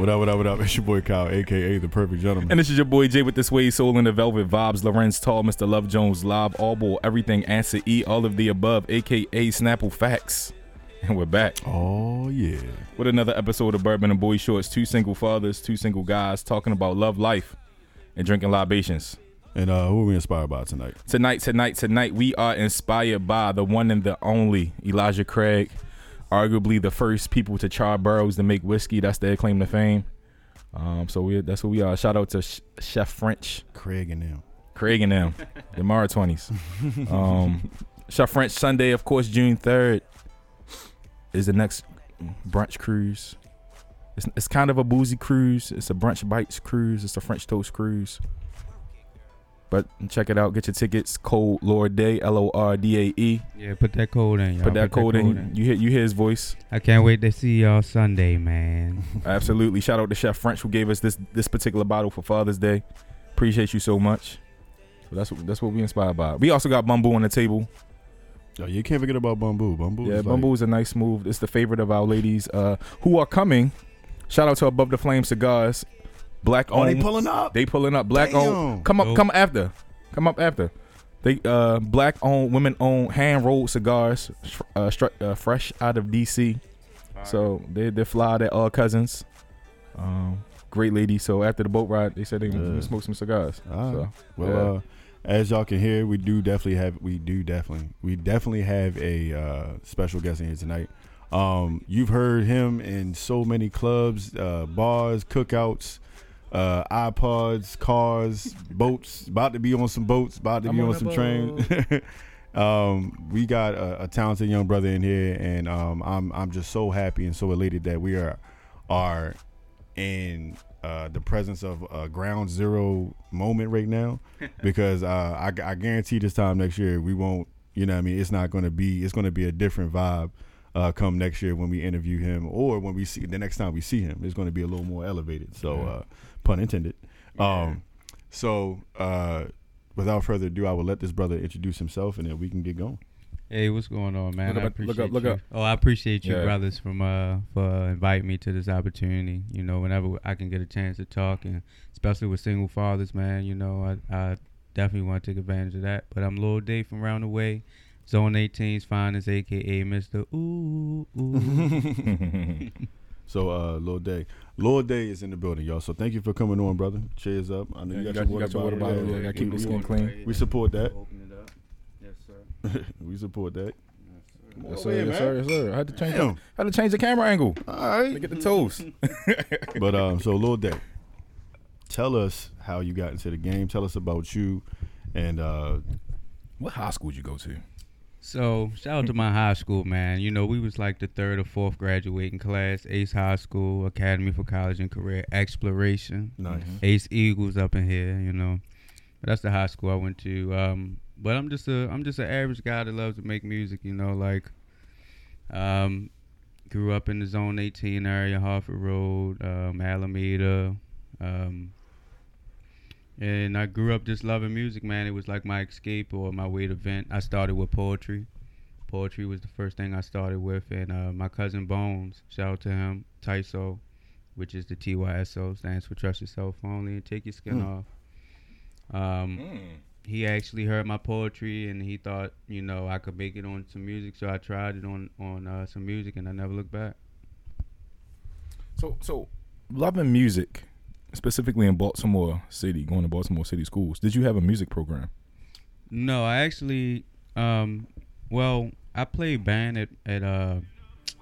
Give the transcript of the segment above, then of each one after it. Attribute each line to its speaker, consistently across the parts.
Speaker 1: What up, what up, what up? It's your boy Kyle, aka the perfect gentleman.
Speaker 2: And this is your boy Jay with the Sway Soul and the Velvet Vibes. Lorenz Tate, Mr. Love Jones, Live, All Ball, Everything, Answer E, all of the above, aka Snapple Facts. And we're back
Speaker 1: oh yeah.
Speaker 2: with another episode of Bourbon and Boy Shorts. Two single fathers, two single guys talking about love, life, and drinking libations.
Speaker 1: And uh who are we inspired by tonight?
Speaker 2: Tonight, tonight, tonight, we are inspired by the one and the only Elijah Craig, arguably the first people to char barrels to make whiskey. That's their claim to fame. Um, so we that's what we are. Shout out to Sh- Chef French,
Speaker 1: Craig and them.
Speaker 2: Craig and them, the Mara twenties. Um, Chef French Sunday, of course, June third is the next brunch cruise. It's, it's kind of a boozy cruise. It's a brunch bites cruise. It's a French toast cruise. But check it out. Get your tickets. Code Lord Day. L O R D A E.
Speaker 3: Yeah, put that code in. Y'all.
Speaker 2: Put that code in. You hear you hear his voice.
Speaker 3: I can't wait to see y'all Sunday, man.
Speaker 2: Absolutely. Shout out to Chef French who gave us this this particular bottle for Father's Day. Appreciate you so much. So that's what that's what we inspired by. We also got Bumbu on the table.
Speaker 1: Oh, you can't forget about Bumbu. Bumbu.
Speaker 2: Yeah,
Speaker 1: is like-
Speaker 2: is a nice move. It's the favorite of our ladies uh, who are coming. Shout out to Above the Flame Cigars. Black
Speaker 1: Oh, they pulling up.
Speaker 2: They pulling up. Black
Speaker 1: Damn.
Speaker 2: owned. Come up.
Speaker 3: Dope.
Speaker 2: Come after. Come up after. They uh black owned, women owned, hand rolled cigars, uh, stru- uh, fresh out of DC. So they they fly. They're all cousins. Um, great lady. So after the boat ride, they said they gonna smoke some cigars.
Speaker 1: All right.
Speaker 2: So
Speaker 1: Well,
Speaker 2: yeah.
Speaker 1: uh, as y'all can hear, we do definitely have we do definitely we definitely have a uh, special guest in here tonight. Um, you've heard him in so many clubs, uh, bars, cookouts, uh, iPods, cars, boats. About to be on some boats. About to
Speaker 2: I'm
Speaker 1: be
Speaker 2: on
Speaker 1: on some trains. um, we got a, a talented young brother in here, and um, I'm I'm just so happy and so elated that we are are in uh, the presence of a ground zero moment right now because uh, I, I guarantee this time next year we won't you know what I mean it's not going to be it's going to be a different vibe uh, come next year when we interview him or when we see the next time we see him it's going to be a little more elevated so uh, pun intended um so uh, without further ado I will let this brother introduce himself and then we can get going
Speaker 3: Hey, what's going on, man?
Speaker 2: Look
Speaker 3: I
Speaker 2: up- look up- look
Speaker 3: you.
Speaker 2: up.
Speaker 3: Oh, I appreciate you,
Speaker 2: Yeah.
Speaker 3: brothers, from uh for inviting me to this opportunity. You know, whenever I can get a chance to talk, and especially with single fathers, man. You know, I I definitely want to take advantage of that. But I'm Lil Dave from round the way. Zone 18's finest, aka Mr. Ooh Ooh.
Speaker 1: so uh Lord Day Lord Day is in the building y'all so thank you for coming on brother cheers up I know
Speaker 2: Yeah,
Speaker 1: you got, your, water bottle.
Speaker 2: Yeah, gotta keep the skin clean.
Speaker 1: we support that
Speaker 3: Open it up. Yes, sir.
Speaker 1: we support that
Speaker 2: Yes, sir,
Speaker 1: here,
Speaker 2: yes, sir, yes, sir. I had to change.
Speaker 1: Damn.
Speaker 2: had to change the camera angle.
Speaker 1: All right,
Speaker 2: to
Speaker 1: right.
Speaker 2: get the toes.
Speaker 1: But um, so Lord Day, tell us how you got into the game. Tell us about you, and uh,
Speaker 2: what high school did you go to?
Speaker 3: So shout out to my high school, man. You know, we was like the third or fourth graduating class. Ace High School, Academy for College and Career Exploration.
Speaker 1: nice.
Speaker 3: Ace Eagles up in here, you know. But that's the high school I went to. Um, but I'm just a I'm just an average guy that loves to make music, you know, like um grew up in the zone 18 area, Harford Road, um, Alameda. Um and I grew up just loving music, man. It was like my escape or my way to vent. I started with poetry. Poetry was the first thing I started with, and uh, my cousin Bones, shout out to him, Tyso, which is the TYSO, stands for Trust Yourself Only and Take Your Skin
Speaker 1: Hmm.
Speaker 3: Off. Um, he actually heard my poetry and he thought, you know, I could make it on some music, so I tried it on on uh, some music, and I never looked back.
Speaker 2: So, so loving music, specifically in Baltimore City, going to Baltimore City schools. Did you have a music program?
Speaker 3: No, I actually, um, well, I played band at at uh,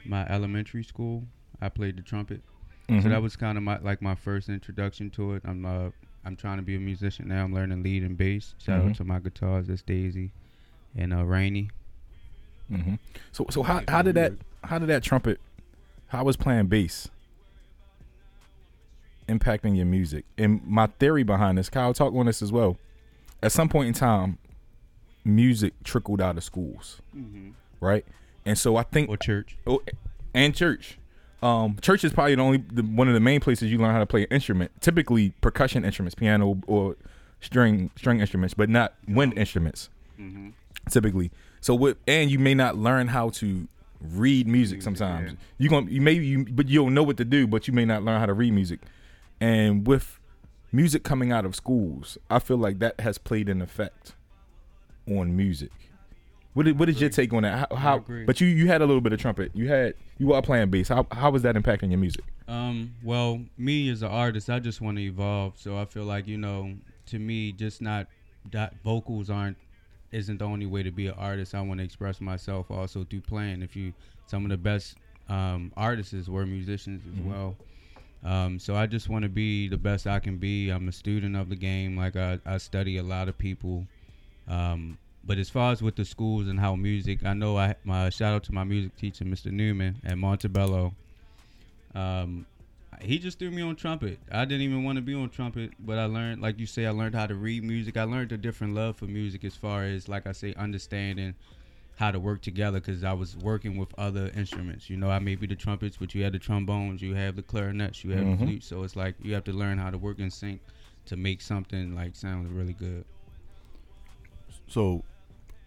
Speaker 3: my elementary school. I played the trumpet, so
Speaker 2: Mhm.
Speaker 3: that was kind of my like my first introduction to it. I'm uh, I'm trying to be a musician now. I'm learning lead and bass. Shout
Speaker 2: Mhm.
Speaker 3: out to my guitars, that's Daisy, and uh, Rainy.
Speaker 2: hmm So, so how how did that how did that trumpet? How was playing bass impacting your music? And my theory behind this, Kyle talked on this as well. At some point in time, music trickled out of schools, right? And so I think
Speaker 3: or church.
Speaker 2: Oh, and church. Um, church is probably the only the, one of the main places you learn how to play an instrument. Typically, percussion instruments, piano or string string instruments, but not wind instruments.
Speaker 3: Mm-hmm.
Speaker 2: Typically, so what? And you may not learn how to read music
Speaker 3: Music,
Speaker 2: sometimes.
Speaker 3: yeah.
Speaker 2: You going you maybe you but you don't know what to do, but you may not learn how to read music. And with music coming out of schools, I feel like that has played an effect on music. What is, what is your take on that? How, how but you you had a little bit of trumpet. You had you are playing bass. How how was that impacting your music?
Speaker 3: Um, well, me as an artist, I just want to evolve. So I feel like you know, to me, just not that vocals aren't isn't the only way to be an artist. I want to express myself also through playing. If you, some of the best um, artists were musicians as
Speaker 2: Mhm.
Speaker 3: well. Um, so I just want to be the best I can be. I'm a student of the game. Like I, I study a lot of people. Um, but as far as with the schools and how music, I know I my shout out to my music teacher, Mr. Newman at Montebello. Um, he just threw me on trumpet. I didn't even want to be on trumpet, but I learned, like you say, I learned how to read music. I learned a different love for music as far as, like I say, understanding how to work together because I was working with other instruments. You know, I may be the trumpets, but you have the trombones, you have the clarinets, you have
Speaker 2: Mhm.
Speaker 3: the flute. So it's like you have to learn how to work in sync to make something like sound really good.
Speaker 1: So,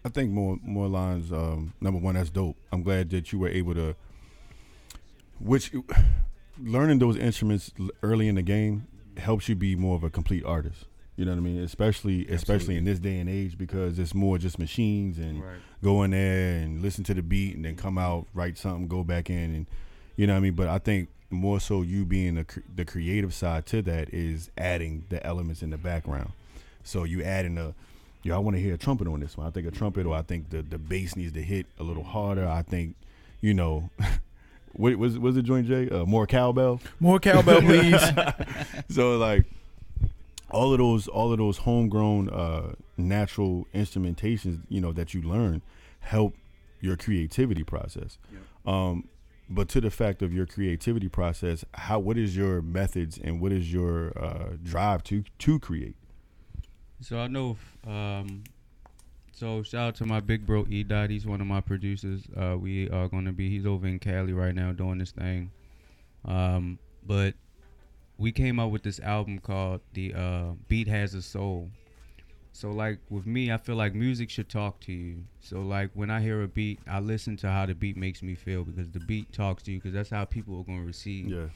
Speaker 1: I think more more lines. Um, number one, that's dope. I'm glad that you were able to. Which learning those instruments early in the game helps you be more of a complete artist. You know what I mean? Especially especially in this day and age because it's more just machines and go in there and listen to the beat and then come out write something, go back in and you know what I mean. But I think more so you being the cr- the creative side to that is adding the elements in the background. So you adding a yo, I want to hear a trumpet on this one. I think a trumpet, or I think the the bass needs to hit a little harder. I think, you know, what was was it joint Jay? Uh, more cowbell.
Speaker 2: More cowbell, please.
Speaker 1: So like all of those all of those homegrown uh, natural instrumentations, you know, that you learn help your creativity process. Um, but to the fact of your creativity process, how what is your methods and what is your uh, drive to to create?
Speaker 3: So I know. if, Um, so shout out to my big bro E Dot. He's one of my producers. Uh, we are going to be. He's over in Cali right now doing this thing. Um, but we came out with this album called "The uh, Beat Has a Soul." So like with me, I feel like music should talk to you. So like when I hear a beat, I listen to how the beat makes me feel because the beat talks to you because that's how people are going to receive
Speaker 1: Yeah,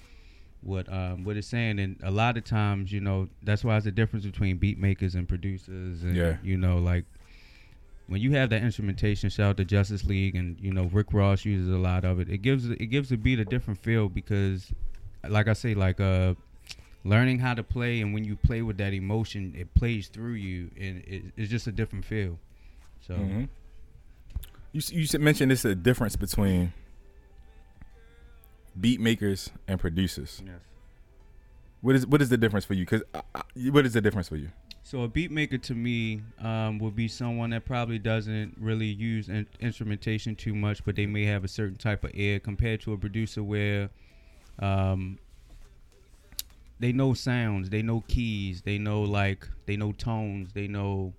Speaker 3: what um what it's saying and a lot of times you know that's why it's a difference between beat makers and producers and
Speaker 2: Yeah.
Speaker 3: you know like when you have that instrumentation shout out to justice league and you know rick ross uses a lot of it it gives it gives the beat a different feel because like i say like uh learning how to play and when you play with that emotion it plays through you and it, it's just a different feel so
Speaker 2: Mhm. You you mentioned this a difference between beat makers and producers.
Speaker 3: yes
Speaker 2: What is what is the difference for you? Because what is the difference for you?
Speaker 3: So a beat maker to me um, would be someone that probably doesn't really use in- instrumentation too much, but they may have a certain type of ear compared to a producer where um, they know sounds, they know keys, they know like they know tones, they know.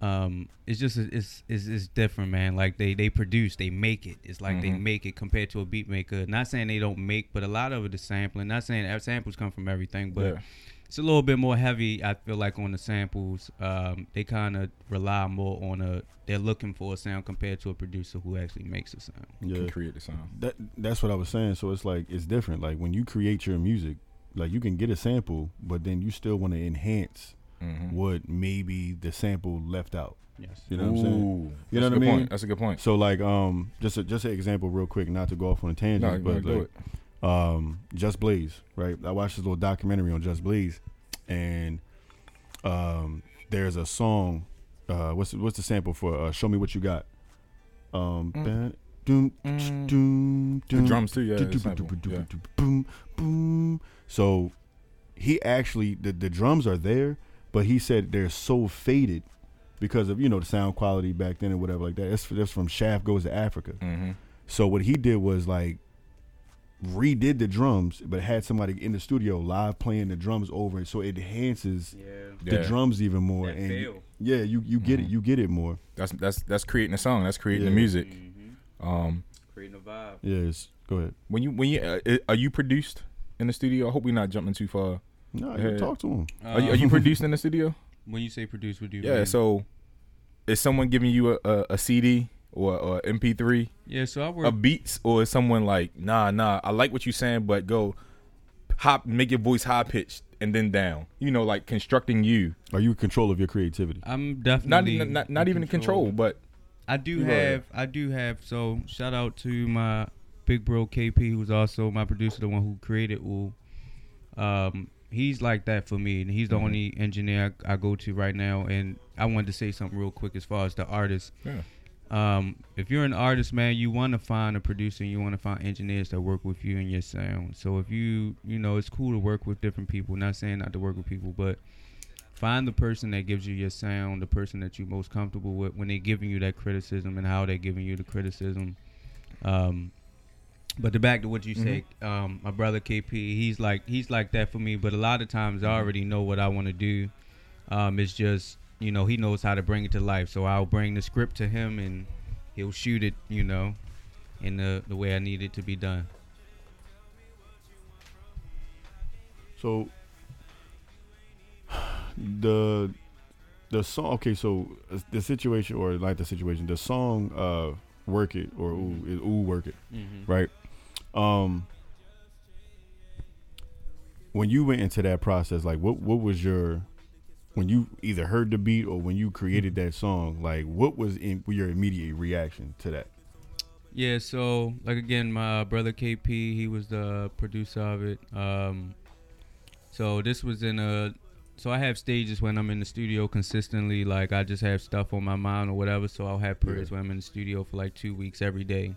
Speaker 3: Um, it's just it's, it's it's different, man. Like they they produce, they make it. It's like they
Speaker 2: Mhm.
Speaker 3: make it compared to a beat maker. Not saying they don't make, but a lot of it is sampling. Not saying that samples come from everything, but
Speaker 2: Yeah.
Speaker 3: it's a little bit more heavy. I feel like on the samples, um, they kind of rely more on a. They're looking for a sound compared to a producer who actually makes a sound.
Speaker 1: yeah.
Speaker 2: Can create the sound.
Speaker 1: That that's what I was saying. So it's like it's different. Like when you create your music, like you can get a sample, but then you still want to enhance
Speaker 2: Mhm.
Speaker 1: what maybe the sample left out.
Speaker 3: Yes.
Speaker 1: You know what I'm saying? You
Speaker 2: that's
Speaker 1: know what
Speaker 2: a
Speaker 1: I
Speaker 2: good
Speaker 1: mean?
Speaker 2: Point. That's a good point.
Speaker 1: So like um just a, just an example real quick, not to go off on a tangent,
Speaker 2: you
Speaker 1: but
Speaker 2: do
Speaker 1: like, um Just Blaze, right? I watched this little documentary on Just Blaze, and um there's a song. Uh, what's the, what's the sample for? Uh, Show me what you got. Um,
Speaker 2: Mm.
Speaker 1: Ba- doom,
Speaker 2: Mm.
Speaker 1: doom,
Speaker 2: The drums too. Yeah.
Speaker 1: do-
Speaker 2: the
Speaker 1: do-
Speaker 2: sample.
Speaker 1: do- do-
Speaker 2: Yeah.
Speaker 1: do- boom, boom. So he actually the the drums are there, but he said they're so faded because of you know the sound quality back then and whatever like that. That's that's from Shaft Goes to Africa.
Speaker 2: Mhm.
Speaker 1: So what he did was like redid the drums, but had somebody in the studio live playing the drums over it, so it enhances
Speaker 3: Yeah.
Speaker 1: the
Speaker 2: Yeah.
Speaker 1: drums even more.
Speaker 3: That
Speaker 1: and
Speaker 3: feel.
Speaker 1: yeah, you you get
Speaker 2: Mhm.
Speaker 1: it, you get it more.
Speaker 2: That's that's that's creating a song. That's creating the music.
Speaker 3: Mm-hmm.
Speaker 2: Um,
Speaker 3: Creating a vibe.
Speaker 1: Yes, go ahead.
Speaker 2: when you when you uh, are you produced in the studio? I hope we're not jumping too far.
Speaker 1: No,
Speaker 2: Yeah.
Speaker 1: you talk to him.
Speaker 2: Are you, are you produced in the studio?
Speaker 3: when you say produce, what do you
Speaker 2: Yeah.
Speaker 3: mean?
Speaker 2: So, is someone giving you a, a, a CD or, or MP3
Speaker 3: Yeah, so I work.
Speaker 2: of beats, or is someone like, nah, nah, I like what you're saying, but go hop, make your voice high pitched and then down. You know, like constructing you.
Speaker 1: Are you in control of your creativity?
Speaker 3: I'm
Speaker 2: Not
Speaker 3: definitely
Speaker 2: even not, not even in control, but
Speaker 3: I do
Speaker 2: You
Speaker 3: have I do have so shout out to my big bro KP who's also my producer, the one who created Ooh. Um he's like that for me and he's the
Speaker 2: Mhm.
Speaker 3: only engineer I, I go to right now and I wanted to say something real quick as far as the artist.
Speaker 2: yeah.
Speaker 3: Um if you're an artist man, you want to find a producer and you want to find engineers that work with you and your sound. So if you you know it's cool to work with different people, not saying not to work with people, but find the person that gives you your sound, the person that you're most comfortable with when they're giving you that criticism and how they're giving you the criticism. Um, but to back to what you say, um, my brother KP, he's like he's like that for me. But a lot of times I already know what I want to do. Um, it's just you know he knows how to bring it to life. So I'll bring the script to him and he'll shoot it, you know, in the the way I need it to be done.
Speaker 1: So the the song okay, so uh, the situation or like the situation, the song uh Work It or Ooh is Ooh Work It,
Speaker 3: Mm-hmm.
Speaker 1: right? Um when you went into that process, like what what was your when you either heard the beat or when you created that song, like what was in your immediate reaction to that?
Speaker 3: Yeah, so like again, my brother KP, he was the producer of it. Um, so this was in a, so I have stages when I'm in the studio consistently. Like I just have stuff on my mind or whatever. So I'll have periods when I'm in the studio for like two weeks every day.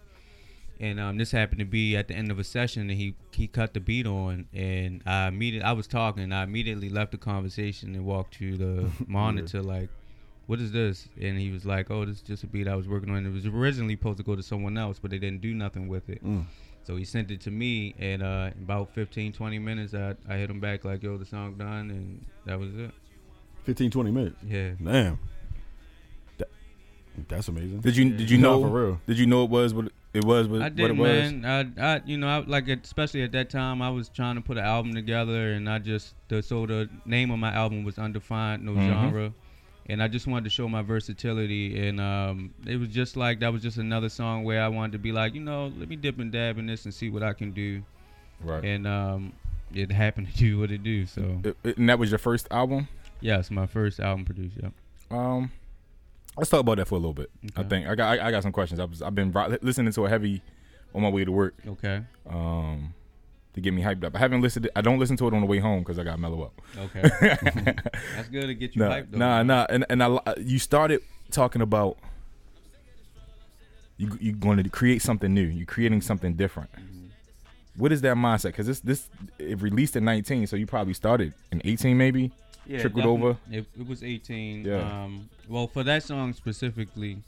Speaker 3: And um, this happened to be at the end of a session, and he he cut the beat on, and I immediately I was talking, and I immediately left the conversation and walked to the monitor like what is this? And he was like, oh, this is just a beat I was working on. It was originally supposed to go to someone else, but they didn't do nothing with it.
Speaker 1: Mm.
Speaker 3: So he sent it to me, and uh, about 15, 20 minutes, I, I hit him back like, yo, the song done, and that was it.
Speaker 1: 15, 20 minutes.
Speaker 3: Yeah.
Speaker 1: Damn. That, that's amazing.
Speaker 2: Did you did you
Speaker 1: No,
Speaker 2: know
Speaker 1: for real?
Speaker 2: Did you know it was what it was what,
Speaker 3: I
Speaker 2: what
Speaker 3: did,
Speaker 2: it was?
Speaker 3: man. I, I, you know, I, like it- especially at that time, I was trying to put an album together, and I just the so the name of my album was Undefined, no
Speaker 2: Mhm.
Speaker 3: genre, and I just wanted to show my versatility, and um, it was just like that was just another song where I wanted to be like, you know, let me dip and dab in this and see what I can do,
Speaker 2: Right.
Speaker 3: and um, it happened to do what it do. So
Speaker 2: and that was your first album.
Speaker 3: yeah, it's my first album produced. Yep.
Speaker 2: Um, let's talk about that for a little bit.
Speaker 3: Okay.
Speaker 2: I think I got I, I got some questions. I was I've been listening to a heavy on my way to work.
Speaker 3: Okay.
Speaker 2: Um, to get me hyped up. I haven't listened. I don't listen to it on the way home because I got mellow up.
Speaker 3: Okay. That's good to get you
Speaker 2: nah,
Speaker 3: hyped though.
Speaker 2: nah, nah. And and I you started talking about you you going to create something new. You're creating something different.
Speaker 3: Mhm.
Speaker 2: What is that mindset? Because this this it released in 19, so you probably started in 18 maybe.
Speaker 3: yeah,
Speaker 2: trickled over?
Speaker 3: It, it was 18.
Speaker 2: Yeah.
Speaker 3: Um, well, for that song specifically,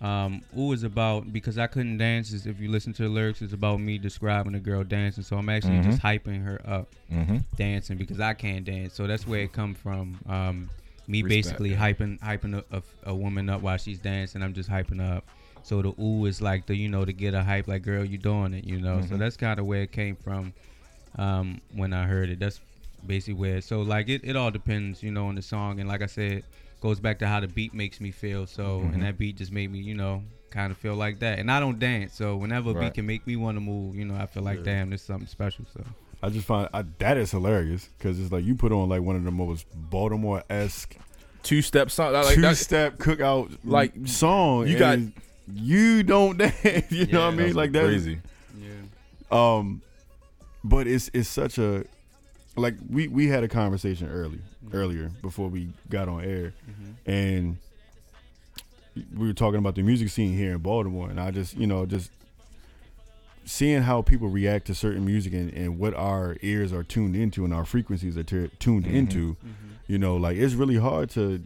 Speaker 3: um, it was about because I couldn't dance. Is if you listen to the lyrics, it's about me describing a girl dancing. So I'm actually just hyping her up
Speaker 2: Mm-hmm.
Speaker 3: dancing because I can't dance. So that's where it come from. Um, me
Speaker 2: Respect,
Speaker 3: basically hyping hyping a, a, a woman up while she's dancing. I'm just hyping up. So the ooh is like the you know to get a hype like girl you doing it you know. So
Speaker 2: Mhm.
Speaker 3: that's kind of where it came from um, when I heard it. That's basically where. So like it, it all depends you know on the song and like I said goes back to how the beat makes me feel. So
Speaker 2: Mhm.
Speaker 3: and that beat just made me you know kind of feel like that. And I don't dance, so whenever a
Speaker 2: Right.
Speaker 3: beat can make me want to move, you know I feel like
Speaker 1: Yeah.
Speaker 3: damn this is something special. So.
Speaker 1: I just find I, that is hilarious because it's like you put on like one of the most Baltimore esque
Speaker 2: Two step song. Like
Speaker 1: two step cookout
Speaker 2: like,
Speaker 1: like song.
Speaker 2: you got-
Speaker 1: you don't dance. You know what I mean? Like that's
Speaker 2: crazy.
Speaker 3: Yeah.
Speaker 1: Um, but it's it's such a like we we had a conversation early earlier before we got on air,
Speaker 3: Mm-hmm.
Speaker 1: and we were talking about the music scene here in Baltimore, and I just you know just seeing how people react to certain music and, and what our ears are tuned into and our frequencies are tu- tuned
Speaker 2: Mhm.
Speaker 1: into
Speaker 3: Mm-hmm.
Speaker 1: you know like it's really hard to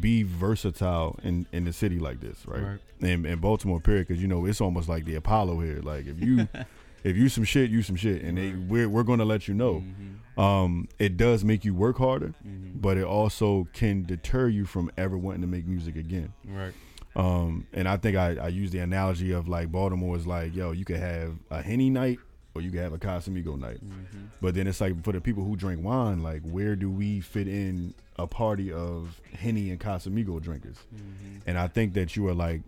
Speaker 1: be versatile in in a city like this right,
Speaker 3: Right.
Speaker 1: In, in baltimore period because you know it's almost like the apollo here like if you if you some shit you some shit and they, we're, we're gonna let you know
Speaker 3: Mhm.
Speaker 1: um it does make you work harder
Speaker 3: Mhm.
Speaker 1: but it also can deter you from ever wanting to make music again
Speaker 3: Right.
Speaker 1: um, and I think I, I use the analogy of like Baltimore is like, yo, you could have a Henny night or you could have a Casamigo night.
Speaker 3: Mhm.
Speaker 1: But then it's like for the people who drink wine, like where do we fit in a party of Henny and Casamigo drinkers?
Speaker 3: Mhm.
Speaker 1: And I think that you are like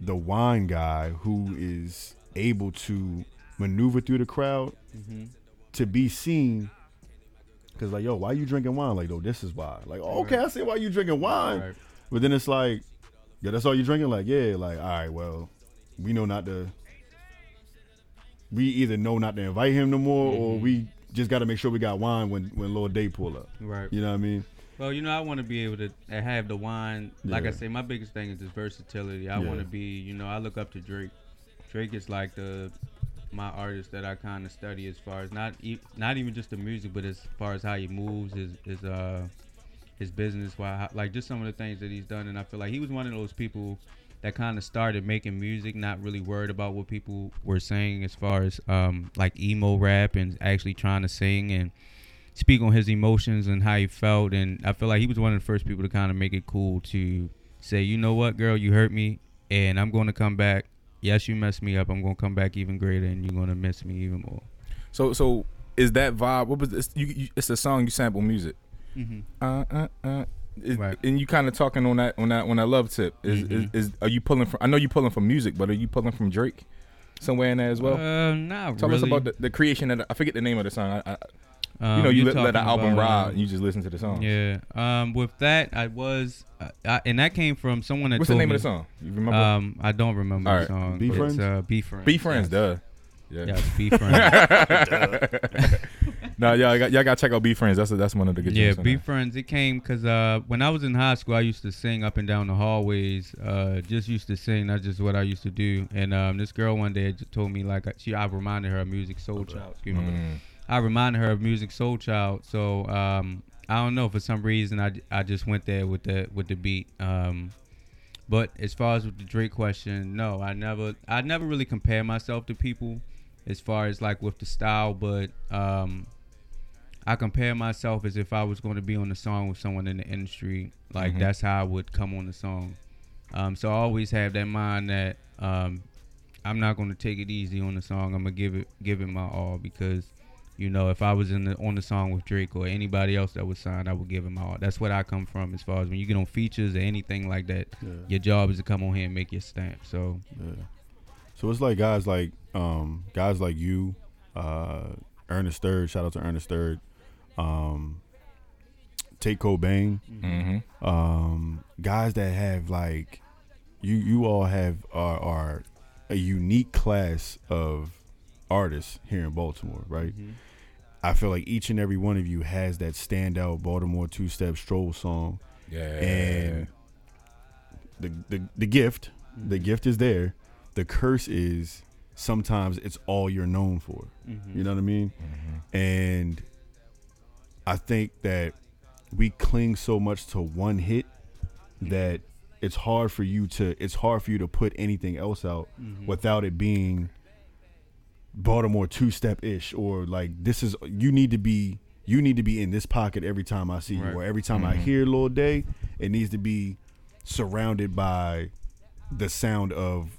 Speaker 1: the wine guy who is able to maneuver through the crowd
Speaker 3: Mm-hmm.
Speaker 1: to be seen. Cause like, yo, why you drinking wine? Like, oh, this is why. Like, oh, okay, I see why you drinking wine.
Speaker 3: Right.
Speaker 1: But then it's like, yeah, that's all you drinking. Like, yeah, like, all right, well, we know not to. We either know not to invite him no more, or
Speaker 3: Mhm.
Speaker 1: we just got to make sure we got wine when when Lord Day pull up.
Speaker 3: Right.
Speaker 1: You know what I mean?
Speaker 3: Well, you know, I want to be able to have the wine. Like
Speaker 1: Yeah.
Speaker 3: I say, my biggest thing is this versatility. I
Speaker 1: Yeah.
Speaker 3: want to be, you know, I look up to Drake. Drake is like the my artist that I kind of study as far as not e- not even just the music, but as far as how he moves, his his uh his business, why like just some of the things that he's done. And I feel like he was one of those people that kind of started making music, not really worried about what people were saying as far as um like emo rap and actually trying to sing and speak on his emotions and how he felt. And I feel like he was one of the first people to kind of make it cool to say, you know what, girl, you hurt me, and I'm going to come back. Yes, you messed me up. I'm going to come back even greater, and you're going to miss me even more.
Speaker 2: So so is that vibe? What was this? You, you, it's a song you sample music.
Speaker 3: Mm-hmm.
Speaker 2: Uh uh uh. Is-
Speaker 3: Right.
Speaker 2: And you kind of talking on that on that on that love tip. Is,
Speaker 3: Mhm.
Speaker 2: is is are you pulling from? I know you pulling from music, but are you pulling from Drake somewhere in there as well?
Speaker 3: uh, not
Speaker 2: Tell
Speaker 3: really.
Speaker 2: us about the, the creation of the, I forget the name of the song. I, I,
Speaker 3: Um,
Speaker 2: you know, you let, let the album
Speaker 3: about,
Speaker 2: ride
Speaker 3: um,
Speaker 2: and you just listen to the song.
Speaker 3: Yeah. Um, with that, I was, uh, I, and that came from someone that
Speaker 2: What's the name
Speaker 3: me,
Speaker 2: of the song? You remember?
Speaker 3: Um, I don't remember
Speaker 2: All
Speaker 3: the
Speaker 2: right.
Speaker 3: song.
Speaker 1: Be Friends?
Speaker 3: It's, uh, be friends.
Speaker 2: Be friends,
Speaker 3: yes.
Speaker 2: duh. Yeah.
Speaker 3: Yes, be friends.
Speaker 2: no, y'all got y'all got to check out Be Friends. That's that's one of the good.
Speaker 3: yeah,
Speaker 2: joints
Speaker 3: be friends. It came because uh, when I was in high school, I used to sing up and down the hallways. Uh, just used to sing. That's just what I used to do. And um, this girl one day just told me like she, I reminded her of Musiq Soulchild. Excuse me.
Speaker 2: Mm.
Speaker 3: I reminded her of Musiq Soulchild. So um, I don't know for some reason I, I just went there with the with the beat. Um, but as far as with the Drake question, no, I never I never really compare myself to people as far as like with the style, but um, I compare myself as if I was going to be on the song with someone in the industry. Like
Speaker 2: Mhm.
Speaker 3: that's how I would come on the song. Um, so I always have that mind that um, I'm not going to take it easy on the song. I'm gonna give it give it my all because you know if I was in the on the song with Drake or anybody else that was signed, I would give it my all. That's what I come from as far as when you get on features or anything like that.
Speaker 1: Yeah.
Speaker 3: Your job is to come on here and make your stamp. So
Speaker 1: Yeah. So it's like guys like um guys like you, uh Ernest Third, shout out to Ernest Third, um Tate Kobang,
Speaker 2: Mhm.
Speaker 1: um, guys that have like you you all have are are a unique class of artists here in Baltimore, right?
Speaker 3: Mhm.
Speaker 1: I feel like each and every one of you has that standout Baltimore two step stroll song
Speaker 2: Yeah.
Speaker 1: and the the, the gift the
Speaker 3: Mhm.
Speaker 1: gift is there the curse is sometimes it's all you're known for
Speaker 3: Mhm.
Speaker 1: you know what i mean
Speaker 2: Mhm.
Speaker 1: and i think that we cling so much to one hit that it's hard for you to it's hard for you to put anything else out
Speaker 3: Mhm.
Speaker 1: without it being Baltimore two step ish or like this is you need to be you need to be in this pocket every time I see
Speaker 3: Right.
Speaker 1: you or every time I
Speaker 2: Mhm.
Speaker 1: hear Lil Day it needs to be surrounded by the sound of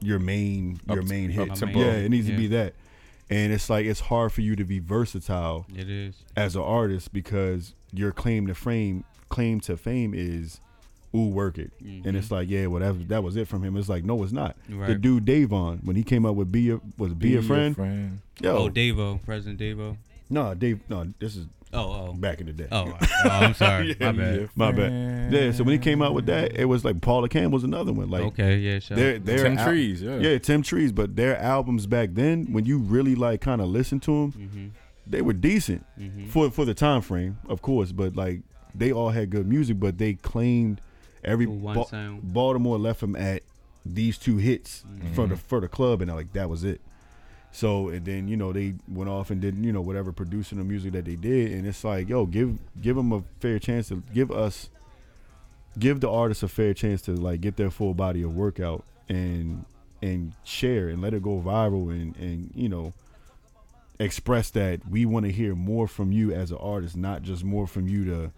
Speaker 1: your main your
Speaker 2: Up-
Speaker 1: main
Speaker 2: up
Speaker 1: hit
Speaker 3: tempo.
Speaker 1: yeah it needs to be that and it's like it's hard for you to be versatile
Speaker 3: It is.
Speaker 1: as an artist because your claim to fame claim to fame is ooh work it and
Speaker 3: Mhm.
Speaker 1: it's like yeah well that, that was it from him it's like no it's not the
Speaker 3: Right.
Speaker 1: dude Davon when he came up with be a was be, a friend yo
Speaker 3: Oh, Davo, President Davo.
Speaker 1: no Dave no this is
Speaker 3: Oh, oh,
Speaker 1: back in the day
Speaker 3: oh, oh, I'm sorry.
Speaker 1: Yeah,
Speaker 3: My bad.
Speaker 1: my bad yeah so when he came out with that it was like Paula Campbell's another one like
Speaker 3: okay, yeah, sure.
Speaker 1: their their
Speaker 2: Ten
Speaker 1: al-
Speaker 2: trees. Yeah.
Speaker 1: yeah Tim Trees but their albums back then when you really like kind of listen to them
Speaker 3: Mm-hmm.
Speaker 1: they were decent
Speaker 3: Mm-hmm.
Speaker 1: for for the time frame, of course, but like they all had good music, but they claimed every Ba- Baltimore left them at these two hits for the
Speaker 2: Mhm.
Speaker 1: for the club, and like that was it. So and then you know they went off and did you know whatever producing the music that they did, and it's like yo give give them a fair chance to give us give the artists a fair chance to like get their full body of work out and and share and let it go viral and and you know express that we want to hear more from you as an artist, not just more from you to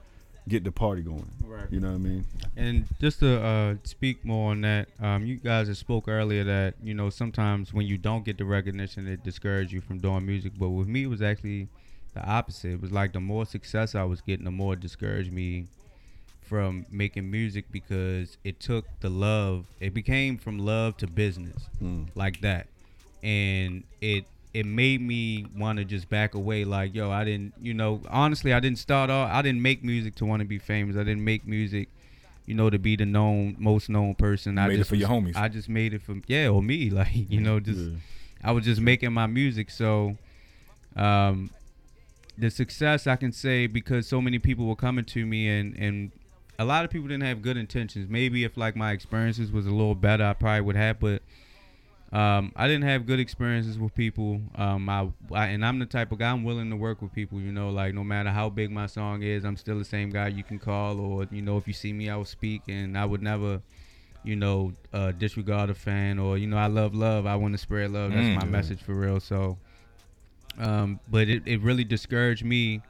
Speaker 1: get the party going.
Speaker 3: Right.
Speaker 1: You know what I mean?
Speaker 3: And just to uh, speak more on that, um, you guys have spoke earlier that you know sometimes when you don't get the recognition, it discourages you from doing music. But with me, it was actually the opposite. It was like the more success I was getting, the more it discouraged me from making music because it took the love. It became from love to business,
Speaker 1: Mm.
Speaker 3: like that, and it it made me want to just back away. Like, yo, I didn't, you know, honestly, I didn't start off. I didn't make music to want to be famous. I didn't make music, you know, to be the known, most known person. I
Speaker 2: made it
Speaker 3: just
Speaker 2: for your homies.
Speaker 3: I just made it for yeah, or me. Like, you know, just
Speaker 1: Yeah.
Speaker 3: I was just making my music. So, um, the success I can say because so many people were coming to me and and a lot of people didn't have good intentions. Maybe if like my experiences was a little better, I probably would have. But um, I didn't have good experiences with people. Um, I, I and I'm the type of guy I'm willing to work with people. You know, like no matter how big my song is, I'm still the same guy you can call. Or you know, if you see me, I will speak, and I would never. You know, uh, disregard a fan, or you know, I love love. I want to spread love. That's
Speaker 2: Mm.
Speaker 3: my message for real. So, um, but it, it really discouraged me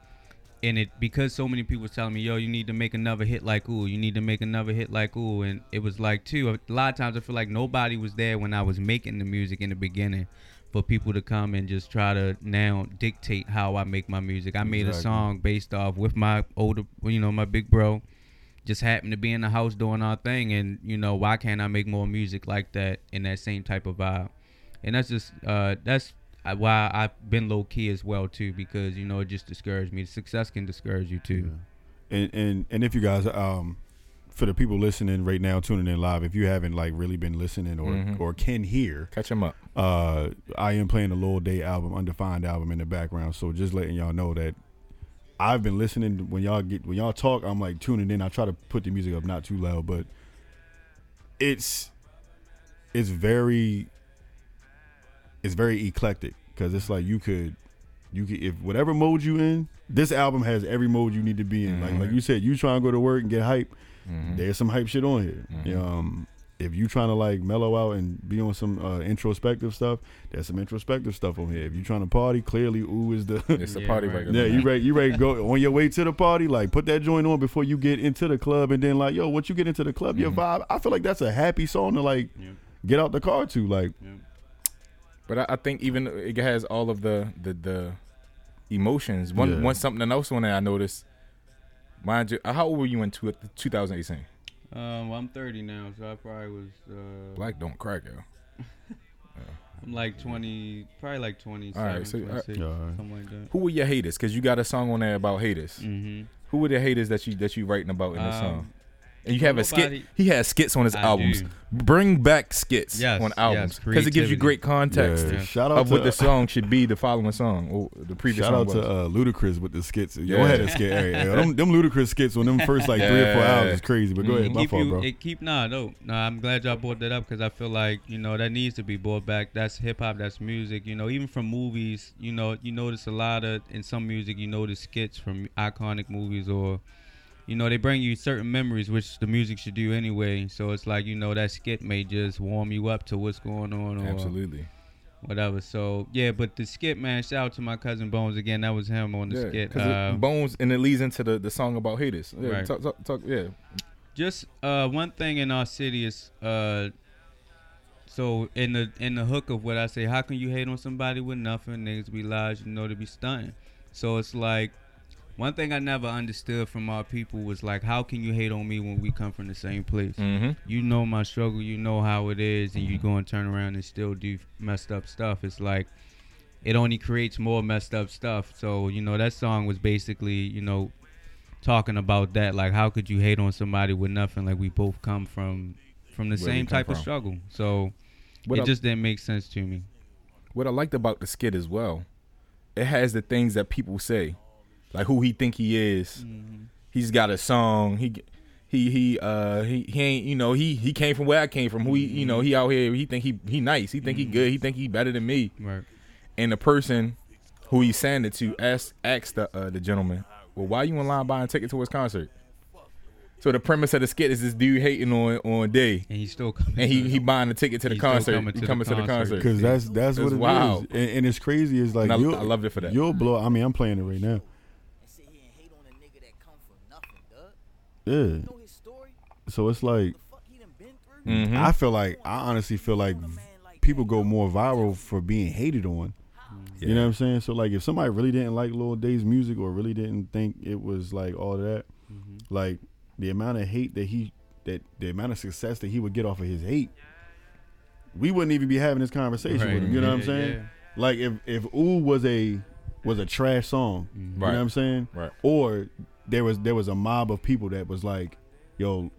Speaker 3: and it because so many people was telling me, yo, you need to make another hit like ooh, you need to make another hit like ooh, and it was like too. A lot of times I feel like nobody was there when I was making the music in the beginning for people to come and just try to now dictate how I make my music. I made a song based off with my older, you know, my big bro. Just happened to be in the house doing our thing, and you know, why can't I make more music like that in that same type of vibe? And that's just uh, that's uh, why I've been low key as well too, because you know it just discouraged me. Success can discourage you too.
Speaker 1: and and and if you guys um for the people listening right now tuning in live if you haven't like really been listening or
Speaker 2: Mhm.
Speaker 1: or can hear
Speaker 2: Catch him up.
Speaker 1: uh i am playing the Lil Day album undefined album in the background so just letting y'all know that i've been listening when y'all get when y'all talk i'm like tuning in i try to put the music up not too loud but it's it's very it's very eclectic because it's like you could you could if whatever mode you in this album has every mode you need to be in like
Speaker 2: Mhm.
Speaker 1: like you said you try and go to work and get hype
Speaker 2: Mhm.
Speaker 1: there's some hype shit on here.
Speaker 2: Mhm.
Speaker 1: Um, if you trying to like mellow out and be on some uh, introspective stuff, there's some introspective stuff on here. If you trying to party, clearly ooh is the
Speaker 2: It's a
Speaker 3: Yeah,
Speaker 2: party
Speaker 3: right.
Speaker 2: record.
Speaker 1: yeah. You ready? You ready to go on your way to the party? Like put that joint on before you get into the club, and then like yo, once you get into the club, your
Speaker 2: Mhm.
Speaker 1: vibe. I feel like that's a happy song to like
Speaker 3: Yeah.
Speaker 1: get out the car to. Like
Speaker 2: But I, I think even it has all of the the, the emotions. One
Speaker 1: Yeah.
Speaker 2: one something else on there I noticed. Mind you, how old were you in two, 2018?
Speaker 3: Um, well, I'm 30 now, so I probably was. Uh,
Speaker 2: Black don't crack, yo.
Speaker 3: I'm like 20, probably like 27,
Speaker 2: All right, so, uh,
Speaker 3: 26,
Speaker 1: Yeah.
Speaker 3: something like that.
Speaker 2: Who were your haters? Because you got a song on there about haters.
Speaker 3: Mm-hmm.
Speaker 2: Who were the haters that you that you writing about in the
Speaker 3: Um,
Speaker 2: song? And you have a skit. He has skits on his
Speaker 3: I
Speaker 2: albums.
Speaker 3: do.
Speaker 2: Bring back skits
Speaker 3: Yes,
Speaker 2: on albums because it gives you great context
Speaker 1: yeah,
Speaker 3: Yeah.
Speaker 1: shout out
Speaker 2: of
Speaker 1: to
Speaker 2: what the song should be. The following song or the previous
Speaker 1: Shout
Speaker 2: song
Speaker 1: out
Speaker 2: was.
Speaker 1: to uh, Ludacris with the skits. Yo,
Speaker 2: Yeah.
Speaker 1: had a skit. Hey, yo, them, them Ludacris skits on them first like three or four
Speaker 2: Yeah.
Speaker 1: hours is crazy. But go
Speaker 2: Mhm.
Speaker 1: ahead, my
Speaker 3: keep
Speaker 1: fault,
Speaker 3: you,
Speaker 1: bro.
Speaker 3: It keep nah, no, nah. I'm glad y'all brought that up because I feel like you know that needs to be brought back. That's hip hop. That's music. You know, even from movies. You know, you notice a lot of in some music. You notice skits from iconic movies or. You know, they bring you certain memories, which the music should do anyway. So it's like, you know, that skit may just warm you up to what's going on or
Speaker 2: Absolutely.
Speaker 3: whatever. So, yeah, but the skit, man, shout out to my cousin Bones again. That was him on the
Speaker 2: Yeah,
Speaker 3: skit. Uh,
Speaker 2: it bones and it leads into the, the song about haters. Yeah,
Speaker 3: Right.
Speaker 2: talk, talk, talk, yeah.
Speaker 3: just uh one thing in our city is uh so in the in the hook of what I say, how can you hate on somebody with nothing? Niggas be lies, you know, to be stunting. So it's like one thing I never understood from our people was like, how can you hate on me when we come from the same place?
Speaker 2: Mm-hmm.
Speaker 3: You know my struggle, you know how it is, and you go and turn around and still do messed up stuff. It's like it only creates more messed up stuff. So you know that song was basically you know talking about that. Like how could you hate on somebody with nothing? Like we both come from from the
Speaker 2: Where
Speaker 3: same
Speaker 2: come
Speaker 3: type of struggle. So
Speaker 2: What
Speaker 3: it
Speaker 2: I,
Speaker 3: just didn't make sense to me.
Speaker 2: what I liked about the skit as well, it has the things that people say, like who he think he is. He's got a song. He he he uh he, he ain't you know he he came from where I came from. Who he you know he out here. He think he he nice. He think he good. He think he better than me.
Speaker 3: Right.
Speaker 2: And the person who he's saying it to asked asked the uh, the gentleman, well, why you in line buying a ticket to his concert? So the premise of the skit is this dude hating on on Day,
Speaker 3: And he's still coming.
Speaker 2: and he he buying the ticket to the
Speaker 3: He's
Speaker 2: concert.
Speaker 3: coming
Speaker 2: He
Speaker 3: to the
Speaker 2: coming to the
Speaker 3: concert.
Speaker 2: concert.
Speaker 1: Because that's that's what
Speaker 2: It's
Speaker 1: it is,
Speaker 2: wild.
Speaker 1: and, and it's crazy. It's like
Speaker 2: And I,
Speaker 1: you'll,
Speaker 2: I loved it for that.
Speaker 1: you'll blow. I mean, I'm playing it right now.
Speaker 4: and sit here and hate on a nigga that come from nothing, dog.
Speaker 1: Yeah.
Speaker 4: You know his story?
Speaker 1: So it's like
Speaker 4: The fuck he done been through?
Speaker 2: Mhm.
Speaker 1: I feel like I honestly feel like people go more viral for being hated on. You know what I'm saying? So like if somebody really didn't like Lil Day's music or really didn't think it was like all that,
Speaker 3: Mhm.
Speaker 1: like the amount of hate that he that the amount of success that he would get off of his hate, we wouldn't even be having this conversation with him. You know what I'm saying?
Speaker 3: yeah.
Speaker 1: Like if if Ooh was a was a trash song,
Speaker 3: Mhm.
Speaker 1: you know what I'm saying?
Speaker 2: Right.
Speaker 1: Or there was there was a mob of people that was like, yo,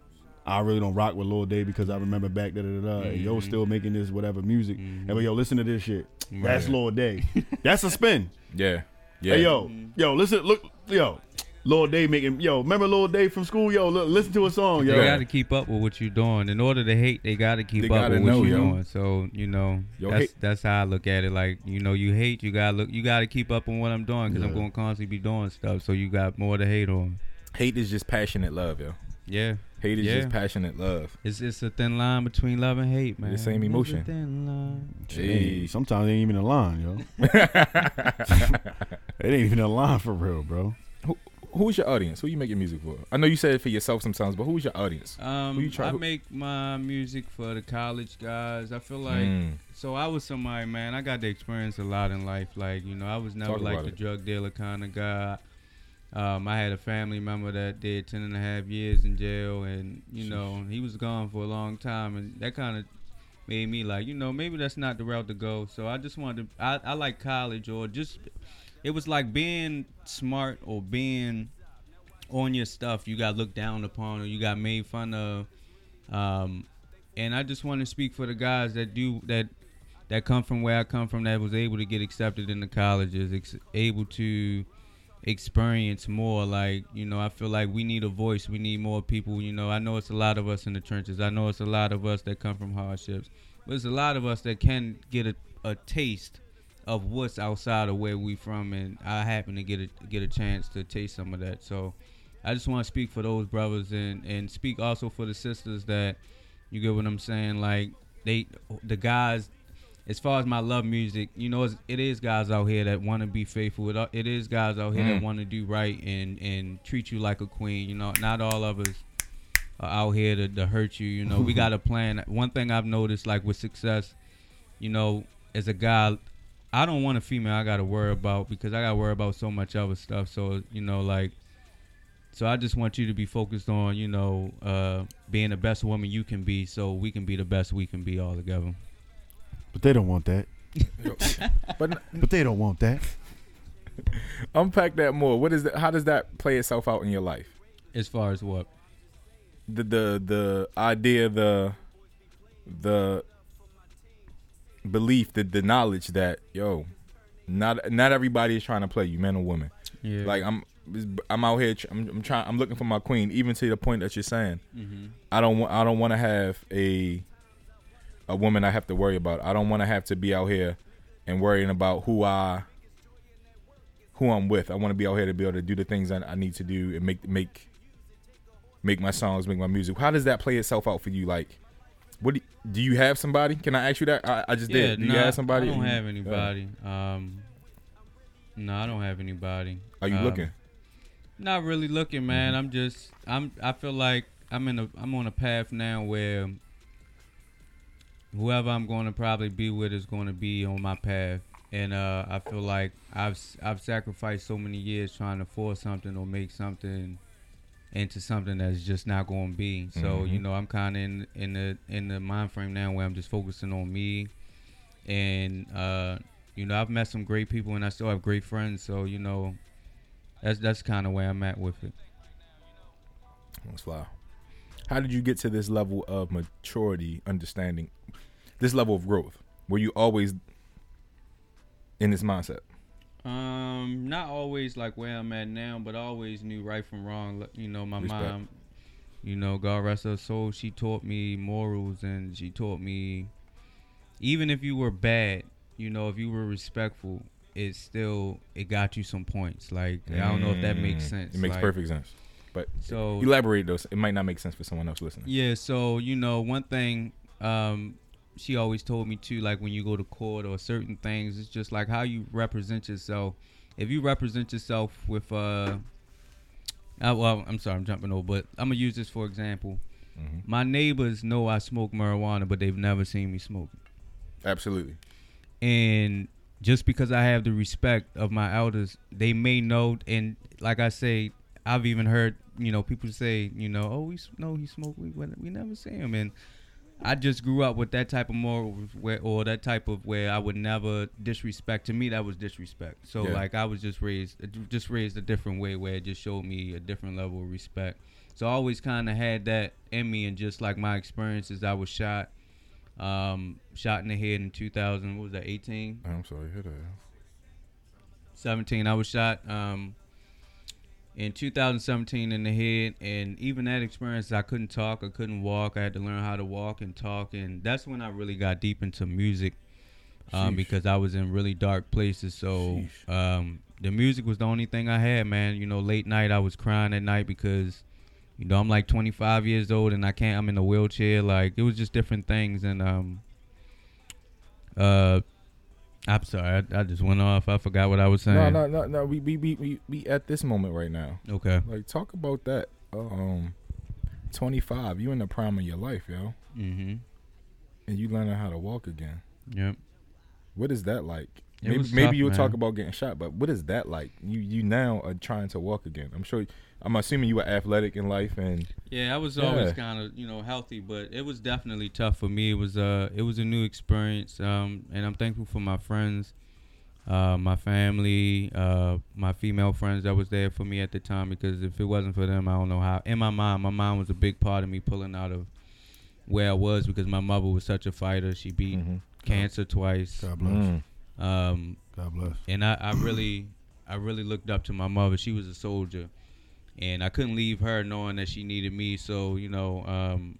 Speaker 1: I really don't rock with Lil Day because I remember back da da da da. and Yo,
Speaker 3: Mhm.
Speaker 1: still making this whatever music.
Speaker 3: Mhm.
Speaker 1: And but yo, listen to this shit. That's
Speaker 2: Right.
Speaker 1: Lil Day. That's a spin.
Speaker 2: Yeah. Yeah.
Speaker 1: Hey yo, yo, listen, look, yo, Lil Day making yo. Remember Lil Day from school? Yo, look, listen to a song,
Speaker 3: They
Speaker 1: yo.
Speaker 3: got to keep up with what you're doing. In order to hate, they got to keep
Speaker 2: They
Speaker 3: up
Speaker 2: gotta
Speaker 3: with what you're
Speaker 2: yo.
Speaker 3: doing. So you know,
Speaker 2: Yo,
Speaker 3: that's
Speaker 2: hate-
Speaker 3: that's how I look at it. Like you know, you hate, you gotta look, you gotta keep up on what I'm doing because I'm going to constantly be doing stuff. So you got more to hate on.
Speaker 2: Hate is just passionate love, yo.
Speaker 3: Yeah,
Speaker 2: Hate is
Speaker 3: Yeah.
Speaker 2: just passionate love.
Speaker 3: it's it's a thin line between love and hate, man.
Speaker 2: The same
Speaker 3: It's a
Speaker 2: emotion.
Speaker 3: thin line.
Speaker 1: Hey, sometimes it ain't even a line, yo. it ain't even a line for real, bro.
Speaker 2: Who's your audience? Who you making music for? I know you said it for yourself sometimes, but who's your audience?
Speaker 3: Um,
Speaker 2: Who you try-
Speaker 3: I
Speaker 2: who-
Speaker 3: make my music for the college guys. I feel like
Speaker 2: Mm.
Speaker 3: so I was somebody, man. I got to experience a lot in life. Like you know, I was never
Speaker 2: Talk
Speaker 3: like
Speaker 2: about
Speaker 3: the
Speaker 2: it.
Speaker 3: drug dealer kind of guy. Um, I had a family member that did ten and a half years in jail, and you know he was gone for a long time, and that kind of made me like, you know, maybe that's not the route to go. So I just wanted to. I, I like college, or just it was like being smart or being on your stuff. You got looked down upon, or you got made fun of. Um, and I just want to speak for the guys that do that that come from where I come from that was able to get accepted in the colleges, ex- able to experience more like you know i feel like we need a voice we need more people you know i know it's a lot of us in the trenches i know it's a lot of us that come from hardships but it's a lot of us that can get a, a taste of what's outside of where we from and i happen to get a get a chance to taste some of that so i just want to speak for those brothers and and speak also for the sisters that you get what i'm saying like they the guys as far as my love music, you know, it's, guys out here that want to be faithful. It, it is guys out here
Speaker 2: Mm.
Speaker 3: that want to do right and and treat you like a queen. You know, not all of us are out here to, to hurt you. You know, we got a plan. One thing I've noticed, like with success, you know, as a guy, I don't want a female I got to worry about because I got to worry about so much other stuff. So you know, like. So I just want you to be focused on, you know, uh, being the best woman you can be, so we can be the best we can be all together.
Speaker 1: But they don't want that.
Speaker 2: But
Speaker 1: But they don't want that.
Speaker 2: unpack that more. What is that? How does that play itself out in your life?
Speaker 3: As far as what?
Speaker 2: The the the idea, the the belief, the the knowledge that yo, not not everybody is trying to play you, men or women.
Speaker 3: Yeah.
Speaker 2: Like I'm I'm out here. I'm, I'm trying. I'm looking for my queen. Even to the point that you're saying,
Speaker 3: hmm
Speaker 2: I don't want. I don't want to have a a woman I have to worry about. I don't want to have to be out here and worrying about who I who I'm with. I want to be out here to be able to do the things I, I need to do and make make make my songs, make my music. How does that play itself out for you? Like, what do, do you have somebody? Can I ask you that? I, I just
Speaker 3: Yeah,
Speaker 2: did. Do you have somebody?
Speaker 3: I don't have anybody. Um, no, I don't have anybody.
Speaker 2: Are you
Speaker 3: Um,
Speaker 2: looking?
Speaker 3: Not really looking, man.
Speaker 2: Mm-hmm.
Speaker 3: I'm just. I'm. I feel like I'm in a. I'm on a path now where whoever I'm going to probably be with is going to be on my path, and uh, I feel like I've I've sacrificed so many years trying to force something or make something into something that's just not going to be. So you know, I'm kind of in in the in the mind frame now where I'm just focusing on me, and uh, you know, I've met some great people and I still have great friends. So you know, that's that's kind of where I'm at with it.
Speaker 2: Fly. How did you get to this level of maturity, understanding, this level of growth? Were you always in this mindset?
Speaker 3: Um, not always like where I'm at now, but I always knew right from wrong. You know, my
Speaker 2: Respect.
Speaker 3: mom, you know, God rest her soul, she taught me morals and she taught me even if you were bad, you know, if you were respectful, it still it got you some points. Like I don't know if that makes
Speaker 2: Mm,
Speaker 3: sense.
Speaker 2: It makes
Speaker 3: Like,
Speaker 2: perfect sense. But
Speaker 3: So
Speaker 2: elaborate those. It might not make sense for someone else listening.
Speaker 3: Yeah, so you know, one thing um she always told me too, like when you go to court or certain things, it's just like how you represent yourself. If you represent yourself with uh, uh well, I'm sorry, I'm jumping over, but I'm gonna use this for example.
Speaker 2: Mhm.
Speaker 3: My neighbors know I smoke marijuana, but they've never seen me smoke.
Speaker 2: Absolutely.
Speaker 3: And just because I have the respect of my elders, they may know. And like I say, I've even heard you know people say you know oh we no he smoked weed we, we never see him and I just grew up with that type of moral where or that type of where I would never disrespect to me that was disrespect so
Speaker 2: Yeah.
Speaker 3: like I was just raised just raised a different way where it just showed me a different level of respect so I always kind of had that in me and just like my experiences I was shot um shot in the head in 2000 what was that 18
Speaker 2: I'm sorry, hit that.
Speaker 3: 17 i was shot um in 2017 in the head and even that experience i couldn't talk i couldn't walk i had to learn how to walk and talk and that's when i really got deep into music um, because i was in really dark places so um, the music was the only thing i had man. You know late night i was crying at night because you know i'm like 25 years old and i can't i'm in a wheelchair like it was just different things and um uh i'm sorry i, I just went off i forgot what i was saying
Speaker 2: No, no, no, no. We, we, we, we, we at this moment right now.
Speaker 3: okay
Speaker 2: Like, talk about that. Um, 25. You in the prime of your life, yo,
Speaker 3: mm-hmm
Speaker 2: and you learning how to walk again.
Speaker 3: yep
Speaker 2: What is that like?
Speaker 3: It
Speaker 2: maybe maybe
Speaker 3: tough,
Speaker 2: you'll talk about getting shot, but what is that like? You you now are trying to walk again. I'm sure. I'm assuming you were athletic in life, and
Speaker 3: Yeah, I was
Speaker 2: Yeah.
Speaker 3: always kind of you know healthy, but it was definitely tough for me. It was uh it was a new experience, um, and I'm thankful for my friends, uh, my family, uh, my female friends that was there for me at the time. Because if it wasn't for them, I don't know how. And my mom, my mom was a big part of me pulling out of where I was because my mother was such a fighter. She beat
Speaker 2: Mhm.
Speaker 3: cancer twice.
Speaker 1: God bless.
Speaker 2: Mm.
Speaker 3: Um,
Speaker 1: God bless.
Speaker 3: and I, I really I really looked up to my mother. She was a soldier, and I couldn't leave her knowing that she needed me. So you know, um,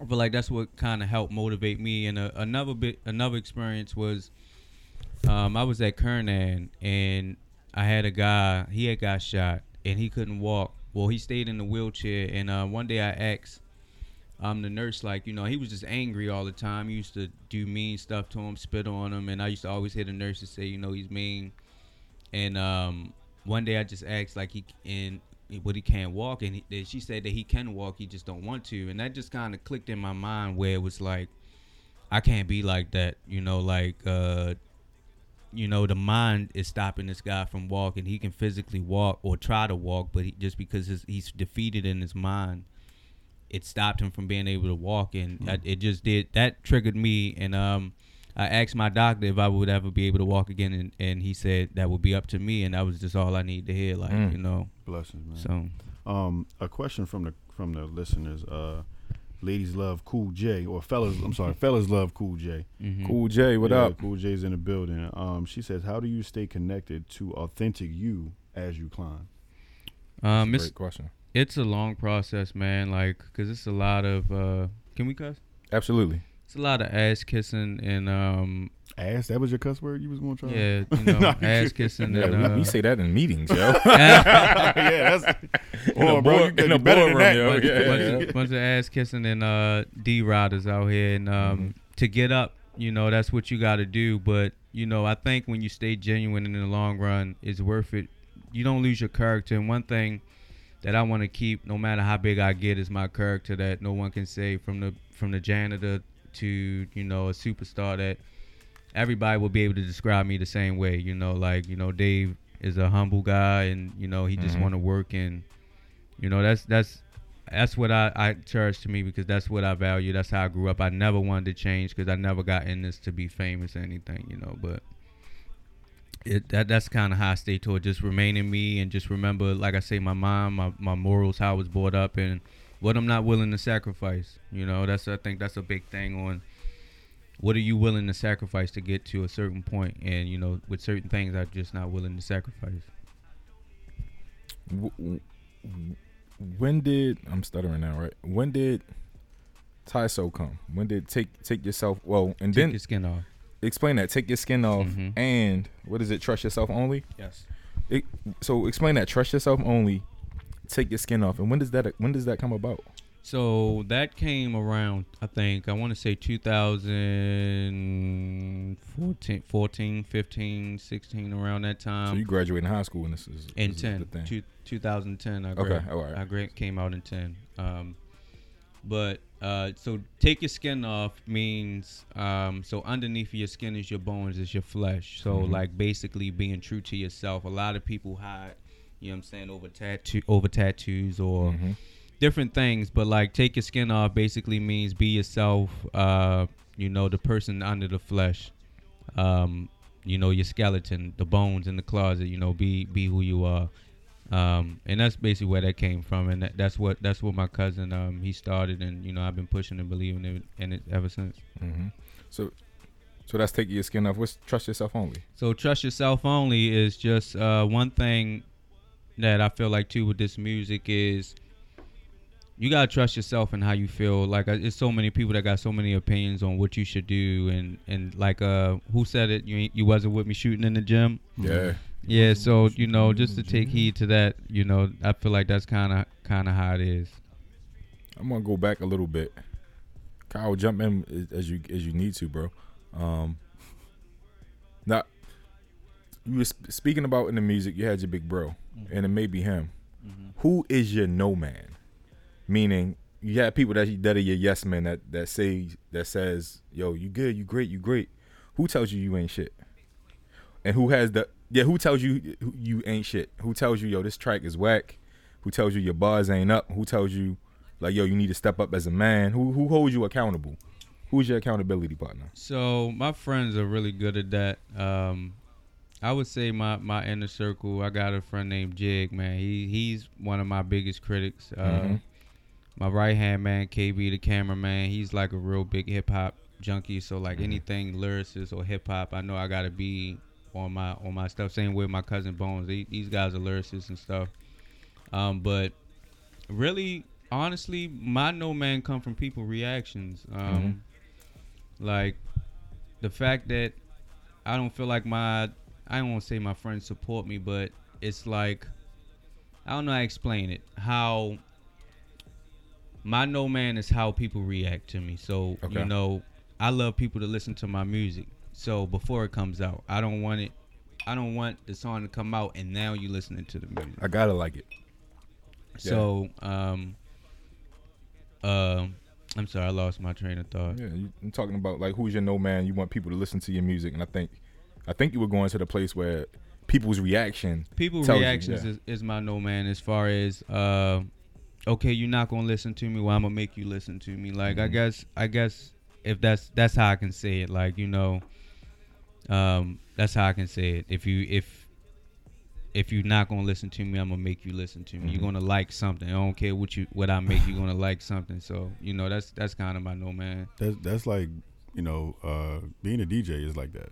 Speaker 3: I feel like that's what kind of helped motivate me. And uh, another bit, another experience was, um, I was at Kernan, and I had a guy. He had got shot, and he couldn't walk. Well, he stayed in the wheelchair, and uh, one day I asked. Um, the nurse, like, you know, he was just angry all the time. He used to do mean stuff to him, spit on him, and I used to always hear the nurses say, you know, he's mean. And um, one day I just asked, like, he and what he can't walk, and he, she said that he can walk, he just don't want to, and that just kind of clicked in my mind where it was like, I can't be like that, you know, like, uh, you know, the mind is stopping this guy from walking. He can physically walk or try to walk, but he, just because his, he's defeated in his mind, it stopped him from being able to walk, and I, it just did that triggered me. And um, I asked my doctor if I would ever be able to walk again, and, and he said that would be up to me, and that was just all I needed to hear, like
Speaker 2: Mm.
Speaker 3: you know.
Speaker 1: Blessings, man.
Speaker 3: So
Speaker 1: Um, a question from the from the listeners. Uh, ladies love Cool J, or fellas. I'm sorry, fellas love Cool J.
Speaker 3: mhm.
Speaker 2: Cool J, what
Speaker 1: Yeah,
Speaker 2: up?
Speaker 1: Cool J's in the building. Um, she says, "How do you stay connected to authentic you as you climb?"
Speaker 3: Um,
Speaker 2: Great
Speaker 3: it's
Speaker 2: question.
Speaker 3: it's a long process, man. Like, cause it's a lot of uh, can we cuss?
Speaker 2: Absolutely.
Speaker 3: It's a lot of ass kissing and um,
Speaker 1: Ass. That was your cuss word you was going to try.
Speaker 3: yeah, you know,
Speaker 1: Nah,
Speaker 3: ass kissing
Speaker 2: Yeah,
Speaker 3: and
Speaker 2: we,
Speaker 3: uh,
Speaker 2: we say that in meetings, yo.
Speaker 1: yeah, that's.
Speaker 2: In
Speaker 1: Oh, bro, you
Speaker 2: in
Speaker 1: gotta
Speaker 2: the
Speaker 1: be better than
Speaker 2: boardroom,
Speaker 1: that.
Speaker 2: yo.
Speaker 3: bunch,
Speaker 2: Yeah,
Speaker 3: bunch,
Speaker 2: yeah,
Speaker 3: Of, bunch of ass kissing and uh, D riders out here, and um,
Speaker 2: Mm-hmm.
Speaker 3: to get up, you know, that's what you got to do. But you know, I think when you stay genuine in the long run, it's worth it. You don't lose your character. And one thing that I want to keep, no matter how big I get, is my character that no one can say from the from the janitor to you know a superstar that everybody will be able to describe me the same way. You know, like you know, Dave is a humble guy, and you know he just
Speaker 2: Mhm.
Speaker 3: want to work, and you know that's that's that's what I, I cherish to me because that's what I value. That's how I grew up. I never wanted to change because I never got in this to be famous or anything, you know. But it that that's kind of how I stay to it. Just remaining me and just remember, like I say, my mom, my, my morals, how I was brought up, and what I'm not willing to sacrifice. You know, that's I think that's a big thing on what are you willing to sacrifice to get to a certain point, and you know, with certain things, I'm just not willing to sacrifice.
Speaker 2: When did I'm stuttering now, right? When did Tyso come? When did take take yourself well and then
Speaker 3: Take
Speaker 2: then
Speaker 3: your skin off.
Speaker 2: explain that. Take your skin off
Speaker 3: Mhm.
Speaker 2: and what is it? Trust yourself only?
Speaker 3: Yes.
Speaker 2: It, so explain that. Trust yourself only. Take your skin off. And when does that when does that come about?
Speaker 3: So that came around, I think, I want to say 2014, 14, 15, 16, around that
Speaker 2: time.
Speaker 3: so
Speaker 2: you graduated in high school and this is
Speaker 3: in
Speaker 2: this is the
Speaker 3: 10,
Speaker 2: thing.
Speaker 3: two, 2010. I
Speaker 2: Okay, all right.
Speaker 3: I grad, came out in 10. Um, but uh, so take your skin off means um, so underneath your skin is your bones, is your flesh. So
Speaker 2: Mhm.
Speaker 3: like basically being true to yourself. A lot of people hide You know what I'm saying? Over tattoo, over tattoos or
Speaker 2: Mhm.
Speaker 3: different things. But like, take your skin off basically means be yourself. Uh, you know, the person under the flesh. Um, you know, your skeleton, the bones in the closet. You know, be be who you are. Um, and that's basically where that came from, and that, that's what that's what my cousin um he started, and you know I've been pushing and believing in it, in it ever since.
Speaker 2: Mhm. So, so that's taking your skin off. What's trust yourself only?
Speaker 3: So trust yourself only is just uh, one thing that I feel like too with this music is you gotta trust yourself and how you feel. Like uh, it's so many people that got so many opinions on what you should do, and and like uh who said it? You you wasn't with me shooting in the gym.
Speaker 2: Yeah.
Speaker 3: Yeah, so you know just to take heed to that, you know I feel like that's kind of kind of how it is.
Speaker 2: I'm gonna go back a little bit. Kyle, jump in as- as you as you need to, bro. Um, now, you were sp- speaking about in the music. You had your big bro, and it may be him. Who is your no man? Meaning, you have people that that are your yes men that that say that says, "Yo, you good, you great, you great." Who tells you you ain't shit? And who has the yeah? Who tells you you ain't shit? Who tells you yo this track is whack? Who tells you your bars ain't up? Who tells you like yo you need to step up as a man? Who who holds you accountable? Who's your accountability partner?
Speaker 3: So my friends are really good at that. Um, I would say my, my inner circle. I got a friend named Jig. Man, he he's one of my biggest critics. Uh,
Speaker 2: Mhm.
Speaker 3: My right hand man, KB, the cameraman. He's like a real big hip hop junkie. So like anything lyricist or hip hop, I know I gotta be on my on my stuff. Same with my cousin Bones. They, these guys are lyricists and stuff. Um, but really, honestly, my no man come from people reactions. Um, like the fact that I don't feel like my I to say my friends support me, but it's like I don't know how to explain it. How my no man is how people react to me. So
Speaker 2: Okay.
Speaker 3: you know, I love people to listen to my music. So before it comes out, I don't want it. I don't want the song to come out and now you listening to the music.
Speaker 2: I gotta like it.
Speaker 3: So um, um, I'm sorry, I lost my train of thought.
Speaker 2: Yeah, you, I'm talking about like who's your no man. You want people to listen to your music, and I think, I think you were going to the place where people's reaction.
Speaker 3: people
Speaker 2: tells you,
Speaker 3: reactions
Speaker 2: yeah.
Speaker 3: is, is my no man as far as uh okay you're not gonna listen to me well i'm gonna make you listen to me like i
Speaker 2: Mhm.
Speaker 3: guess i guess if that's that's how i can say it like you know um that's how i can say it if you if if you're not gonna listen to me i'm gonna make you listen to me
Speaker 2: Mhm.
Speaker 3: you're gonna like something i don't care what you what i make you're gonna like something so you know that's that's kind of my no man
Speaker 1: That's that's like you know uh, being a DJ is like that.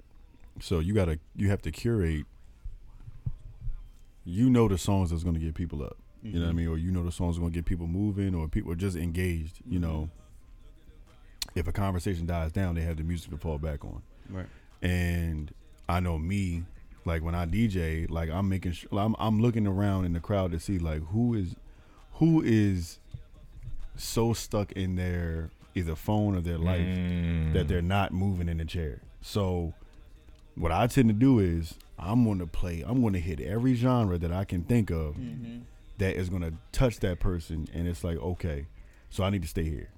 Speaker 1: So you gotta you have to curate. You know the songs that's gonna get people up. You know what I
Speaker 3: Mhm.
Speaker 1: mean, or you know the songs are gonna get people moving, or people are just engaged. You know, if a conversation dies down, they have the music to fall back on.
Speaker 3: right
Speaker 1: And I know me, like when I DJ, like I'm making sure I'm I'm looking around in the crowd to see like who is who is so stuck in their either phone or their life
Speaker 2: Mm.
Speaker 1: that they're not moving in the chair. So what I tend to do is I'm going to play. I'm going to hit every genre that I can think of that is going to touch that person, and it's like okay, so I need to stay here.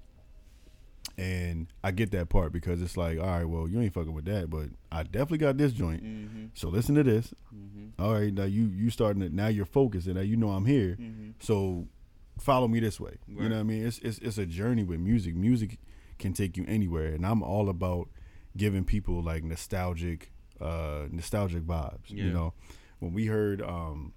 Speaker 1: And I get that part because it's like, all right, well, you ain't fucking with that, but I definitely got this joint.
Speaker 3: mm-hmm.
Speaker 1: So listen to this.
Speaker 3: Mm-hmm.
Speaker 1: All right, now you you starting to now you're focused, and now you know I'm here.
Speaker 3: Mm-hmm.
Speaker 1: So follow me this way. You know what I mean? It's, it's it's a journey with music. Music can take you anywhere, and I'm all about giving people like nostalgic, uh, nostalgic vibes.
Speaker 3: Yeah.
Speaker 1: You know, when we heard um,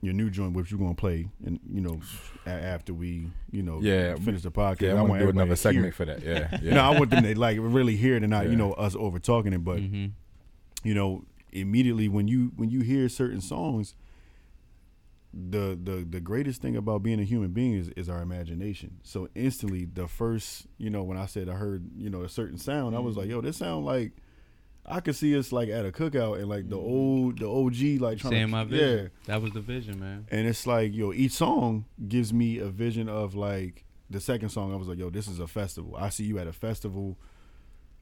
Speaker 1: your new joint, which you're gonna play, and you know, a- after we you know
Speaker 2: Yeah,
Speaker 1: finish the podcast,
Speaker 2: Yeah, I want to do another
Speaker 1: to hear
Speaker 2: segment for that. Yeah, yeah.
Speaker 1: No, I want them to like really hear it and not
Speaker 2: Yeah.
Speaker 1: you know us over talking it, but
Speaker 3: mm-hmm.
Speaker 1: you know immediately when you when you hear certain songs the the the greatest thing about being a human being is, is our imagination so instantly the first you know when i said i heard you know a certain sound i was like yo this sound like i could see us like at a cookout and like the old the og like trying
Speaker 3: saying
Speaker 1: to
Speaker 3: my
Speaker 1: yeah
Speaker 3: that was the vision man
Speaker 1: and it's like yo each song gives me a vision of like the second song i was like yo this is a festival i see you at a festival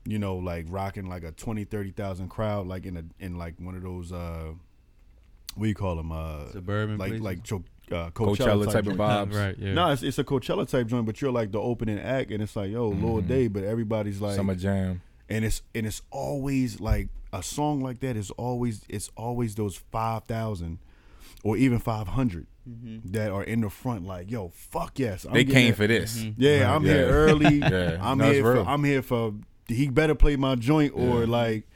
Speaker 1: you know like rocking like a 20 30,000 crowd like in a in like one of those uh what do you call them uh
Speaker 3: suburban
Speaker 1: like
Speaker 3: places.
Speaker 1: like cho- uh,
Speaker 2: Coachella
Speaker 1: Coachella,
Speaker 2: type of
Speaker 1: joint.
Speaker 2: vibes.
Speaker 3: right yeah
Speaker 1: No, it's, it's a Coachella type joint, but you're like the opening act, and it's like, yo, Lord
Speaker 2: Mhm.
Speaker 1: Day, but everybody's like,
Speaker 2: Summer Jam.
Speaker 1: And it's and it's always like a song like that is always it's always those five thousand or even 500
Speaker 3: Mm-hmm.
Speaker 1: that are in the front like yo fuck yes I'm
Speaker 2: They came
Speaker 1: there.
Speaker 2: for this.
Speaker 3: Mhm.
Speaker 1: yeah
Speaker 2: Right,
Speaker 1: i'm
Speaker 2: yeah.
Speaker 1: here early
Speaker 2: Yeah,
Speaker 1: i'm
Speaker 2: no,
Speaker 1: here for i'm here for he better play my joint or
Speaker 2: Yeah.
Speaker 1: like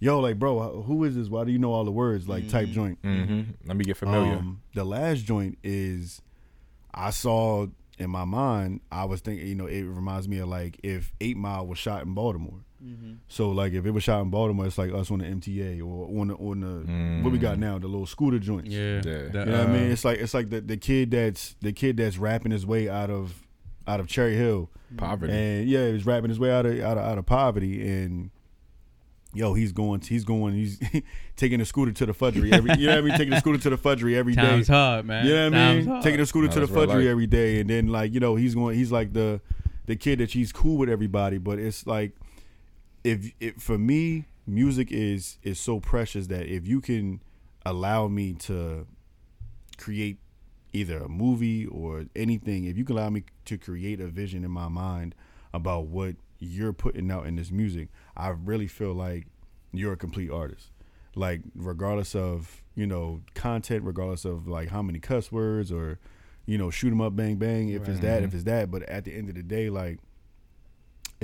Speaker 1: yo like bro who is this why do you know all the words like type
Speaker 3: Mhm.
Speaker 1: joint
Speaker 2: hmm Let me get familiar.
Speaker 1: um, the last joint is I saw in my mind. I was thinking, you know, it reminds me of like if Eight Mile was shot in Baltimore.
Speaker 3: Mm-hmm.
Speaker 1: So like if it was shot in Baltimore, it's like us on the MTA or on the on the what we got
Speaker 2: Mm.
Speaker 1: now, the little scooter joints.
Speaker 3: Yeah.
Speaker 2: Yeah.
Speaker 3: The,
Speaker 1: You know what I mean?
Speaker 3: uh,
Speaker 1: It's like it's like the, the kid that's the kid that's rapping his way out of out of Cherry Hill.
Speaker 2: Poverty.
Speaker 1: And yeah, he's rapping his way out of out of, out of poverty and yo, he's going he's going he's taking a scooter to the fudgery every you know what I mean? Taking a scooter to the fudgery every day.
Speaker 3: Time's hard, man.
Speaker 1: You know what I mean?
Speaker 3: hard.
Speaker 1: Taking a scooter
Speaker 2: No,
Speaker 1: to the
Speaker 2: it's
Speaker 1: fudgery
Speaker 2: life.
Speaker 1: every day, and then like you know he's going. He's like the the kid that he's cool with everybody, but it's like if it for me, music is is so precious that if you can allow me to create either a movie or anything, if you can allow me to create a vision in my mind about what you're putting out in this music, I really feel like you're a complete artist. Like regardless of you know content, regardless of like how many cuss words or you know shoot 'em up, bang bang. If it's that, if mm-hmm. it's that. But at the end of the day, like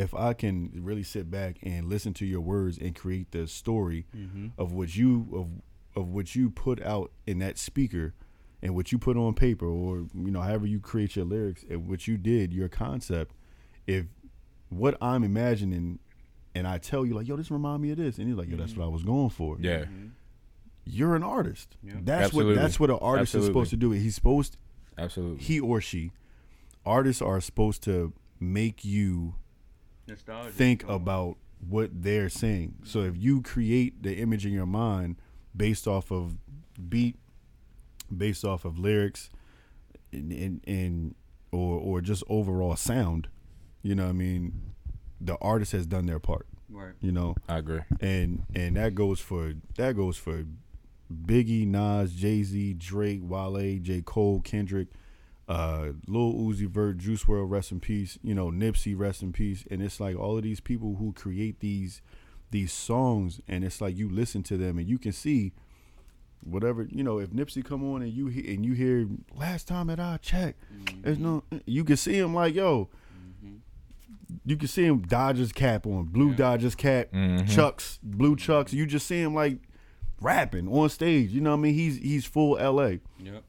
Speaker 1: if I can really sit back and listen to your words and create the story
Speaker 3: Mhm.
Speaker 1: of what you of of what you put out in that speaker and what you put on paper or you know however you create your lyrics and what you did your concept if what I'm imagining and I tell you like yo this remind me of this and you're like yo that's what I was going for
Speaker 2: yeah.
Speaker 3: Mhm.
Speaker 1: you're an artist
Speaker 3: Yeah.
Speaker 1: that's
Speaker 2: Absolutely.
Speaker 1: what that's what an artist is supposed to do he's supposed
Speaker 2: Absolutely.
Speaker 1: he or she artists are supposed to make you
Speaker 3: Nostalgia.
Speaker 1: think about what they're saying. So if you create the image in your mind based off of beat, based off of lyrics, and, and, and or or just overall sound, you know, what I mean, the artist has done their part.
Speaker 3: Right.
Speaker 1: You know,
Speaker 2: I agree.
Speaker 1: and and that goes for that goes for Biggie, Nas, Jay Z, Drake, Wale, J Cole, Kendrick, uh, Lil Uzi Vert, Juice WRLD, rest in peace. You know, Nipsey, rest in peace. And it's like all of these people who create these these songs, and it's like you listen to them and you can see whatever you know. If Nipsey come on and you he- and you hear last time that I checked, there's no you can see him like yo. You can see him Dodgers cap on, blue
Speaker 3: Yeah.
Speaker 1: Dodgers cap,
Speaker 2: Mhm.
Speaker 1: Chucks, blue Chucks. You just see him like rapping on stage. You know what I mean? He's he's full LA.
Speaker 3: Yep.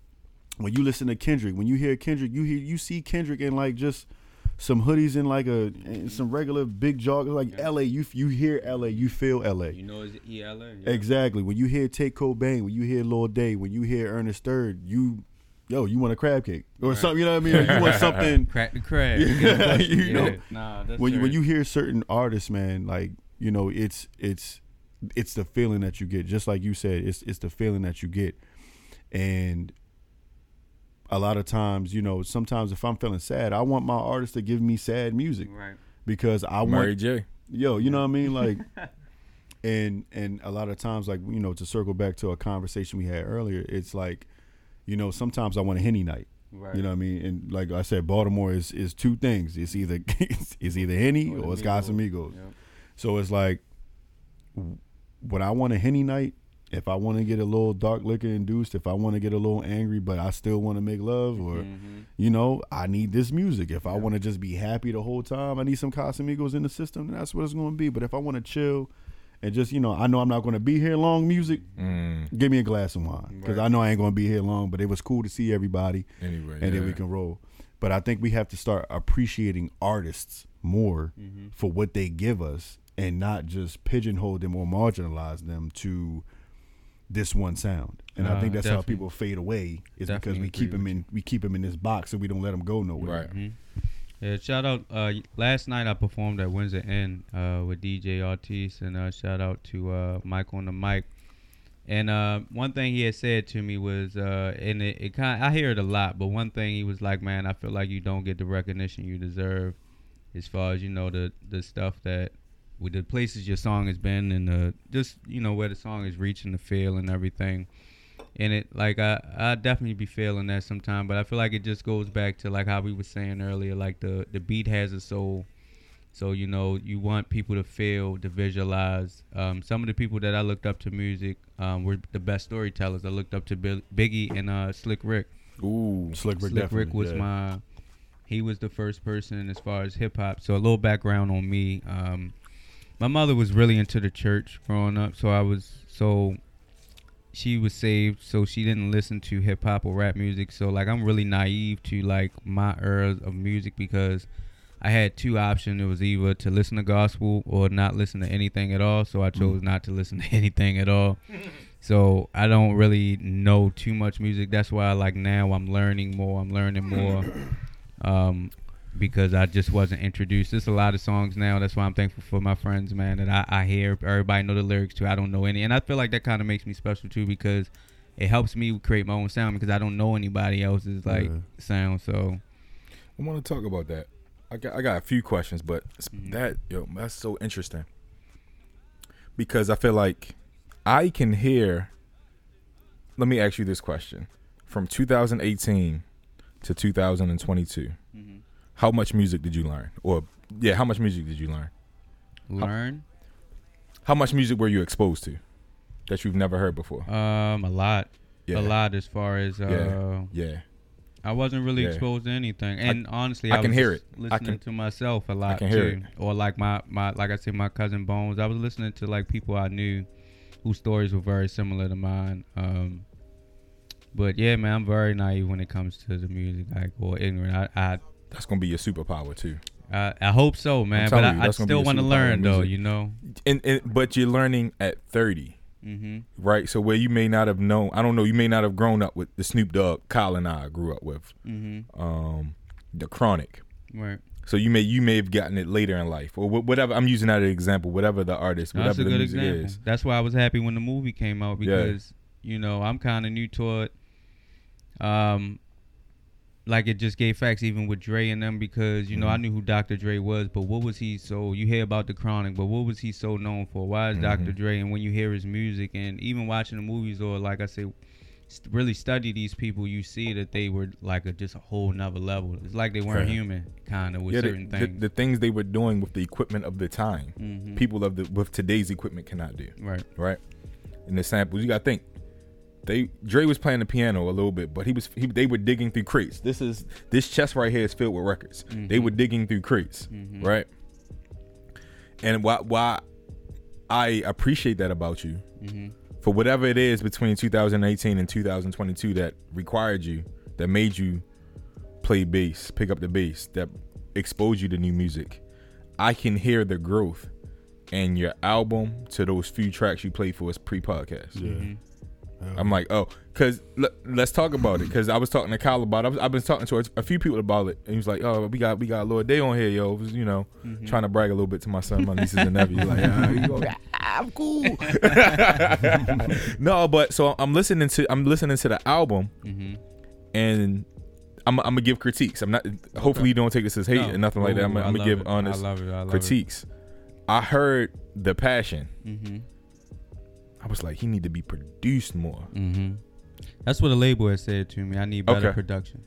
Speaker 1: When you listen to Kendrick, when you hear Kendrick, you hear you see Kendrick in like just some hoodies and like a and some regular big joggers like
Speaker 3: Yeah.
Speaker 1: LA. You you hear LA, you feel LA.
Speaker 3: You know it's ELA. Yeah.
Speaker 1: Exactly. When you hear Tate Kobang, when you hear Lord Day, when you hear Ernest Third, you yo, you want a crab cake or
Speaker 3: Right.
Speaker 1: something. You know what I mean? Or you want something.
Speaker 3: Crack the crab.
Speaker 1: Yeah, you know.
Speaker 3: Nah, that's
Speaker 1: when you, when you hear certain artists, man, like you know, it's it's it's the feeling that you get. Just like you said, it's it's the feeling that you get, and a lot of times, you know, sometimes if I'm feeling sad, I want my artist to give me sad music
Speaker 3: Right.
Speaker 1: because I want
Speaker 2: Mary
Speaker 1: want
Speaker 2: J.
Speaker 1: yo, you know what I mean, like. And and a lot of times, like you know, to circle back to a conversation we had earlier, it's like, you know, sometimes I want a henny night.
Speaker 3: Right.
Speaker 1: You know what I mean? And like I said, Baltimore is is two things. It's either it's, it's either henny
Speaker 3: Or the
Speaker 1: or it's
Speaker 3: Migos.
Speaker 1: Casamigos.
Speaker 3: Yep.
Speaker 1: So it's like w- when I want a henny night, if I want to get a little dark liquor induced, if I want to get a little angry, but I still want to make love, or
Speaker 3: Mhm.
Speaker 1: you know, I need this music. If I want to just be happy the whole time, I need some Casamigos in the system. That's what it's going to be. But if I want to chill and just you know, I know I'm not going to be here long. Music,
Speaker 2: Mm,
Speaker 1: give me a glass of wine because
Speaker 3: Right.
Speaker 1: I know I ain't going to be here long. But it was cool to see everybody
Speaker 2: anyway.
Speaker 1: and then we can roll. But I think we have to start appreciating artists more
Speaker 3: Mhm.
Speaker 1: for what they give us and not just pigeonhole them or marginalize them to this one sound. And I
Speaker 3: Uh,
Speaker 1: think that's how people fade away is because we keep them in we keep them in this box and we don't let them go nowhere.
Speaker 2: Right.
Speaker 3: Mhm. Yeah, shout out. Uh, last night I performed at Windsor Inn uh, with DJ Artiste, and uh, shout out to uh, Mike on the mic. And uh, one thing he had said to me was, uh, and it, it kind I hear it a lot, but one thing he was like, "Man, I feel like you don't get the recognition you deserve, as far as you know the the stuff that with the places your song has been, and the just you know where the song is reaching the feel and everything." And it like I I definitely be feeling that sometime, but I feel like it just goes back to like how we were saying earlier, like the the beat has a soul, So you know, you want people to feel, to visualize. Um, some of the people that I looked up to music um, were the best storytellers. I looked up to Bill, Biggie and uh, Slick Rick.
Speaker 2: Ooh.
Speaker 1: Slick Rick,
Speaker 3: Slick Rick was
Speaker 1: yeah.
Speaker 3: my. He was the first person as far as hip hop. So a little background on me. Um, my mother was really into the church growing up, so I was so. She was saved, so she didn't listen to hip hop or rap music. So like I'm really naive to like my era of music because I had two options. It was either to listen to gospel or not listen to anything at all. So I chose not to listen to anything at all. So I don't really know too much music. That's why like now I'm learning more. I'm learning more. Um because I just wasn't introduced. There's a lot of songs now. That's why I'm thankful for my friends, man, that I, I hear everybody know the lyrics too. I don't know any. And I feel like that kind of makes me special too because it helps me create my own sound because I don't know anybody else's like
Speaker 1: Yeah.
Speaker 3: sound. So
Speaker 2: I want to talk about that. I got I got a few questions, but it's
Speaker 3: Mhm.
Speaker 2: that yo, that's so interesting. Because I feel like I can hear let me ask you this question. From 2018 to 2022, how much music did you learn? Or yeah, how much music did you learn?
Speaker 3: learn
Speaker 2: How much music were you exposed to that you've never heard before?
Speaker 3: um a lot.
Speaker 2: Yeah.
Speaker 3: A lot as far as uh
Speaker 2: Yeah. Yeah.
Speaker 3: I wasn't really
Speaker 2: Yeah.
Speaker 3: exposed to anything, and honestly,
Speaker 2: I
Speaker 3: I,
Speaker 2: can
Speaker 3: was
Speaker 2: hear it. I
Speaker 3: Listening
Speaker 2: can-
Speaker 3: to myself a lot
Speaker 2: can
Speaker 3: too, or like my my like I said, my cousin Bones. I was listening to like people I knew, whose stories were very similar to mine. Um, but yeah, man, I'm very naive when it comes to the music, like or ignorant. I I
Speaker 2: That's gonna be your superpower too.
Speaker 3: I, I hope so, man. But
Speaker 2: telling you,
Speaker 3: I, I
Speaker 2: that's gonna be
Speaker 3: still want to learn though, you know.
Speaker 2: And, and but you're learning at 30.
Speaker 3: hmm
Speaker 2: right? So where you may not have known, I don't know, you may not have grown up with the Snoop Dogg, Kyle and I grew up with,
Speaker 3: hmm
Speaker 2: um, the Chronic.
Speaker 3: Right.
Speaker 2: So you may you may have gotten it later in life, or whatever. I'm using that as an example. Whatever the artist,
Speaker 3: No, That's
Speaker 2: whatever
Speaker 3: a
Speaker 2: the
Speaker 3: good
Speaker 2: music
Speaker 3: example.
Speaker 2: is.
Speaker 3: That's why I was happy when the movie came out
Speaker 2: Yeah.
Speaker 3: because you know I'm kind of new to it. Um, like it just gave facts even with Dre and them because you know I
Speaker 2: Mhm.
Speaker 3: knew who Dr. Dre was, but what was he so? You hear about the Chronic, but what was he so known for? Why is Dr.
Speaker 2: Mhm.
Speaker 3: Dre? And when you hear his music and even watching the movies or like I say. st- Really study these people, you see that they were like a, just a whole nother level. It's like they weren't
Speaker 2: Right.
Speaker 3: human, kind of with
Speaker 2: Yeah, the,
Speaker 3: certain
Speaker 2: the,
Speaker 3: things.
Speaker 2: the things they were doing with the equipment of the time,
Speaker 3: Mhm.
Speaker 2: people of the with today's equipment cannot do.
Speaker 3: right?
Speaker 2: right? And the samples, you got to think. They Dre was playing the piano a little bit, but he was he, they were digging through crates. This is this chest right here is filled with records. They
Speaker 3: Mhm.
Speaker 2: were digging through crates,
Speaker 3: Mhm.
Speaker 2: right? And why why I appreciate that about you
Speaker 3: hmm
Speaker 2: for whatever it is between 2018 and 2022 that required you that made you play bass, pick up the bass, that exposed you to new music. I can hear the growth and your album to those few tracks you played for us pre-podcast.
Speaker 1: Yeah.
Speaker 2: I'm like, oh, because let's talk about it. Because I was talking to Kyle about it. I was, I've been talking to a, a few people about it, and he was like, oh, we got we got Lord Day on here, yo. It was, you know,
Speaker 3: Mhm.
Speaker 2: trying to brag a little bit to my son, my nieces and nephews. Like, ah, you go, I'm cool. no, but so I'm listening to I'm listening to the album,
Speaker 3: Mhm.
Speaker 2: and I'm, I'm gonna give critiques. I'm not. Hopefully, you don't take this as hate
Speaker 3: No.
Speaker 2: or nothing like that. I'm, I'm gonna give
Speaker 3: it.
Speaker 2: honest
Speaker 3: I love it. I love
Speaker 2: critiques. I heard the passion.
Speaker 3: It.
Speaker 2: I was like, he need to be produced more.
Speaker 3: hmm That's what a label has said to me. I need better
Speaker 2: Okay.
Speaker 3: production.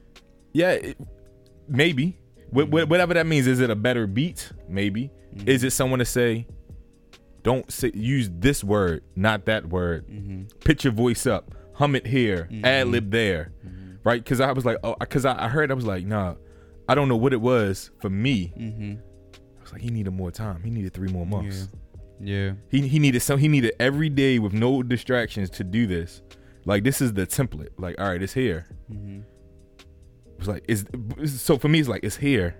Speaker 2: Yeah, it, maybe. Wh- wh- whatever that means. Is it a better beat? Maybe.
Speaker 3: Mhm.
Speaker 2: Is it someone to say, don't say use this word, not that word.
Speaker 3: hmm
Speaker 2: Pitch your voice up. Hum it here.
Speaker 3: Mhm.
Speaker 2: Ad lib there.
Speaker 3: hmm
Speaker 2: Right? Because I was like, oh, because I, I heard. I was like, nah. I don't know what it was for me. I was like, he needed more time. He needed three more months.
Speaker 3: Yeah.
Speaker 2: He he needed some. He needed every day with no distractions to do this. Like this is the template. Like all right, it's here.
Speaker 3: hmm
Speaker 2: It was like it's so for me. It's like it's here.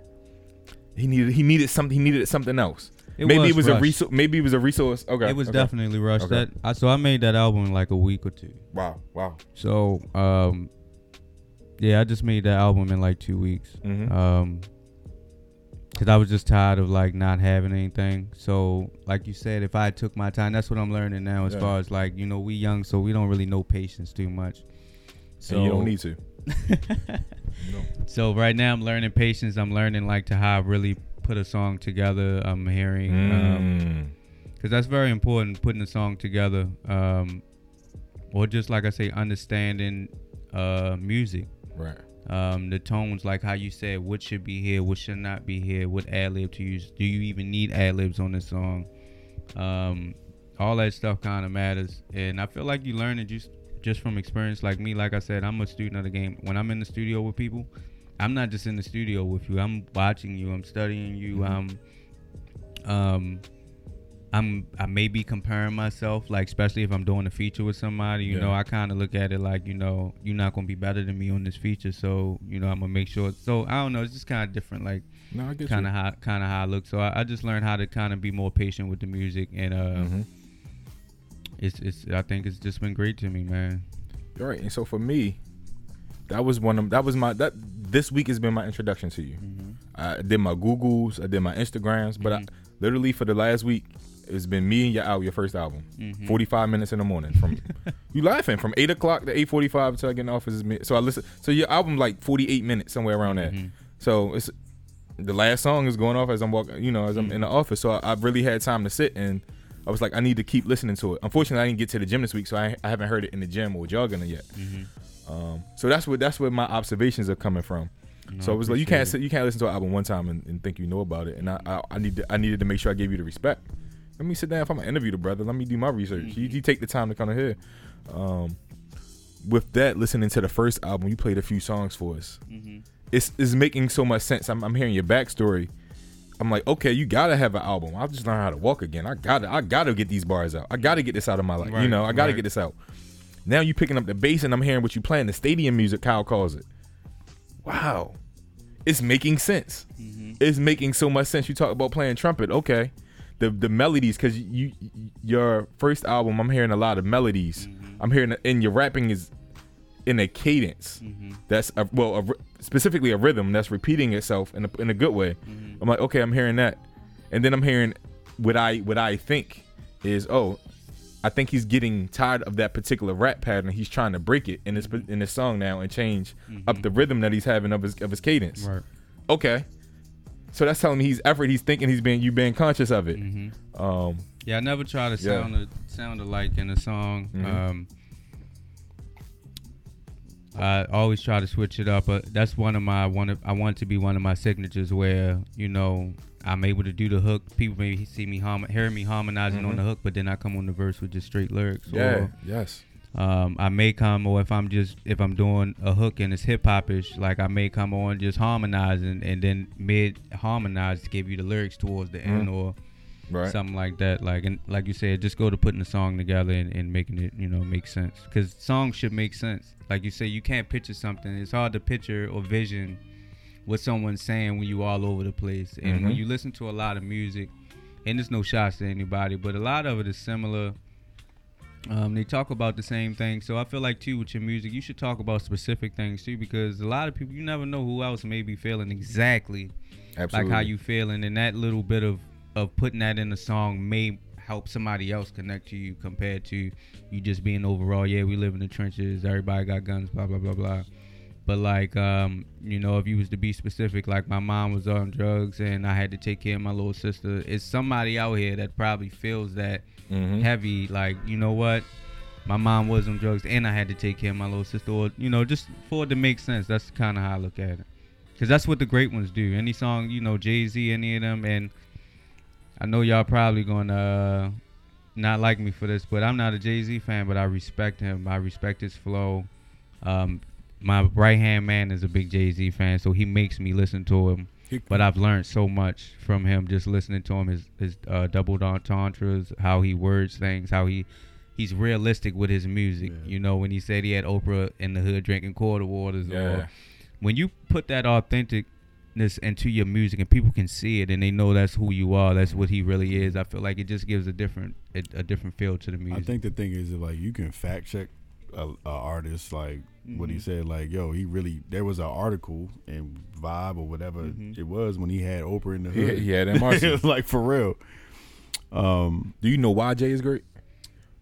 Speaker 2: He needed he needed something. He needed something else.
Speaker 3: It
Speaker 2: maybe
Speaker 3: was
Speaker 2: it was a resource. Maybe it was a resource. Okay,
Speaker 3: It was
Speaker 2: okay.
Speaker 3: definitely rushed.
Speaker 2: Okay.
Speaker 3: That I, so I made that album in like a week or two.
Speaker 2: wow wow.
Speaker 3: So um, yeah, I just made that album in like two weeks.
Speaker 2: Mhm.
Speaker 3: Um, cause I was just tired of like not having anything. So like you said, if I took my time, that's what I'm learning now. As
Speaker 2: Yeah.
Speaker 3: far as like you know, we young, so we don't really know patience too much. So
Speaker 2: and you don't need to. No.
Speaker 3: So right now I'm learning patience. I'm learning like to how I really put a song together. I'm hearing um,
Speaker 2: Mm.
Speaker 3: because that's very important putting a song together um or just like i say understanding uh music
Speaker 2: right.
Speaker 3: Um, the tones, like how you said, what should be here, what should not be here, what ad lib to use. Do you even need ad libs on this song? Um, all that stuff kind of matters, and I feel like you learn it just just from experience. Like me, like I said, I'm a student of the game. When I'm in the studio with people, I'm not just in the studio with you. I'm watching you. I'm studying you.
Speaker 1: Mhm.
Speaker 3: I'm, um, I'm I may be comparing myself, like especially if I'm doing a feature with somebody. You
Speaker 2: Yeah.
Speaker 3: know, I kind of look at it like you know you're not gonna be better than me on this feature, so you know I'm gonna make sure. So I don't know. It's just kind of different, like
Speaker 2: No, I
Speaker 3: kind of how kind of how I look. So I, I just learned how to kind of be more patient with the music, and uh,
Speaker 2: hmm
Speaker 3: it's it's I think it's just been great to me, man.
Speaker 2: All right, and so for me, that was one of that was my that this week has been my introduction to you. I did my Googles, I did my Instagrams, but I,
Speaker 3: Mhm.
Speaker 2: literally for the last week, it's been me and your out your first album.
Speaker 3: Mhm.
Speaker 2: Forty five minutes in the morning from you laughing from eight o'clock to eight forty five until I get in the office. So I listen. So your album like forty eight minutes somewhere around there.
Speaker 3: Mhm.
Speaker 2: So it's the last song is going off as I'm walking, you know, as I'm in the office. So I, I've really had time to sit and I was like, I need to keep listening to it. Unfortunately, I didn't get to the gym this week, so I, I haven't heard it in the gym or jogging yet.
Speaker 3: Mhm.
Speaker 2: Um, so that's what that's where my observations are coming from.
Speaker 3: No,
Speaker 2: so
Speaker 3: I
Speaker 2: it was like you can't
Speaker 3: it.
Speaker 2: sit, you can't listen to an album one time and, and think you know about it. And I, I I need to, I needed to make sure I gave you the respect. Let me sit down if I'm gonna interview the brother. Let me do my research. You, you take the time to come here. Um, with that, listening to the first album, you played a few songs for us.
Speaker 3: Mhm.
Speaker 2: It's it's making so much sense. I'm, I'm hearing your backstory. I'm like, okay, you gotta have an album. I'll just learn how to walk again. I gotta I gotta get these bars out. I gotta get this out of my life. you know, I gotta
Speaker 3: right.
Speaker 2: get this out. Now you picking up the bass and I'm hearing what you playing, the stadium music, Kyle calls it. Wow. It's making sense.
Speaker 3: Mhm.
Speaker 2: It's making so much sense. You talk about playing trumpet, okay. The the melodies, cause you your first album, I'm hearing a lot of melodies.
Speaker 3: Mhm.
Speaker 2: I'm hearing and your rapping is in a cadence
Speaker 3: Mhm.
Speaker 2: that's a, well a, specifically a rhythm that's repeating itself in a, in a good way
Speaker 3: Mhm.
Speaker 2: i'm like okay i'm hearing that and then i'm hearing what i what i think is oh i think he's getting tired of that particular rap pattern he's trying to break it in this in this song now and change up
Speaker 3: Mhm.
Speaker 2: the rhythm that he's having of his of his cadence
Speaker 3: Right.
Speaker 2: okay so that's telling me he's effort he's thinking he's being you being conscious of it
Speaker 3: Mhm.
Speaker 2: um
Speaker 3: Yeah, I never try to
Speaker 2: Yeah.
Speaker 3: sound a, sound alike in a song.
Speaker 2: Mhm.
Speaker 3: Um, I always try to switch it up, but that's one of my one. Of, I want to be one of my signatures where you know I'm able to do the hook. People may see me harm, hear me harmonizing on
Speaker 2: Mhm.
Speaker 3: the hook, but then I come on the verse with just straight lyrics.
Speaker 2: yeah
Speaker 3: Or,
Speaker 2: yes
Speaker 3: um, I may come, or if I'm just if I'm doing a hook and it's hip hopish, like I may come on just harmonizing and then mid harmonize to give you the lyrics towards the end,
Speaker 2: Mhm.
Speaker 3: or
Speaker 2: right
Speaker 3: something like that. Like and like you said, just go to putting the song together and, and making it you know make sense. Because songs should make sense. Like you say, you can't picture something. It's hard to picture or vision what someone's saying when you all over the place. And when
Speaker 2: Mhm.
Speaker 3: you listen to a lot of music, and there's no shots to anybody, but a lot of it is similar. Um, they talk about the same thing, so I feel like too with your music, you should talk about specific things too, because a lot of people you never know who else may be feeling exactly
Speaker 2: absolutely
Speaker 3: like how you feeling and that little bit of of putting that in a song may help somebody else connect to you compared to you just being overall yeah we live in the trenches everybody got guns blah blah blah blah. But like um you know if you was to be specific like my mom was on drugs and i had to take care of my little sister it's somebody out here that probably feels that
Speaker 2: Mhm.
Speaker 3: heavy. Like you know what? My mom was on drugs and i had to take care of my little sister. Or you know just for it to make sense that's kind of how i look at it. Because that's what the great ones do. Any song you know jay-z any of them and i know y'all probably gonna uh, not like me for this but i'm not a jay-z fan but i respect him. I respect his flow. Um, my right hand man is a big jay-z fan so he makes me listen to him but I've learned so much from him just listening to him. His his uh, double entendres, how he words things, how he he's realistic with his music.
Speaker 1: Yeah.
Speaker 3: You know, when he said he had Oprah in the hood drinking quarter waters,
Speaker 2: Yeah.
Speaker 3: or when you put that authenticness into your music and people can see it and they know that's who you are, that's what he really is. I feel like it just gives a different a, a different feel to the music.
Speaker 1: I think the thing is that like you can fact check a, a artist like what he said like yo he really there was an article in Vibe or whatever
Speaker 3: Mhm.
Speaker 1: it was when he had Oprah in the
Speaker 2: He,
Speaker 1: hood.
Speaker 2: he had MRC.
Speaker 1: it like for real. Um,
Speaker 2: Do you know why Jay is great?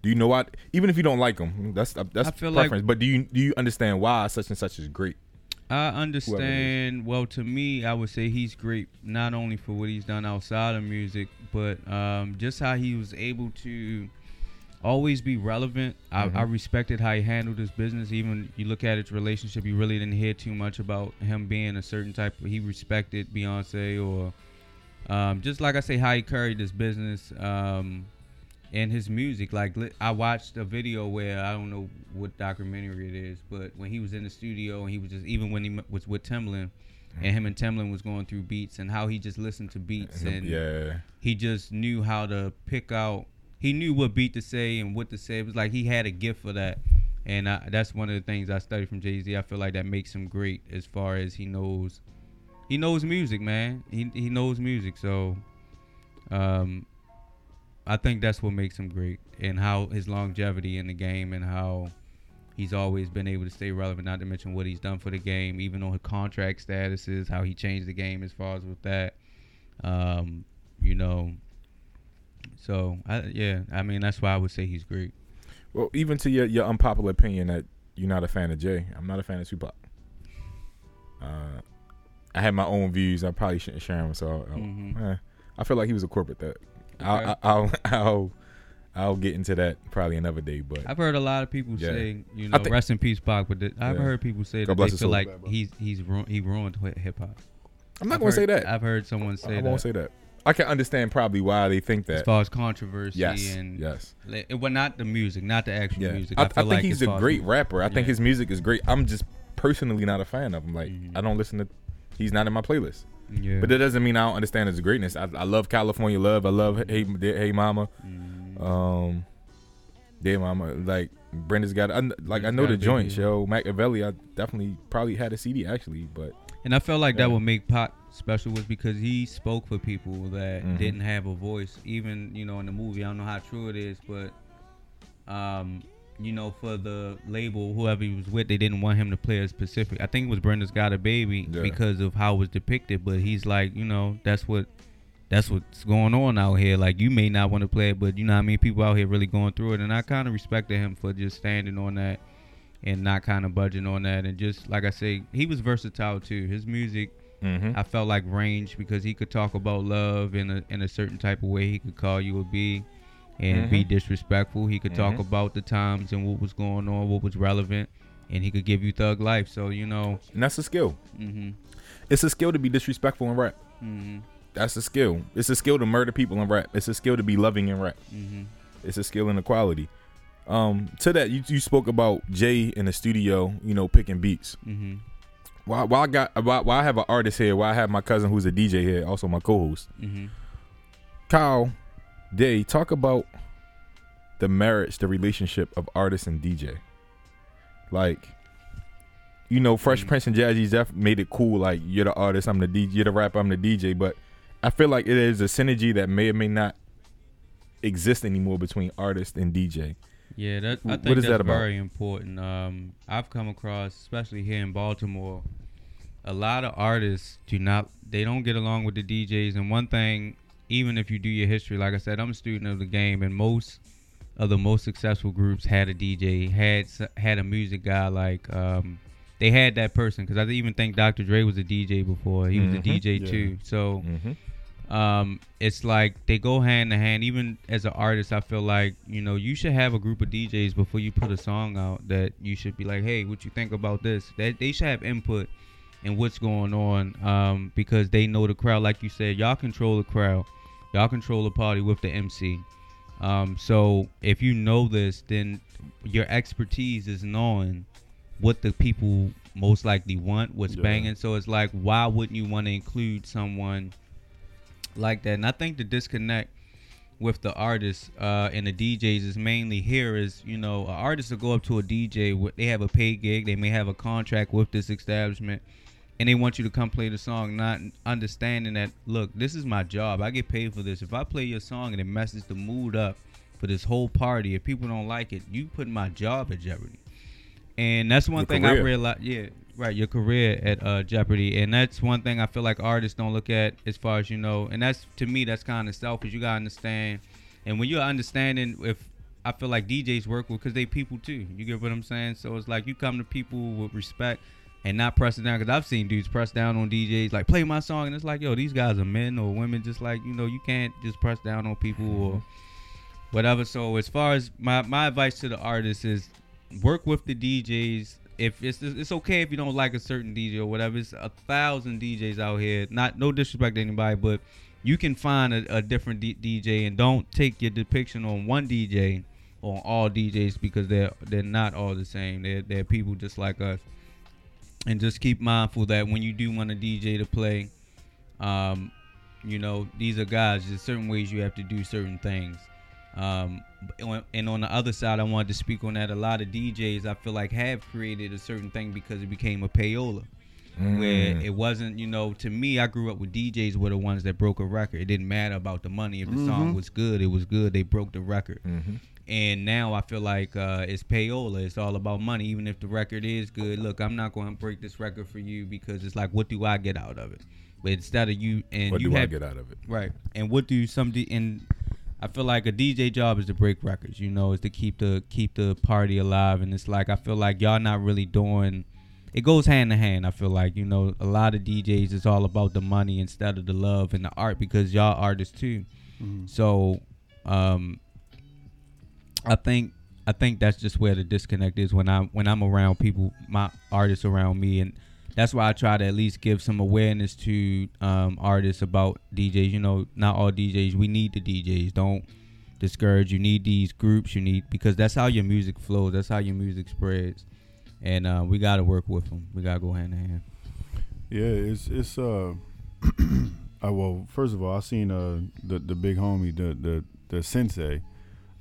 Speaker 2: Do you know why? Even if you don't like him, that's that's
Speaker 3: I feel like-
Speaker 2: preference. but do you do you understand why such and such is great?
Speaker 3: I understand. Well, to me, I would say he's great not only for what he's done outside of music, but um, just how he was able to always be relevant. I,
Speaker 2: Mhm.
Speaker 3: I respected how he handled his business. Even you look at his relationship, you really didn't hear too much about him being a certain type. He respected Beyonce or um, just like I say, how he carried his business um, and his music. Like I watched a video where I don't know what documentary it is, but when he was in the studio and he was just even when he was with Timbaland. And him and Timbaland was going through beats and how he just listened to beats and
Speaker 2: yeah.
Speaker 3: he just knew how to pick out. He knew what beat to say and what to say. It was like he had a gift for that, and I, that's one of the things I studied from Jay Z. I feel like that makes him great as far as he knows. He knows music, man. He he knows music, so um, I think that's what makes him great, and how his longevity in the game, and how he's always been able to stay relevant. Not to mention what he's done for the game, even on his contract statuses, how he changed the game as far as with that. Um, you know. So I, yeah, I mean that's why I would say he's great.
Speaker 2: Well, even to your, your unpopular opinion that you're not a fan of Jay, I'm not a fan of Tupac. Uh, I have my own views. I probably shouldn't share them. So I,
Speaker 3: Mhm.
Speaker 2: eh, I feel like he was a corporate thug.
Speaker 3: Okay.
Speaker 2: I'll, I'll I'll I'll get into that probably another day. But
Speaker 3: I've heard a lot of people
Speaker 2: Yeah.
Speaker 3: say, you know,
Speaker 2: think-
Speaker 3: rest in peace, Pac. But th- I've
Speaker 2: Yeah.
Speaker 3: heard people say
Speaker 2: God
Speaker 3: that they feel
Speaker 2: soul.
Speaker 3: like he's he's ru- he ruined hip hop.
Speaker 2: I'm not
Speaker 3: I've
Speaker 2: gonna say that.
Speaker 3: I've heard someone say
Speaker 2: I
Speaker 3: that.
Speaker 2: won't say that. I can understand probably why they think that.
Speaker 3: as far as controversy
Speaker 2: Yes,
Speaker 3: and
Speaker 2: yes.
Speaker 3: well, not the music, not the actual
Speaker 2: Yeah,
Speaker 3: music.
Speaker 2: I, I,
Speaker 3: feel
Speaker 2: think
Speaker 3: like
Speaker 2: he's a great rapper. I think his music is great. I'm just personally not a fan of him. Like
Speaker 3: Mhm.
Speaker 2: I don't listen to. He's not in my playlist.
Speaker 3: Yeah.
Speaker 2: But that doesn't mean I don't understand his greatness. I, I love California Love. I love Hey Hey Mama.
Speaker 3: Mhm.
Speaker 2: Um, Dear Mama. Like Brenda's got. I, like I know the joints, yo. Machiavelli. I definitely probably had a CD actually, but
Speaker 3: And I felt like
Speaker 2: Yeah.
Speaker 3: that would make Pac special was because he spoke for people that
Speaker 2: Mhm.
Speaker 3: didn't have a voice. Even you know in the movie, I don't know how true it is, but um, you know for the label, whoever he was with, they didn't want him to play a specific. I think it was Brenda's Got a Baby
Speaker 2: Yeah.
Speaker 3: because of how it was depicted. But he's like, you know, that's what. That's what's going on out here. Like you may not want to play it, but you know what I mean. People out here really going through it, and I kind of respected him for just standing on that and not kind of budging on that. And just like I say, he was versatile too. His music,
Speaker 2: mhm.
Speaker 3: I felt like range because he could talk about love in a in a certain type of way. He could call you a B and be
Speaker 2: Mhm.
Speaker 3: disrespectful. He could talk
Speaker 2: Mhm.
Speaker 3: about the times and what was going on, what was relevant, and he could give you thug life. So you know,
Speaker 2: and that's a skill.
Speaker 3: hmm
Speaker 2: It's a skill to be disrespectful in rap.
Speaker 3: hmm
Speaker 2: That's a skill. It's a skill to murder people in rap. It's a skill to be loving in rap.
Speaker 3: hmm
Speaker 2: It's a skill and a quality. Um, to that, you, you spoke about Jay in the studio, you know, picking beats. While, while I got, while, while I have an artist here, Why I have my cousin who's a DJ here, also my co-host,
Speaker 3: hmm
Speaker 2: Kyle Day, talk about the marriage, the relationship of artist and DJ. Like, you know, Fresh
Speaker 3: Mhm.
Speaker 2: Prince and Jazzy Jeff made it cool. Like, you're the artist, I'm the DJ, you're the rapper, I'm the DJ. But I feel like it is a synergy that may or may not exist anymore between artist and DJ.
Speaker 3: Yeah, that I think
Speaker 2: is
Speaker 3: that's
Speaker 2: that about?
Speaker 3: very important. Um, I've come across, especially here in Baltimore, a lot of artists do not they don't get along with the DJs. And one thing, even if you do your history, like I said, I'm a student of the game, and most of the most successful groups had a DJ, had had a music guy. Like um, they had that person because I didn't even think Dr. Dre was a DJ before. He was a
Speaker 2: Mhm.
Speaker 3: DJ
Speaker 1: Yeah.
Speaker 3: too. So
Speaker 2: Mm-hmm.
Speaker 3: Um, it's like they go hand in hand. Even as an artist, I feel like you know you should have a group of DJs before you put a song out. That you should be like, hey, what you think about this? That they should have input in what's going on um, because they know the crowd. Like you said, y'all control the crowd. Y'all control the party with the MC. Um, so if you know this, then your expertise is knowing what the people most likely want, what's
Speaker 1: Yeah.
Speaker 3: banging. So it's like, why wouldn't you want to include someone like that? And I think the disconnect with the artists uh, and the DJs is mainly here is you know an artist will go up to a DJ they have a paid gig they may have a contract with this establishment and they want you to come play the song not understanding that look this is my job I get paid for this. If I play your song and it messes the mood up for this whole party if people don't like it you put my job at jeopardy. And that's one
Speaker 2: Your
Speaker 3: thing I realized yeah right your career at uh, jeopardy and that's one thing I feel like artists don't look at as far as you know and that's to me that's kind of selfish you gotta understand and when you're understanding if I feel like DJs work with because they people too. You get what I'm saying? So it's like you come to people with respect and not pressing down. Because I've seen dudes press down on DJs like play my song, and it's like yo, these guys are men or women. Just like you know, you can't just press down on people or whatever. So as far as my my advice to the artists is work with the DJs. If it's it's okay if you don't like a certain DJ or whatever. It's a thousand DJs out here. Not no disrespect to anybody, but you can find a, a different D- DJ and don't take your depiction on one DJ on all DJs because they're they're not all the same. They're they're people just like us. And just keep mindful that when you do want a DJ to play, um, you know, these are guys. There's certain ways you have to do certain things. Um, and on the other side, I wanted to speak on that. A lot of DJs, I feel like, have created a certain thing because it became a payola, where
Speaker 2: Mm.
Speaker 3: it wasn't. You know, to me, I grew up with DJs were the ones that broke a record. It didn't matter about the money. If the song was good, it was good. They broke the record.
Speaker 2: Mhm.
Speaker 3: And now I feel like uh, it's payola. It's all about money. Even if the record is good, look, I'm not going to break this record for you because it's like, what do I get out of it? But instead of you and
Speaker 2: What
Speaker 3: you
Speaker 2: do I get out of it?
Speaker 3: Right. And what do some D- and I feel like a DJ job is to break records, you know, is to keep the keep the party alive and it's like I feel like y'all not really doing it goes hand in hand. I feel like, you know, a lot of DJs is all about the money instead of the love and the art because y'all artists too. So, um I think I think that's just where the disconnect is when I when I'm around people, my artists around me, and that's why I try to at least give some awareness to um, artists about DJs. You know, not all DJs. We need the DJs. Don't discourage. You need these groups. You need because that's how your music flows. That's how your music spreads, and uh, we got to work with them. We got to go hand in hand.
Speaker 1: Yeah, it's it's uh, uh well, first of all, I seen uh the the big homie, the the the sensei,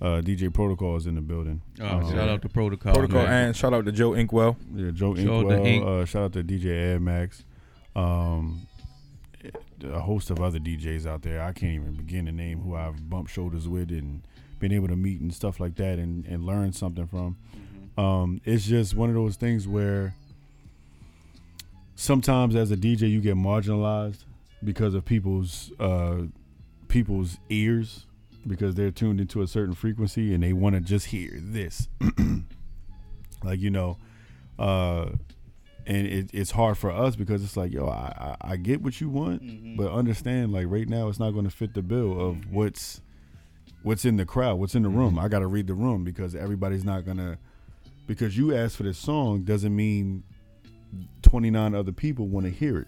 Speaker 1: uh DJ Protocol is in the building.
Speaker 3: Oh,
Speaker 1: Um,
Speaker 3: shout out to Protocol.
Speaker 2: Protocol
Speaker 3: man.
Speaker 2: and shout out to Joe Inkwell.
Speaker 1: Yeah, Joe
Speaker 3: Shout out to
Speaker 1: Inkwell.
Speaker 3: Ink.
Speaker 1: Uh, shout out to DJ Ed Max. Um, a host of other DJs out there. I can't even begin to name who I've bumped shoulders with and been able to meet and stuff like that and, and learn something from. Um, it's just one of those things where sometimes as a DJ you get marginalized because of people's uh, people's ears because they're tuned into a certain frequency and they want to just hear this. like you know, uh, and it, it's hard for us because it's like yo, I, I, I get what you want, mm-hmm. but understand like right now it's not going to fit the bill of mm-hmm. what's what's in the crowd, what's in the room. Mm-hmm. I got to read the room because everybody's not gonna because you asked for this song doesn't mean 29 other people want to hear it.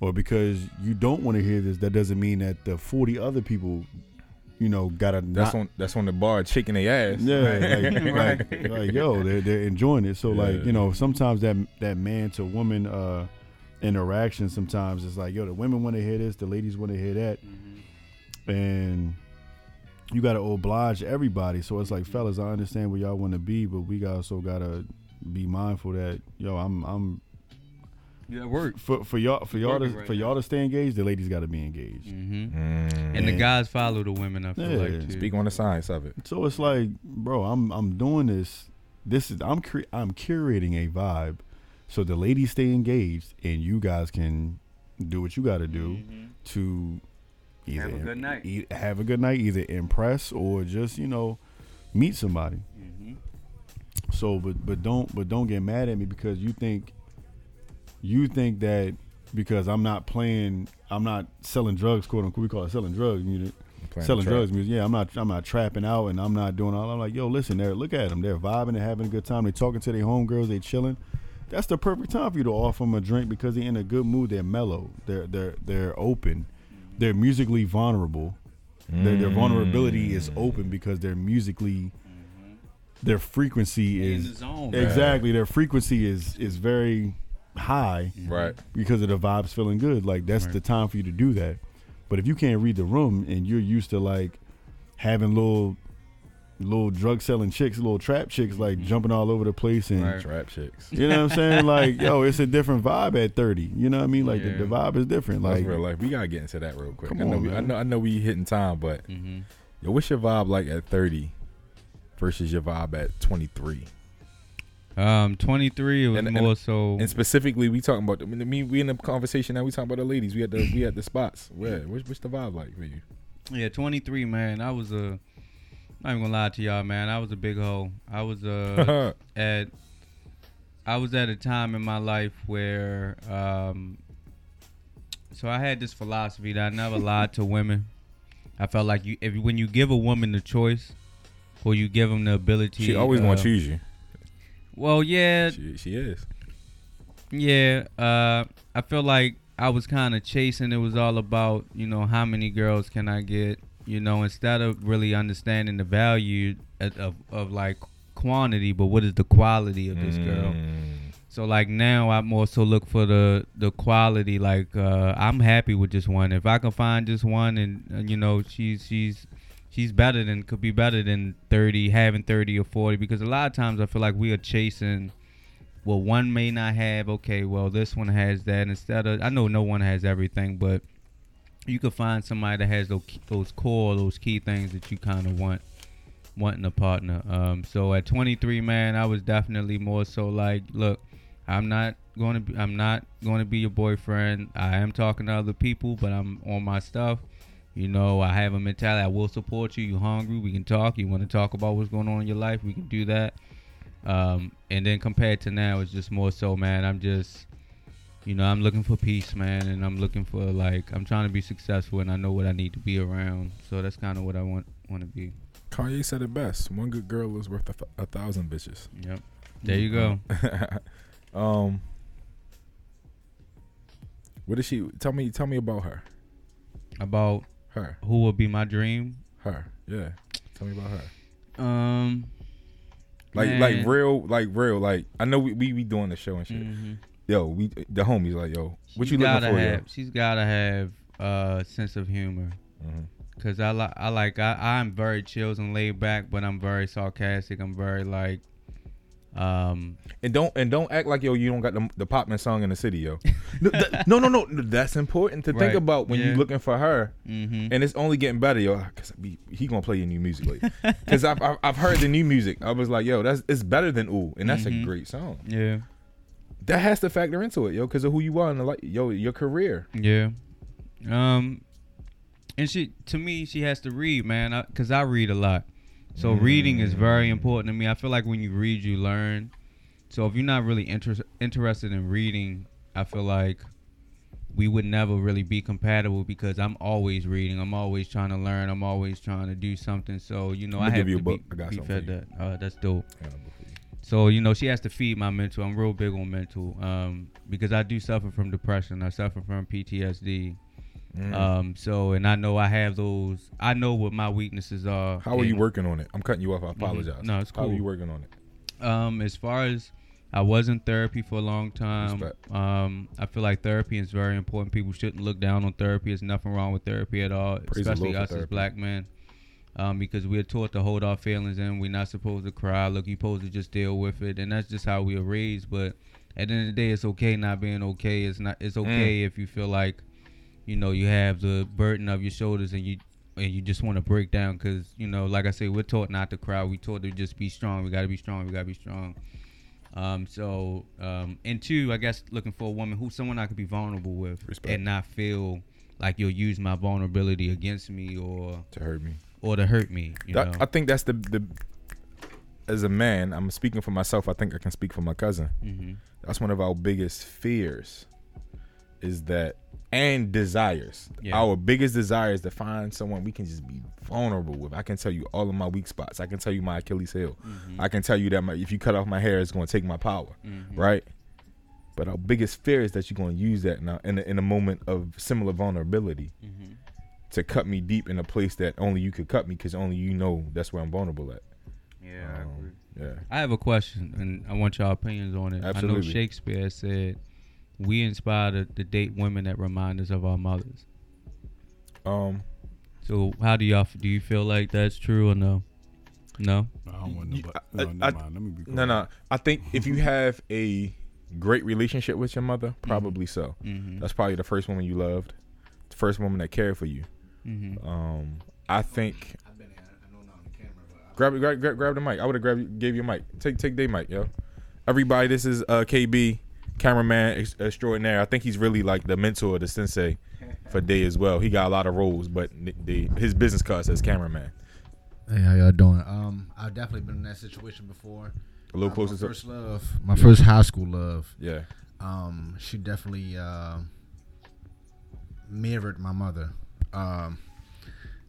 Speaker 1: Or because you don't want to hear this, that doesn't mean that the 40 other people, you know, gotta
Speaker 2: That's
Speaker 1: not
Speaker 2: on that's on the bar shaking their ass.
Speaker 1: yeah, like, like, like, yo, they're, they're enjoying it. So like, you know, sometimes that that man to woman uh interaction sometimes is like, yo, the women want to hear this, the ladies want to hear that, and you got to oblige everybody. So it's like, fellas, I understand where y'all want to be, but we also gotta be mindful that yo, I'm I'm
Speaker 3: Yeah, work.
Speaker 1: for for y'all for y'all to
Speaker 3: right
Speaker 1: for y'all to stay engaged, the ladies got to be engaged.
Speaker 3: hmm
Speaker 2: Mm.
Speaker 3: And the guys follow the women. I feel
Speaker 1: Yeah.
Speaker 3: like too.
Speaker 2: Speak on the science of it.
Speaker 1: So it's like, bro, I'm I'm doing this. This is I'm cre- I'm curating a vibe, so the ladies stay engaged, and you guys can do what you got to do to either
Speaker 3: Have a good night.
Speaker 1: e- have a good night, either impress or just you know meet somebody.
Speaker 3: Mhm.
Speaker 1: So, but but don't but don't get mad at me because you think you think that because I'm not playing, I'm not selling drugs, quote unquote. We call it selling drugs. You know, selling drugs music. Yeah, I'm not I'm not trapping out and I'm not doing all. I'm like, yo, listen, there, look at them. They're vibing, they're having a good time. They're talking to their homegirls, They're chilling. That's the perfect time for you to offer them a drink because they're in a good mood. They're mellow. They're they're they're open. They're musically vulnerable. Their, their vulnerability is
Speaker 2: Mm.
Speaker 1: open because they're musically. Their frequency
Speaker 3: In
Speaker 1: is
Speaker 3: the zone.
Speaker 2: Right.
Speaker 1: exactly their frequency is is very high
Speaker 2: Right.
Speaker 1: because of the vibes feeling good. Like that's
Speaker 3: Right.
Speaker 1: the time for you to do that. But if you can't read the room and you're used to like having little little drug selling chicks, little trap chicks like jumping all over the place and
Speaker 3: Right.
Speaker 2: Trap chicks.
Speaker 1: you know what I'm saying? Like, yo, it's a different vibe at 30. You know what I mean? Like
Speaker 3: Yeah.
Speaker 1: the, the vibe is different.
Speaker 2: That's
Speaker 1: Like
Speaker 2: real life. We gotta get into that real quick.
Speaker 1: Come
Speaker 2: I know,
Speaker 1: on,
Speaker 2: we, I know I know we hitting time, but
Speaker 3: Mhm.
Speaker 2: yo, what's your vibe like at 30 versus your vibe at 23?
Speaker 3: Um, 23. It was
Speaker 2: And- and-
Speaker 3: more so.
Speaker 2: And specifically, we talking about. I mean, we in the conversation now. We talking about the ladies. We had the we at the spots. Where? What's, what's the vibe like for you?
Speaker 3: Yeah, 23, man. I was a. I'm not even gonna lie to y'all, man. I was a big hoe. I was uh at. I was at a time in my life where, um. So I had this philosophy that I never lied to women. I felt like you if when you give a woman the choice, or you give them the ability,
Speaker 2: She always
Speaker 3: uh,
Speaker 2: gonna choose you.
Speaker 3: Well, yeah,
Speaker 2: She, she is.
Speaker 3: Yeah, uh, I feel like I was kind of chasing. It was all about you know how many girls can I get. You know, instead of really understanding the value of, of, of like quantity, but what is the quality of this girl?
Speaker 2: Mm.
Speaker 3: So like now I'm also look for the the quality. Like uh, I'm happy with just one. If I can find just one, and uh, you know she's she's she's better than could be better than thirty, having thirty or forty. Because a lot of times I feel like we are chasing. Well, one may not have. Okay, well this one has that. Instead of I know no one has everything, but you could find somebody that has those those core, those key things that you kind of want wanting a partner. Um, so at 23, man, I was definitely more so like, look, I'm not going to be, I'm not going to be your boyfriend. I am talking to other people, but I'm on my stuff. You know, I have a mentality. I will support you. You hungry? We can talk. You want to talk about what's going on in your life? We can do that. Um, and then compared to now, it's just more so, man. I'm just, you know, I'm looking for peace, man, and I'm looking for like, I'm trying to be successful, and I know what I need to be around. So that's kind of what I want want to be.
Speaker 2: Kanye said it best. One good girl is worth a, th- a thousand bitches.
Speaker 3: Yep. There you go.
Speaker 2: um, what is she? Tell me. Tell me about her.
Speaker 3: About
Speaker 2: Her.
Speaker 3: who would be my dream?
Speaker 2: Her. Yeah. Tell me about her.
Speaker 3: Um,
Speaker 2: Like
Speaker 3: Man.
Speaker 2: like real like real like I know we we be doing the show and shit.
Speaker 3: mhm.
Speaker 2: Yo, we the homies like yo, what
Speaker 3: She's
Speaker 2: you looking for?
Speaker 3: have, She's gotta have a sense of humor.
Speaker 2: Yo? Mhm.
Speaker 3: Cause I like I like I I'm very chilled and laid back, but I'm very sarcastic. I'm very like, um,
Speaker 2: And don't and don't act like yo you don't got the the Popman song in the city yo. no, that- no, no, no, That's important to think
Speaker 3: Right.
Speaker 2: about when
Speaker 3: Yeah.
Speaker 2: you're looking for her,
Speaker 3: mhm.
Speaker 2: and it's only getting better yo. Cause we- he gonna play your new music later. Cause I've, I've I've heard the new music. I was like yo, that's it's better than ooh, and that's
Speaker 3: Mhm.
Speaker 2: a great song.
Speaker 3: yeah,
Speaker 2: That has to factor into it yo, cause of who you are and the, like yo your career.
Speaker 3: yeah, um, and she to me she has to read, man, I, cause I read a lot. So reading is very important to me. I feel like when you read, you learn. So if you're not really inter- interested in reading, I feel like we would never really be compatible because I'm always reading. I'm always trying to learn. I'm always trying to do something. So you know, I have
Speaker 2: give you
Speaker 3: to
Speaker 2: a book.
Speaker 3: be,
Speaker 2: I got
Speaker 3: be fed that. Uh, that's dope. So you know, she has to feed my mental. I'm real big on mental um, because I do suffer from depression. I suffer from PTSD.
Speaker 2: Mm.
Speaker 3: Um, so and I know I have those. I know what my weaknesses are.
Speaker 2: How are you working on it? I'm cutting you off. I apologize.
Speaker 3: Mm-hmm. No, it's cool.
Speaker 2: How are you working on it?
Speaker 3: Um, as far as I was in therapy for a long time. Um, I feel like therapy is very important. People shouldn't look down on therapy. There's nothing wrong with therapy at all,
Speaker 2: Praise
Speaker 3: especially us as black men. Um, because we're taught to hold our feelings in. We're not supposed to cry. Look, you're supposed to just deal with it, and that's just how we are raised. But at the end of the day, it's okay not being okay. It's not. It's okay if you feel like, you know, you have the burden of your shoulders and you and you just want to break down. Because you know, like I say, we're taught not to cry. We taught to just be strong. We got to be strong. We got to be strong. Um, so, um, and two, I guess looking for a woman who's someone I could be vulnerable with
Speaker 2: Respect.
Speaker 3: and not feel like you'll use my vulnerability against me or
Speaker 2: To hurt me.
Speaker 3: or to hurt me. You
Speaker 2: That-
Speaker 3: know.
Speaker 2: I think that's the the. As a man, I'm speaking for myself. I think I can speak for my cousin.
Speaker 3: hmm
Speaker 2: That's one of our biggest fears, is that and desires.
Speaker 3: Yeah.
Speaker 2: Our biggest desire is to find someone we can just be vulnerable with. I can tell you all of my weak spots. I can tell you my Achilles heel.
Speaker 3: Mm-hmm.
Speaker 2: I can tell you that my, if you cut off my hair, it's going to take my power.
Speaker 3: Mhm.
Speaker 2: right? But our biggest fear is that you're going to use that now in a, in a moment of similar vulnerability
Speaker 3: Mhm.
Speaker 2: to cut me deep in a place that only you could cut me because only you know that's where I'm vulnerable at.
Speaker 3: Yeah, I
Speaker 2: Um,
Speaker 3: agree.
Speaker 2: yeah.
Speaker 3: I have a question, and I want y'all opinions on it. I know Shakespeare said, "We inspire to, to date women that remind us of our mothers."
Speaker 2: Um,
Speaker 3: So, how do y'all do? You feel like that's true or no? No.
Speaker 1: I don't want
Speaker 2: You-
Speaker 1: no, but,
Speaker 2: I-
Speaker 1: no,
Speaker 2: I-
Speaker 1: Let me be
Speaker 2: no, no. I think if you have a great relationship with your mother, probably so.
Speaker 3: Mm-hmm.
Speaker 2: That's probably the first woman you loved, the first woman that cared for you.
Speaker 3: mm-hmm.
Speaker 2: Um, I think. Grab, grab, grab, grab the mic. I would have grabbed, gave you a mic. Take, take their mic, yo. Everybody, this is uh, KB, cameraman extraordinaire. I think he's really like the mentor, the sensei for Day as well. He got a lot of roles, but the, his business card says cameraman.
Speaker 5: Hey, how y'all doing? Um, I've definitely been in that situation before.
Speaker 2: A little
Speaker 5: Uh,
Speaker 2: closer
Speaker 5: my first love, my first high school love.
Speaker 2: yeah.
Speaker 5: Um, she definitely uh, mirrored my mother. Um,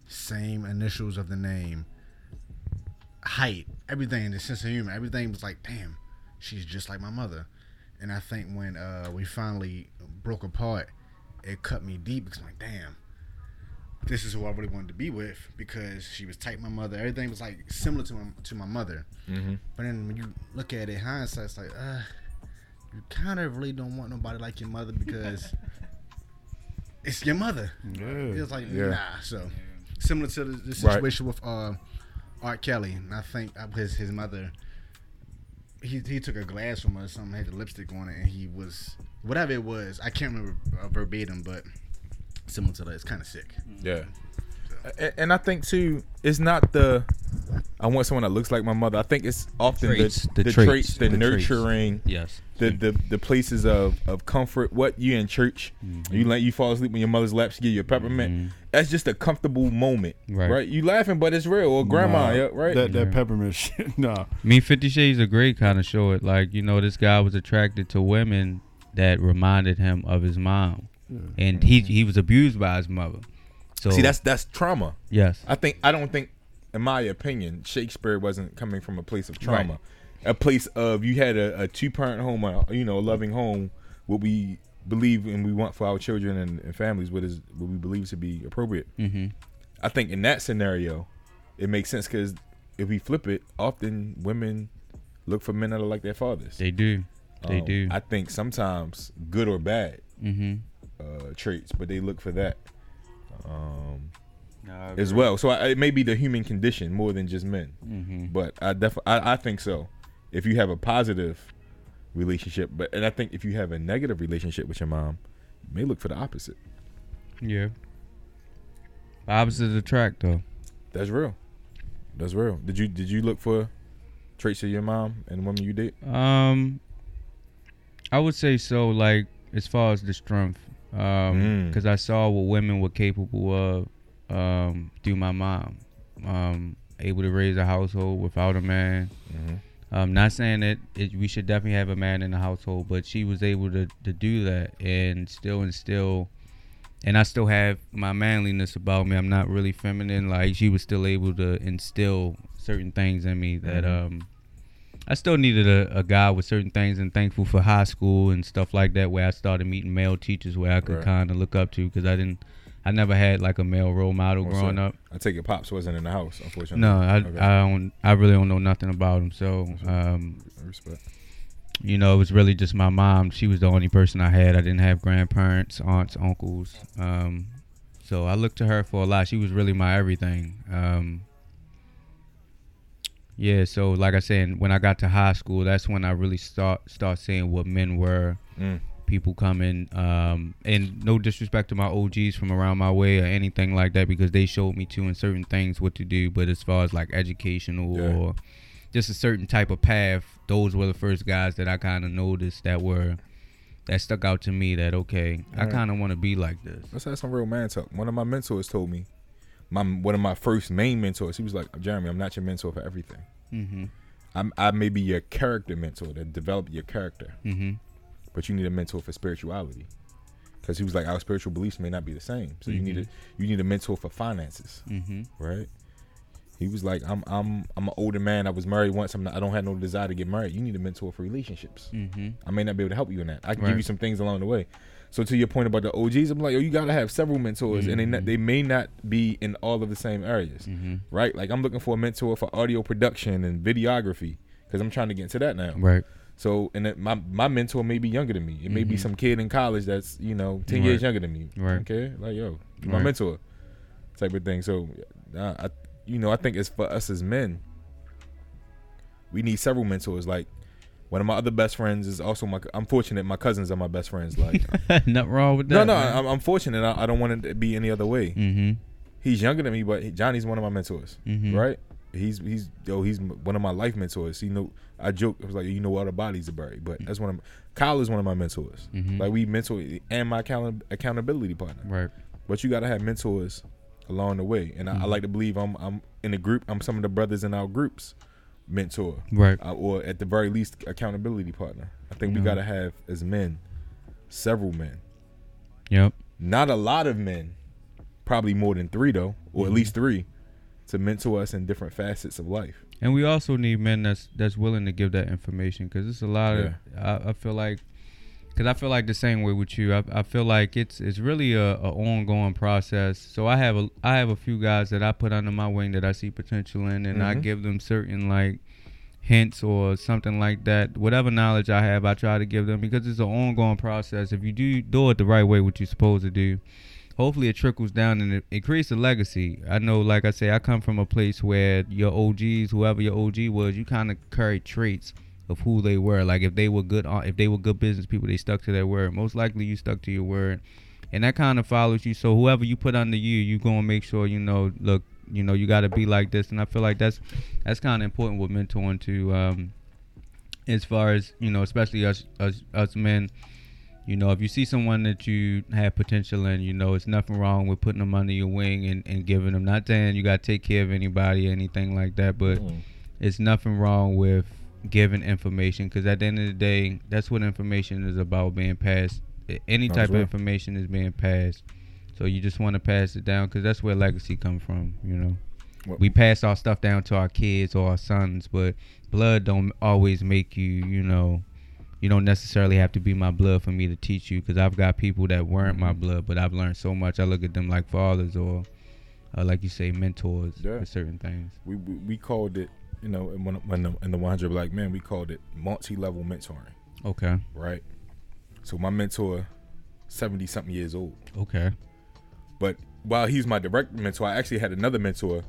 Speaker 5: same initials of the name, height, everything, the sense of humor, everything was like, damn, she's just like my mother. And I think when uh, we finally broke apart, it cut me deep because I'm like, damn, this is who I really wanted to be with because she was type my mother. Everything was like similar to my, to my mother.
Speaker 2: Mm-hmm.
Speaker 5: But then when you look at it hindsight, it's like, uh, you kind of really don't want nobody like your mother because it's your mother.
Speaker 1: Yeah.
Speaker 5: It's like
Speaker 2: Yeah.
Speaker 5: nah. So similar to the, the
Speaker 2: Right.
Speaker 5: situation with uh, R. Kelly, and I think uh, his his mother. He, he took a glass from her, something had the lipstick on it, and he was whatever it was. I can't remember uh, verbatim, but similar to that, it's kind of sick.
Speaker 2: Yeah. And, and I think too, it's not the I want someone that looks like my mother. I think it's often
Speaker 3: Traits,
Speaker 2: the,
Speaker 3: the
Speaker 2: the,
Speaker 3: traits,
Speaker 2: traits, the,
Speaker 3: the traits.
Speaker 2: nurturing,
Speaker 3: Yes.
Speaker 2: the, the the places of, of comfort. What you in church, mm-hmm. you let you fall asleep when your mother's lap. She give you a peppermint. Mm-hmm. That's just a comfortable moment,
Speaker 3: Right.
Speaker 2: right? You laughing, but it's real. Or grandma,
Speaker 1: Nah,
Speaker 2: yeah, right?
Speaker 1: That that
Speaker 3: Yeah.
Speaker 1: peppermint shit. Nah.
Speaker 3: Me, Fifty Shades of Grey kind of show it. Like you know, this guy was attracted to women that reminded him of his mom, and he he was abused by his mother. So
Speaker 2: See, that's that's trauma.
Speaker 3: yes,
Speaker 2: I think I don't think, in my opinion, Shakespeare wasn't coming from a place of trauma, a place of you had a, a two parent home, a, you know, a loving home, what we believe and we want for our children and, and families, what is what we believe to be appropriate.
Speaker 3: hmm
Speaker 2: I think in that scenario, it makes sense because if we flip it, often women look for men that are like their fathers.
Speaker 3: they do, they
Speaker 2: Um,
Speaker 3: do.
Speaker 2: I think sometimes good or bad
Speaker 3: hmm
Speaker 2: uh, traits, but they look for that. Um, as well. So I, it may be the human condition more than just men.
Speaker 3: hmm
Speaker 2: But I definitely I, I think so. If you have a positive relationship, but and I think if you have a negative relationship with your mom, you may look for the opposite.
Speaker 3: Yeah. Opposite attract though.
Speaker 2: That's real. That's real. Did you did you look for traits of your mom and the woman you date?
Speaker 3: Um, I would say so. Like as far as the strength, um,
Speaker 2: Mm.
Speaker 3: because I saw what women were capable of, um, through my mom, um, able to raise a household without a man.
Speaker 2: Mm-hmm.
Speaker 3: Um, not saying that it, we should definitely have a man in the household, but she was able to to do that and still instill. And I still have my manliness about me. I'm not really feminine. Like she was still able to instill certain things in me that
Speaker 2: Mhm.
Speaker 3: um I still needed a, a guy with certain things and thankful for high school and stuff like that where I started meeting male teachers where I could
Speaker 2: Right.
Speaker 3: kind of look up to because I didn't I never had like a male role model
Speaker 2: Oh,
Speaker 3: growing
Speaker 2: so-
Speaker 3: up.
Speaker 2: I take it pops wasn't in the house, unfortunately.
Speaker 3: No, I
Speaker 2: Okay.
Speaker 3: I don't I really don't know nothing about him. So um
Speaker 2: respect.
Speaker 3: you know, it was really just my mom. She was the only person I had. I didn't have grandparents, aunts, uncles. Um, so I looked to her for a lot. She was really my everything. Um, yeah. So like I said, when I got to high school, that's when I really start start seeing what men were.
Speaker 2: Mm.
Speaker 3: People coming, um, and no disrespect to my OGs from around my way or anything like that, because they showed me too in certain things what to do. But as far as like educational
Speaker 2: Yeah.
Speaker 3: or just a certain type of path, those were the first guys that I kind of noticed that were that stuck out to me. That okay, I kind of want to be like this.
Speaker 2: Let's have some real man talk. One of my mentors told me, my one of my first main mentors, he was like, Jeremy, I'm not your mentor for everything.
Speaker 3: Mm-hmm.
Speaker 2: I'm I may be your character mentor to develop your character,
Speaker 3: Mm-hmm.
Speaker 2: but you need a mentor for spirituality. Because he was like, our spiritual beliefs may not be the same, so you need a you need a mentor for finances,
Speaker 3: Mm-hmm.
Speaker 2: right? He was like, I'm I'm I'm an older man. I was married once. I'm not, I don't have no desire to get married. You need a mentor for relationships.
Speaker 3: Mm-hmm.
Speaker 2: I may not be able to help you in that. I can give you some things along the way. So to your point about the OGs, I'm like, oh, you gotta have several mentors, and they not,
Speaker 3: Mhm.
Speaker 2: they may not be in all of the same areas,
Speaker 3: Mm-hmm.
Speaker 2: right? Like I'm looking for a mentor for audio production and videography because I'm trying to get into that now.
Speaker 3: Right.
Speaker 2: So and it, my my mentor may be younger than me. It may be
Speaker 3: Mhm.
Speaker 2: some kid in college that's you know ten years younger than me.
Speaker 3: Right.
Speaker 2: Okay, like yo, my
Speaker 3: Right.
Speaker 2: mentor, type of thing. So, uh, I you know I think it's for us as men. We need several mentors. Like one of my other best friends is also my. I'm fortunate my cousins are my best friends. Like
Speaker 3: Nothing wrong with
Speaker 2: no,
Speaker 3: that.
Speaker 2: no, I'm, I'm fortunate. I, I don't want it to be any other way.
Speaker 3: Mm-hmm.
Speaker 2: He's younger than me, but he- Johnny's one of my mentors.
Speaker 3: Mm-hmm.
Speaker 2: Right? He's he's yo he's one of my life mentors. You know I joke I was like you know all the bodies are buried, but that's one of my, Kyle is one of my mentors.
Speaker 3: Mhm.
Speaker 2: Like we mentor and my account- accountability partner.
Speaker 3: Right.
Speaker 2: But you got to have mentors along the way, and I, I
Speaker 3: Mhm.
Speaker 2: like to believe I'm I'm in a group. I'm some of the brothers in our groups mentor,
Speaker 3: Right.
Speaker 2: uh, or at the very least accountability partner. I think we
Speaker 3: Mhm.
Speaker 2: got to have as men several men,
Speaker 3: Yep.
Speaker 2: not a lot of men probably more than three though, or
Speaker 3: Mm-hmm.
Speaker 2: at least three, to mentor us in different facets of life.
Speaker 3: And we also need men that's that's willing to give that information because it's a lot of. I, I feel like, because I feel like the same way with you. I, I feel like it's it's really a, a ongoing process. So I have a I have a few guys that I put under my wing that I see potential in, and I
Speaker 2: Mhm.
Speaker 3: give them certain like hints or something like that. Whatever knowledge I have, I try to give them because it's an ongoing process. If you do do it the right way, what you're supposed to do, hopefully it trickles down and it, it creates a legacy. I know, like I say, I come from a place where your OGs, whoever your OG was, you kind of carry traits of who they were. Like if they were good, uh, if they were good business people, they stuck to their word. Most likely, you stuck to your word, and that kind of follows you. So whoever you put under you, you gonna make sure you know. Look, you know, you got to be like this, and I feel like that's that's kind of important with mentoring too. Um, as far as you know, especially us us us men you know, if you see someone that you have potential in, you know, it's nothing wrong with putting them under your wing and, and giving them. Not saying you got to take care of anybody or anything like that, but
Speaker 2: Mm.
Speaker 3: it's nothing wrong with giving information because at the end of the day, that's what information is about being passed. Any
Speaker 2: Might
Speaker 3: type of information is being passed. So you just want to pass it down because that's where legacy come from, you know.
Speaker 2: What-
Speaker 3: We pass our stuff down to our kids or our sons, but blood don't always make you, you know, you don't necessarily have to be my blood for me to teach you because I've got people that weren't my
Speaker 2: Mm-hmm.
Speaker 3: blood, but I've learned so much. I look at them like fathers or, uh, like you say, mentors
Speaker 2: Yeah.
Speaker 3: for certain things.
Speaker 2: We, we we called it, you know, when when the, in the 100 Black Men, we called it multi-level mentoring,
Speaker 3: Okay.
Speaker 2: right? So my mentor, 70 something years old.
Speaker 3: Okay.
Speaker 2: But while he's my direct mentor, I actually had another mentor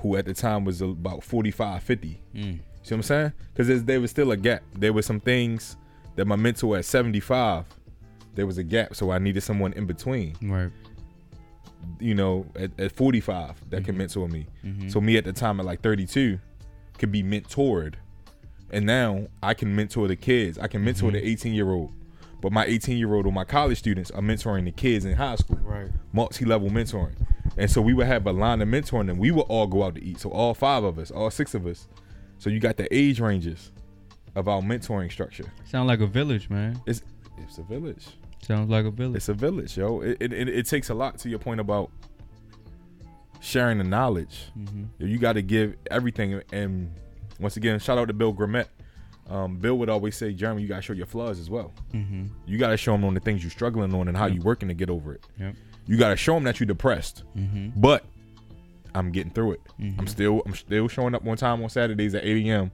Speaker 2: who at the time was about 45, 50.
Speaker 3: Mm.
Speaker 2: See what I'm saying? Because there was still a gap. There were some things that my mentor at 75, there was a gap. So I needed someone in between,
Speaker 3: Right.
Speaker 2: you know, at, at 45 that can mentor me.
Speaker 3: Mhm.
Speaker 2: So me at the time at like 32 could be mentored. And now I can mentor the kids. I can mentor the mm-hmm. 18 year old. But my 18 year old or my college students are mentoring the kids in high school
Speaker 3: Right.
Speaker 2: multi-level mentoring. And so we would have a line of mentoring and we would all go out to eat. So all five of us, all six of us. So you got the age ranges of our mentoring structure.
Speaker 3: Sound like a village, man.
Speaker 2: It's it's a village.
Speaker 3: Sounds like a village.
Speaker 2: It's a village, yo. It it, it, it takes a lot to your point about sharing the knowledge.
Speaker 3: Mm-hmm.
Speaker 2: You got to give everything. And once again, shout out to Bill Grimmett. Um, Bill would always say, Jeremy, you got to show your flaws as well.
Speaker 3: Mm-hmm.
Speaker 2: You got to show them on the things you're struggling on and how
Speaker 3: Yep.
Speaker 2: you're working to get over it.
Speaker 3: Yep.
Speaker 2: You got to show them that you're depressed.
Speaker 3: Mm-hmm.
Speaker 2: but I'm getting through it. I'm still I'm still showing up on time on Saturdays at 8 a.m.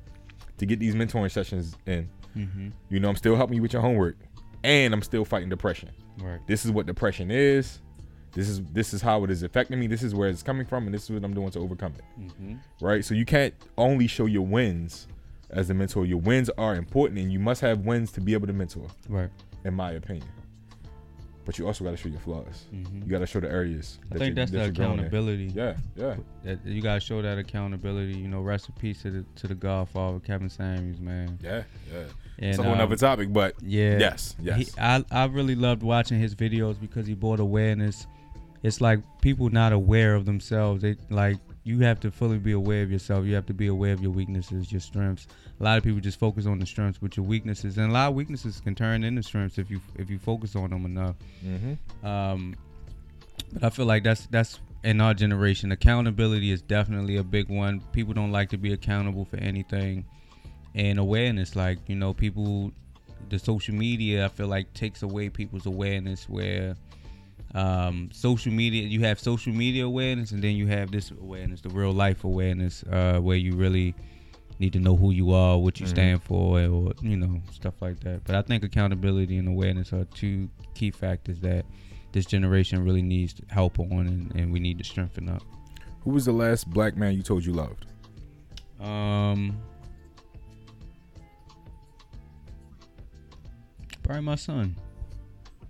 Speaker 2: to get these mentoring sessions in.
Speaker 3: Mm-hmm.
Speaker 2: You know, I'm still helping you with your homework, and I'm still fighting depression.
Speaker 3: Right.
Speaker 2: This is what depression is. This is this is how it is affecting me. This is where it's coming from, and this is what I'm doing to overcome it.
Speaker 3: Mm-hmm.
Speaker 2: Right. So you can't only show your wins as a mentor. Your wins are important, and you must have wins to be able to mentor,
Speaker 3: Right.
Speaker 2: in my opinion. But you also got to show your flaws.
Speaker 3: Mhm.
Speaker 2: You got to show the areas.
Speaker 3: I
Speaker 2: that
Speaker 3: think that's
Speaker 2: that
Speaker 3: the
Speaker 2: you're growing in.
Speaker 3: accountability.
Speaker 2: Yeah, yeah.
Speaker 3: That you gotta show that accountability. You know, rest in peace to the to the Godfather Kevin Samuels, man.
Speaker 2: Yeah, yeah.
Speaker 3: And,
Speaker 2: it's a whole
Speaker 3: um,
Speaker 2: nother topic, but
Speaker 3: Yeah.
Speaker 2: yes, yes.
Speaker 3: He, I I really loved watching his videos because he brought awareness. It's like people not aware of themselves. They like you have to fully be aware of yourself. You have to be aware of your weaknesses, your strengths. A lot of people just focus on the strengths, but your weaknesses and a lot of weaknesses can turn into strengths if you if you focus on them enough.
Speaker 2: mm-hmm.
Speaker 3: Um, but I feel like that's that's in our generation. Accountability is definitely a big one. People don't like to be accountable for anything, and awareness. Like you know, people, the social media. I feel like takes away people's awareness. Where um, social media, you have social media awareness, and then you have this awareness, the real life awareness, uh, where you really need to know who you are, what you
Speaker 2: Mhm.
Speaker 3: stand for, or you know stuff like that. But I think accountability and awareness are two key factors that this generation really needs help on, and, and we need to strengthen up.
Speaker 2: Who was the last black man you told you loved?
Speaker 3: Um, probably my son.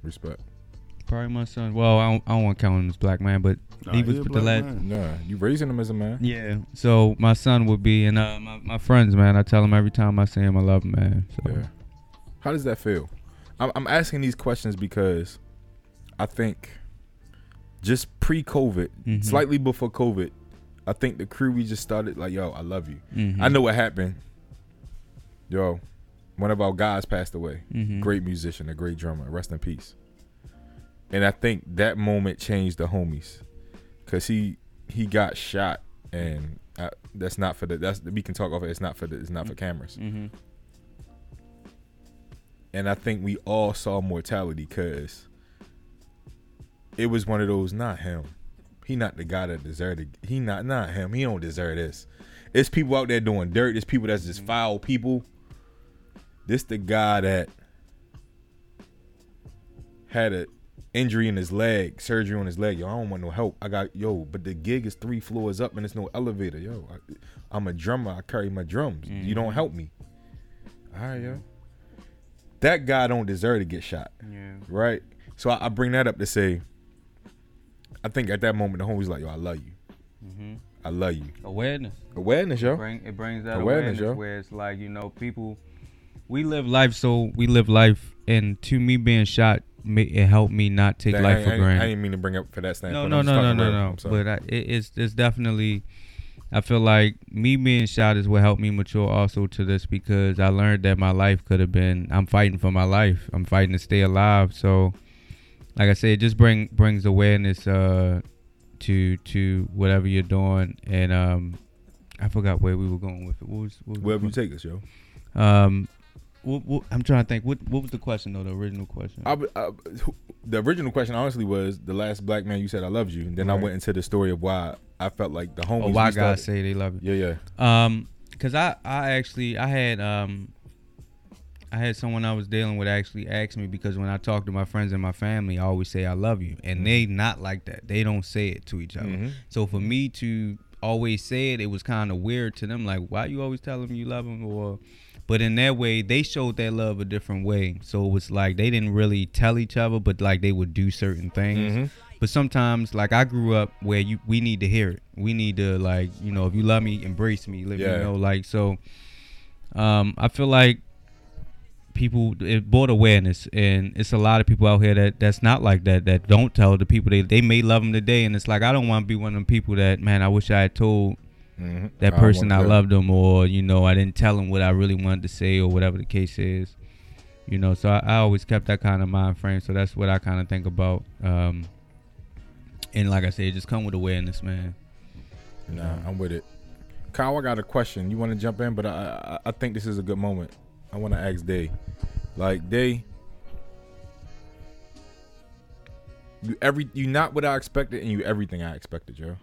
Speaker 2: Respect.
Speaker 3: Probably my son. Well, I don't, I don't want to count him as black man, but
Speaker 1: Nah,
Speaker 3: he
Speaker 1: he
Speaker 3: was
Speaker 1: a
Speaker 3: the last.
Speaker 1: man.
Speaker 2: Nah, you raising him as a man.
Speaker 3: Yeah. So my son would be, and uh, my, my friends, man. I tell him every time I see him, I love him, man. So
Speaker 2: Yeah. How does that feel? I'm, I'm asking these questions because I think just pre-COVID,
Speaker 3: Mhm.
Speaker 2: slightly before COVID, I think the crew we just started like, yo, I love you.
Speaker 3: Mhm.
Speaker 2: I know what happened. Yo, one of our guys passed away.
Speaker 3: Mhm.
Speaker 2: Great musician, a great drummer. Rest in peace. And I think that moment changed the homies, cause he he got shot, and I, that's not for the that's we can talk off it. It's not for the it's not for cameras,
Speaker 3: Mm-hmm.
Speaker 2: and I think we all saw mortality, cause it was one of those not him. He not the guy that deserved. He not not him. He don't deserve this. It's people out there doing dirt. It's people that's just foul people. This the guy that had a injury in his leg, surgery on his leg. Yo, I don't want no help. I got yo, but the gig is three floors up and it's no elevator. Yo, I, am a drummer. I carry my drums. You don't help me. All right, yo. That guy don't deserve to get shot,
Speaker 3: Yeah.
Speaker 2: right? So I, I bring that up to say, I think at that moment the homie's like, yo, I love you.
Speaker 3: Mm-hmm.
Speaker 2: I love you.
Speaker 3: Awareness.
Speaker 2: Awareness, yo.
Speaker 3: Bring, it brings that
Speaker 2: Awareness,
Speaker 3: awareness,
Speaker 2: yo.
Speaker 3: where it's like you know people. We live life, so we live life, and to me being shot, ma- it helped me not take
Speaker 2: Dang,
Speaker 3: life
Speaker 2: I,
Speaker 3: for
Speaker 2: I, I didn't mean to bring up for that
Speaker 3: No,
Speaker 2: standpoint.
Speaker 3: no,
Speaker 2: I'm
Speaker 3: no, no, no, no. But I, it, it's it's definitely. I feel like me being shot is what helped me mature also to this because I learned that my life could have been. I'm fighting for my life. I'm fighting to stay alive. So, like I said, it just bring brings awareness uh, to to whatever you're doing. And um, I forgot where we were going with it. What was, what was
Speaker 2: Wherever you take us, yo.
Speaker 3: um, what, what, I'm trying to think. What what was the question though? The original question.
Speaker 2: I, I- the original question, honestly, was the last black man you said I loved you, and then I went into the story of why I felt like the homies.
Speaker 3: oh, why guys say they love you?
Speaker 2: Yeah, yeah.
Speaker 3: Um, cause I I actually I had um I had someone I was dealing with actually ask me because when I talk to my friends and my family, I always say I love you, and they not like that. They don't say it to each other.
Speaker 2: Mhm.
Speaker 3: So for me to always say it, it was kind of weird to them. Like, why you always tell them you love them? Or, but in that way, they showed their love a different way. So it was like they didn't really tell each other, but like they would do certain things.
Speaker 2: Mhm.
Speaker 3: But sometimes, like I grew up where you we need to hear it. We need to like you know if you love me, embrace me. Let
Speaker 2: Yeah.
Speaker 3: me know. Like so, um, I feel like people it brought awareness, and it's a lot of people out here that that's not like that. That don't tell the people they they may love them today, and it's like I don't want to be one of them people that man. I wish I had told
Speaker 2: Mhm.
Speaker 3: that person
Speaker 2: want
Speaker 3: I loved them, or you know I didn't tell them what I really wanted to say, or whatever the case is. You know, so I, I always kept that kind of mind frame. So that's what I kind of think about. Um, and like I said, just come with awareness, man.
Speaker 2: Nah, I'm with it. Kyle, I got a question. You want to jump in, but I, I I think this is a good moment. I want to ask Day, like Day, you every you not what I expected, and you everything I expected, Joe.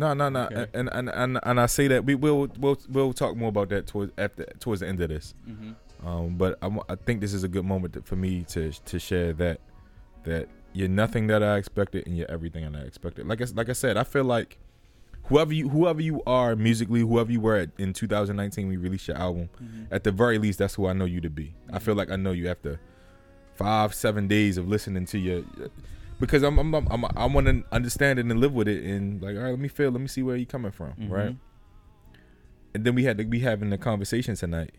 Speaker 2: No, no, no,
Speaker 3: Okay.
Speaker 2: and, and and and I say that we will we'll we'll talk more about that towards after towards the end of this. Mm-hmm. Um, but I, I think this is a good moment to, for me to to share that that you're nothing that I expected and you're everything that I expected. Like I, like I said, I feel like whoever you whoever you are musically, whoever you were at, in 2019 we released your album, mm-hmm. at the very least, that's who I know you to be. I feel mm-hmm. like I know you after five seven days of listening to your. Because I'm, I'm, I'm, I want to understand it and live with it, and like, all right, let me feel, let me see where you coming from,
Speaker 3: Mhm.
Speaker 2: right? And then we had to be having the conversation tonight.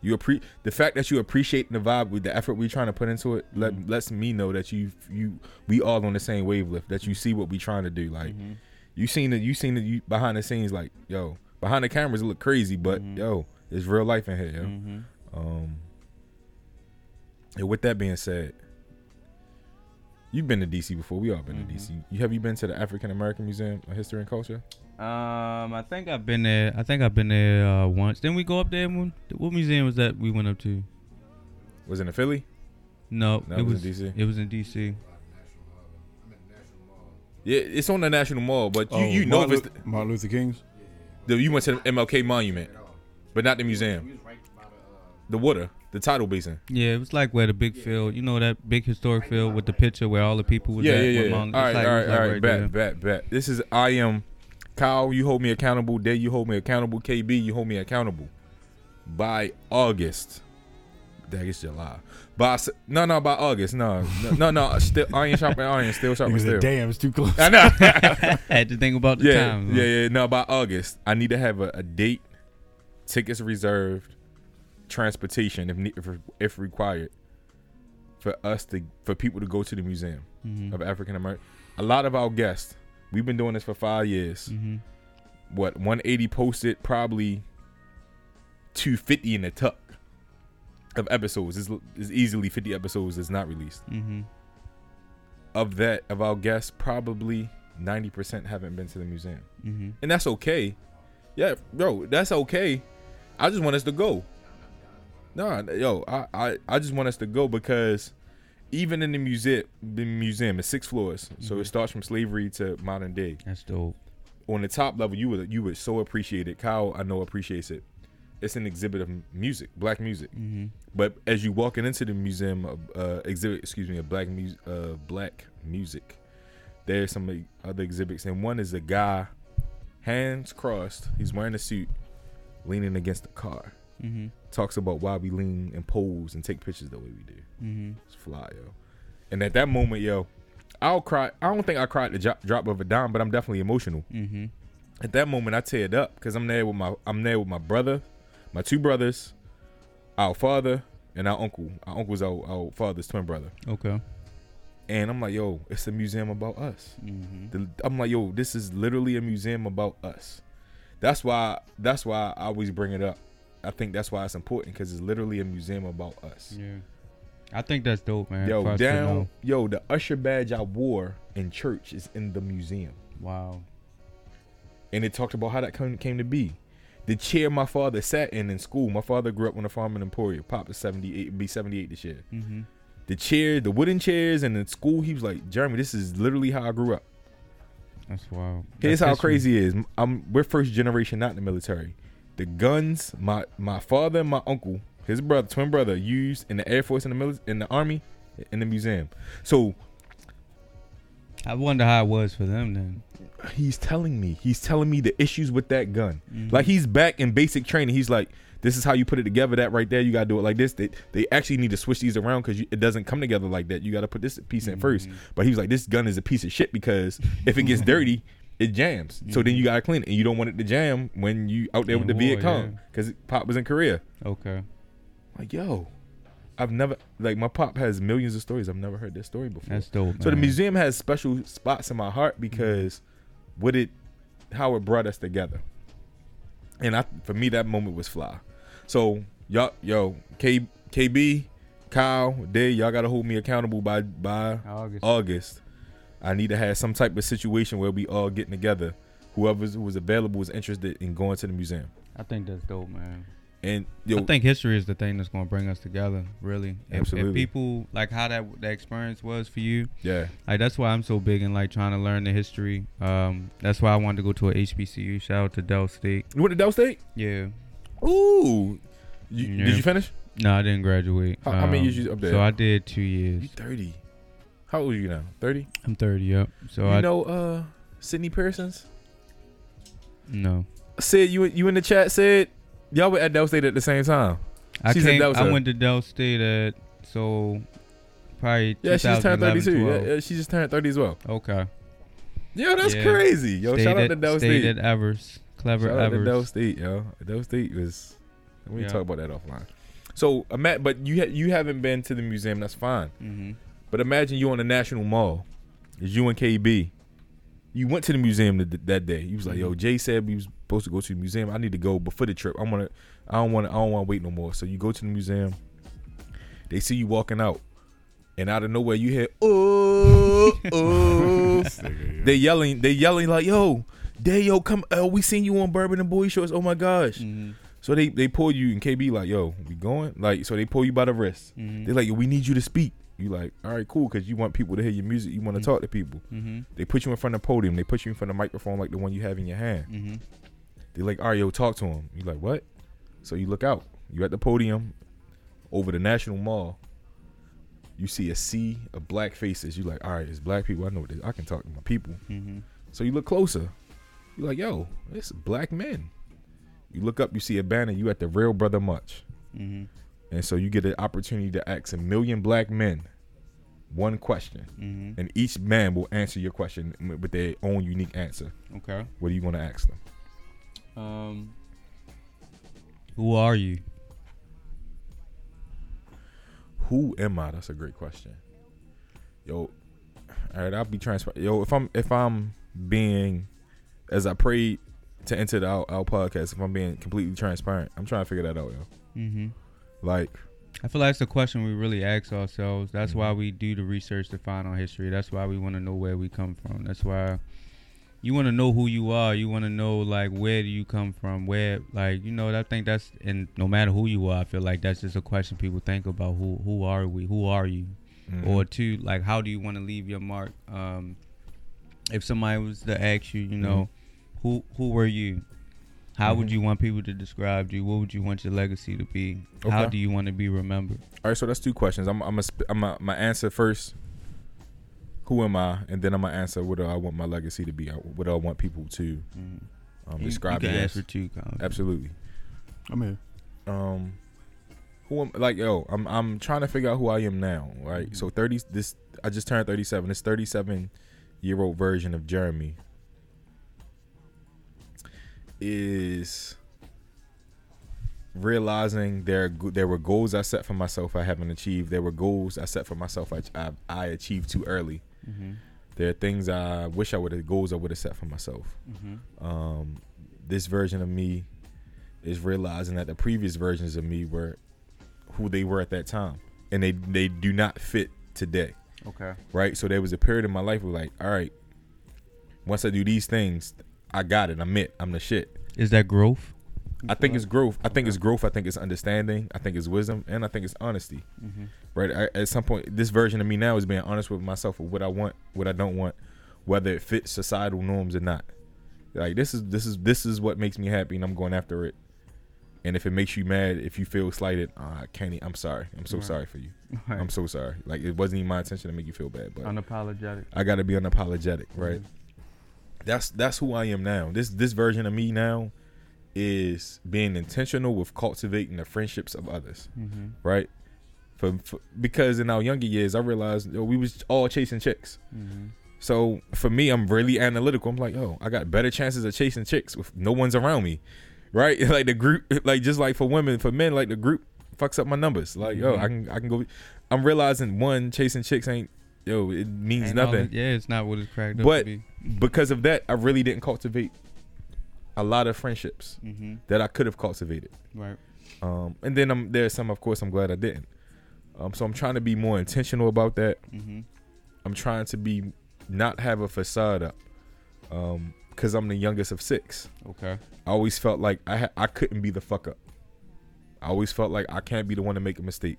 Speaker 2: You appre- the fact that you appreciate the vibe with the effort we're trying to put into it let,
Speaker 3: Mhm.
Speaker 2: lets me know that you you we all on the same wavelength that you see what we trying to do like
Speaker 3: Mhm.
Speaker 2: you seen it you seen it you behind the scenes like yo behind the cameras it look crazy but
Speaker 3: Mhm.
Speaker 2: yo it's real life in here yo
Speaker 3: Mhm.
Speaker 2: um and with that being said you've been to DC before we all been
Speaker 3: Mhm.
Speaker 2: to DC you have you been to the African American Museum of History and Culture
Speaker 3: Um, I think I've been there. I think I've been there uh, once. Didn't we go up there? When, what museum was that we went up to?
Speaker 2: was it in Philly
Speaker 3: No,
Speaker 2: No,
Speaker 3: it
Speaker 2: it was
Speaker 3: was.
Speaker 2: in DC.
Speaker 3: It was in DC.
Speaker 2: yeah it's on the National Mall but you
Speaker 1: Oh,
Speaker 2: you know if it's
Speaker 1: Lu- Martin Luther King's.
Speaker 2: the, you went to the MLK Monument but not the museum the water the tidal basin
Speaker 3: Yeah, it was like where the big field. You know that big historic field with the picture where all the people was
Speaker 2: yeah,
Speaker 3: at.
Speaker 2: yeah,
Speaker 3: with
Speaker 2: yeah.
Speaker 3: Martin-
Speaker 2: All right,
Speaker 3: it's like-
Speaker 2: all
Speaker 3: it
Speaker 2: right,
Speaker 3: was like
Speaker 2: all right.
Speaker 3: right
Speaker 2: bet,
Speaker 3: there.
Speaker 2: bet, bet. This is I am Kyle. You hold me accountable. Day, you hold me accountable. KB, you hold me accountable. By August, that is July. By S- no, no, by August, no, no, no, no. Still, iron sharpening iron. Still sharpening
Speaker 1: Nigga
Speaker 2: still.
Speaker 1: said, Damn, it's too close.
Speaker 2: I know.
Speaker 3: had to think about the
Speaker 2: yeah,
Speaker 3: time.
Speaker 2: yeah, yeah. No, by August, I need to have a, a date, tickets reserved, transportation if if, if required, for us to for people to go to the museum
Speaker 3: hmm
Speaker 2: of African American. A lot of our guests, we've been doing this for five years.
Speaker 3: hmm
Speaker 2: What 180 posted, probably 250 in the tuck of episodes. Is is easily 50 episodes that's not released.
Speaker 3: hmm
Speaker 2: of that of our guests, probably ninety percent haven't been to the museum,
Speaker 3: Mm-hmm.
Speaker 2: and that's okay. Yeah, bro, that's okay. I just want us to go. Nah, yo, I, I, I just want us to go because even in the museum, the museum is six floors, so it
Speaker 3: Mhm.
Speaker 2: starts from slavery to modern day.
Speaker 3: That's dope.
Speaker 2: On the top level, you would you would so appreciate it. Kyle, I know appreciates it. It's an exhibit of music, black music.
Speaker 3: Mm-hmm.
Speaker 2: But as you walking into the museum, of, uh, exhibit, excuse me, of black music, uh, black music, there's some uh, other exhibits, and one is a guy, hands crossed, he's wearing a suit, leaning against a car.
Speaker 3: Mm-hmm.
Speaker 2: Talks about why we lean and pose and take pictures the way we do.
Speaker 3: Mm-hmm.
Speaker 2: It's fly, yo. And at that moment, yo, I'll cry. I don't think I cried the drop, drop of a dime, but I'm definitely emotional.
Speaker 3: Mm-hmm.
Speaker 2: At that moment, I teared up because I'm there with my I'm there with my brother, my two brothers, our father, and our uncle. Our uncle's our, our father's twin brother.
Speaker 3: Okay.
Speaker 2: And I'm like, yo, it's a museum about us.
Speaker 3: Mm-hmm.
Speaker 2: The- I'm like, yo, this is literally a museum about us. That's why. That's why I always bring it up. I think that's why it's important because it's literally a museum about us.
Speaker 3: Yeah. I think that's dope, man.
Speaker 2: Yo, down. Yo, the usher badge I wore in church is in the museum,
Speaker 3: Wow.
Speaker 2: and it talked about how that come, came to be. The chair my father sat in in school. My father grew up on a farm in Emporia. Pop is 78, be 78 this year.
Speaker 3: Mm-hmm.
Speaker 2: The chair, the wooden chairs, and in school, he was like, Jeremy, this is literally how I grew up.
Speaker 3: That's wild.
Speaker 2: Here's
Speaker 3: That's
Speaker 2: how
Speaker 3: history.
Speaker 2: crazy it is. I'm we're first generation not in the military. The guns my my father and my uncle, his brother, twin brother, used in the Air Force and the mili- in the army, in the museum. So
Speaker 3: I wonder how it was for them then.
Speaker 2: he's telling me, he's telling me the issues with that gun.
Speaker 3: Mhm.
Speaker 2: Like he's back in basic training. He's like, this is how you put it together. That right there, you gotta do it like this. They they actually need to switch these around because it doesn't come together like that. You gotta put this piece in first.
Speaker 3: Mhm.
Speaker 2: But he was like, this gun is a piece of shit because if it gets dirty, it jams. So then you mm-hmm. gotta clean it, and you don't want it to jam when you out there with the Viet Cong because Pop was in Korea.
Speaker 3: Okay.
Speaker 2: Like yo, I've never like my pop has millions of stories. I've never heard this story before.
Speaker 3: That's dope.
Speaker 2: So the museum has special spots in my heart mm-hmm. because what it, how it brought us together, and I for me that moment was fly. So y'all, yo, K, KB, Kyle, Day, y'all gotta hold me accountable by by
Speaker 3: August.
Speaker 2: August. I need to have some type of situation where we all getting together. Whoever's who was available was interested in going to the museum.
Speaker 3: I think that's dope, man.
Speaker 2: And yo,
Speaker 3: I think history is the thing that's gonna bring us together. Really, If- If,
Speaker 2: Absolutely.
Speaker 3: people like how that that experience was for you,
Speaker 2: yeah,
Speaker 3: like that's why I'm so big in like trying to learn the history. Um, that's why I wanted to go to a HBCU. Shout out to Del State.
Speaker 2: you went to Del State.
Speaker 3: Yeah.
Speaker 2: Ooh, you,
Speaker 3: Yeah.
Speaker 2: did you finish?
Speaker 3: No, I didn't graduate.
Speaker 2: How- how many
Speaker 3: Um,
Speaker 2: years you up there?
Speaker 3: So I did two years.
Speaker 2: You thirty. How old are you now? Thirty.
Speaker 3: I'm 30. Yep. So
Speaker 2: you
Speaker 3: I
Speaker 2: know uh Sydney Pearsons?
Speaker 3: no.
Speaker 2: Said you you in the chat said y'all were at Del State at the same time.
Speaker 3: I
Speaker 2: She's
Speaker 3: came. I went to Del State at so probably
Speaker 2: Yeah, she just turned thirty
Speaker 3: 2011.
Speaker 2: Yeah, yeah, she just turned thirty as well.
Speaker 3: Okay.
Speaker 2: Yo, that's
Speaker 3: Yeah.
Speaker 2: crazy. Yo,
Speaker 3: stayed
Speaker 2: shout out
Speaker 3: at,
Speaker 2: to Del
Speaker 3: stayed
Speaker 2: State.
Speaker 3: at Evers. Clever
Speaker 2: Shout out to
Speaker 3: Evers.
Speaker 2: Del State, yo. Del State was. We
Speaker 3: Yeah.
Speaker 2: talk about that offline. So, Matt, but you ha- you haven't been to the museum. That's fine.
Speaker 3: mm-hmm.
Speaker 2: But imagine you on the National Mall. It's you and KB. You went to the museum th- that day. You was like, "Yo,
Speaker 3: Mhm.
Speaker 2: Jay said we was supposed to go to the museum. I need to go before the trip. I want to. I don't want to. I don't want to wait no more." So you go to the museum. They see you walking out, and out of nowhere you hear, "Oh, oh!" they yelling. They yelling like, "Yo, Day, yo, come! Uh, we seen you on Bourbon and Boy Shorts. Oh my gosh!"
Speaker 3: Mm-hmm.
Speaker 2: So they they pull you and KB like, "Yo, we going?" Like, so they pull you by the wrist.
Speaker 3: Mm-hmm.
Speaker 2: They're like, "Yo, we need you to speak." You like, all right, cool, because you want people to hear your music. You want to
Speaker 3: Mm.
Speaker 2: talk to people.
Speaker 3: Mm-hmm.
Speaker 2: They put you in front of the podium. They put you in front of the microphone like the one you have in your hand.
Speaker 3: Mm-hmm.
Speaker 2: They're like, all right, yo, talk to him. You like, what? So you look out. You at the podium over the National Mall. You see a sea of black faces. You like, all right, it's black people. I know this. I can talk to my people.
Speaker 3: Mm-hmm.
Speaker 2: So you look closer. You like, yo, it's black men. You look up. You see a banner. You at the Real Brother Much. And so you get an opportunity to ask a million black men one question.
Speaker 3: Mm-hmm.
Speaker 2: And each man will answer your question with their own unique answer.
Speaker 3: Okay.
Speaker 2: What are you going to ask them?
Speaker 3: Um. Who are you?
Speaker 2: Who am I? That's a great question. Yo, all right, I'll be transparent. Yo, if I'm if I'm being as I prayed to enter the, our, our podcast, if I'm being completely transparent, I'm trying to figure that out, yo.
Speaker 3: Mm-hmm.
Speaker 2: Like,
Speaker 3: I feel like it's a question we really ask ourselves. That's
Speaker 2: Mm-hmm.
Speaker 3: why we do the research to find our history. That's why we want to know where we come from. That's why you want to know who you are. You want to know like where do you come from? Where like you know I think that's and no matter who you are, I feel like that's just a question people think about. Who who are we? Who are you?
Speaker 2: Mhm.
Speaker 3: Or two like how do you want to leave your mark? Um, if somebody was to ask you, you know, who who were you? How would
Speaker 2: Mhm.
Speaker 3: you want people to describe you? What would you want your legacy to be? How do you want to be remembered?
Speaker 2: All right, so that's two questions. I'm I'm a, I'm a, my answer first. Who am I? And then I'm gonna answer what do I want my legacy to be? What do I want people to
Speaker 3: Mhm.
Speaker 2: um,
Speaker 3: You-
Speaker 2: describe
Speaker 3: you
Speaker 2: me
Speaker 3: can
Speaker 2: as?
Speaker 3: answer too, Colin.
Speaker 2: Absolutely.
Speaker 1: I'm here.
Speaker 2: Um, who am like yo? I'm I'm trying to figure out who I am now. Right.
Speaker 3: Mm-hmm.
Speaker 2: So thirty. This I just turned 37. This 37 year old version of Jeremy is realizing there there were goals I set for myself I haven't achieved. There were goals I set for myself I I, I achieved too early.
Speaker 3: Mhm.
Speaker 2: There are things I wish I would have goals I would have set for myself.
Speaker 3: Mhm.
Speaker 2: Um, this version of me is realizing that the previous versions of me were who they were at that time, and they they do not fit today,
Speaker 3: Okay.
Speaker 2: right? So there was a period in my life where like, all right, once I do these things, I got it. I'm it. I'm the shit.
Speaker 3: Is that growth?
Speaker 2: I think it's growth. I think it's growth. I think it's understanding. I think it's wisdom, and I think it's honesty.
Speaker 3: Mhm.
Speaker 2: Right. I, at some point, this version of me now is being honest with myself with what I want, what I don't want, whether it fits societal norms or not. Like this is this is this is what makes me happy, and I'm going after it. And if it makes you mad, if you feel slighted, uh, Kenny, I'm sorry. I'm so
Speaker 3: Right.
Speaker 2: sorry for you.
Speaker 3: Right.
Speaker 2: I'm so sorry. Like it wasn't even my intention to make you feel bad, but
Speaker 3: Unapologetic.
Speaker 2: I got to be unapologetic, right? That's that's who I am now. This this version of me now is being intentional with cultivating the friendships of others,
Speaker 3: Mm-hmm.
Speaker 2: right? For, for because in our younger years, I realized yo, we was all chasing chicks.
Speaker 3: Mm-hmm.
Speaker 2: So for me, I'm really analytical. I'm like, oh, I got better chances of chasing chicks if no one's around me, right? like the group, like just like for women, for men, like the group fucks up my numbers. Like, yo, I can I can go. I'm realizing one chasing chicks ain't yo, it means
Speaker 3: Ain't
Speaker 2: nothing.
Speaker 3: yeah, it's not what it's cracked up
Speaker 2: But-
Speaker 3: to be.
Speaker 2: Because of that, I really didn't cultivate a lot of friendships
Speaker 3: Mm-hmm.
Speaker 2: that I could have cultivated.
Speaker 3: Right.
Speaker 2: Um, and then I'm there's some, of course, I'm glad I didn't. Um, so I'm trying to be more intentional about that.
Speaker 3: Mm-hmm.
Speaker 2: I'm trying to be not have a facade up. Um, because I'm the youngest of six.
Speaker 3: Okay.
Speaker 2: I always felt like I ha- I couldn't be the fuck up. I always felt like I can't be the one to make a mistake.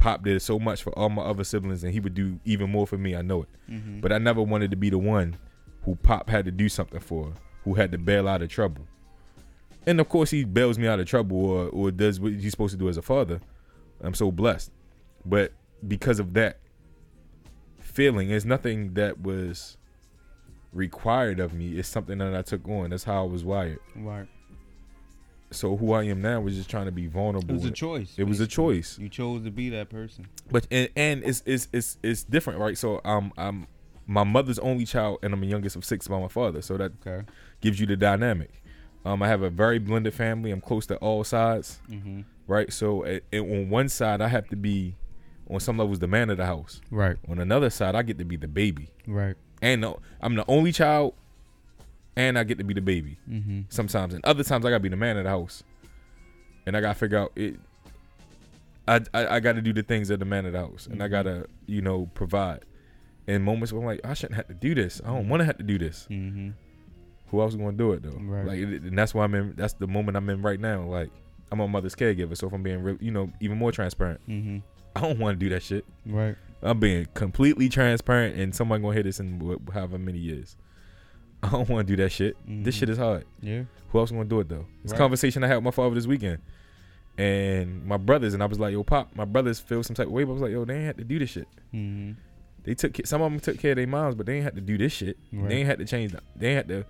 Speaker 2: Pop did so much for all my other siblings, and he would do even more for me. I know it,
Speaker 3: Mm-hmm.
Speaker 2: but I never wanted to be the one who Pop had to do something for, who had to bail out of trouble. And of course, he bails me out of trouble, or or does what he's supposed to do as a father. I'm so blessed, but because of that feeling, it's nothing that was required of me. It's something that I took on. That's how I was wired
Speaker 3: right.
Speaker 2: So who I am now was just trying to be vulnerable.
Speaker 3: It was a choice.
Speaker 2: It was a choice,
Speaker 3: You chose to be that person.
Speaker 2: but and, and it's, it's it's it's different, right? So um I'm my mother's only child, and I'm the youngest of six by my father. So that
Speaker 3: Okay.
Speaker 2: gives you the dynamic. Um, I have a very blended family. I'm close to all sides,
Speaker 3: Mm-hmm.
Speaker 2: right? So a- and on one side, I have to be, on some levels, the man of the house.
Speaker 3: Right.
Speaker 2: On another side, I get to be the baby,
Speaker 3: Right.
Speaker 2: and the, I'm the only child, and I get to be the baby.
Speaker 3: Mm-hmm.
Speaker 2: sometimes, and other times I gotta be the man of the house, and I gotta figure out it. I I, I got to do the things that the man of the house, and I
Speaker 3: Mhm.
Speaker 2: gotta you know provide. In moments where I'm like, I shouldn't have to do this. I don't want to have to do this.
Speaker 3: Mm-hmm.
Speaker 2: Who else is gonna do it though?
Speaker 3: Right.
Speaker 2: Like, and that's why I'm in. That's the moment I'm in right now. Like, I'm my mother's caregiver, so if I'm being real, you know, even more transparent,
Speaker 3: Mm-hmm.
Speaker 2: I don't want to do that shit.
Speaker 3: Right.
Speaker 2: I'm being completely transparent, and someone gonna hear this in wh- however many years. I don't want to do that shit. This
Speaker 3: Mhm.
Speaker 2: shit is hard.
Speaker 3: Yeah.
Speaker 2: Who else gonna do it though? It's a
Speaker 3: Right.
Speaker 2: conversation I had with my father this weekend, and my brothers, and I was like, "Yo, pop, my brothers feel some type of way." But I was like, "Yo, they ain't had to do this shit.
Speaker 3: Mm-hmm.
Speaker 2: They took some of them took care of their moms, but they ain't had to do this shit.
Speaker 3: Right.
Speaker 2: They ain't had to change. The, they ain't had to.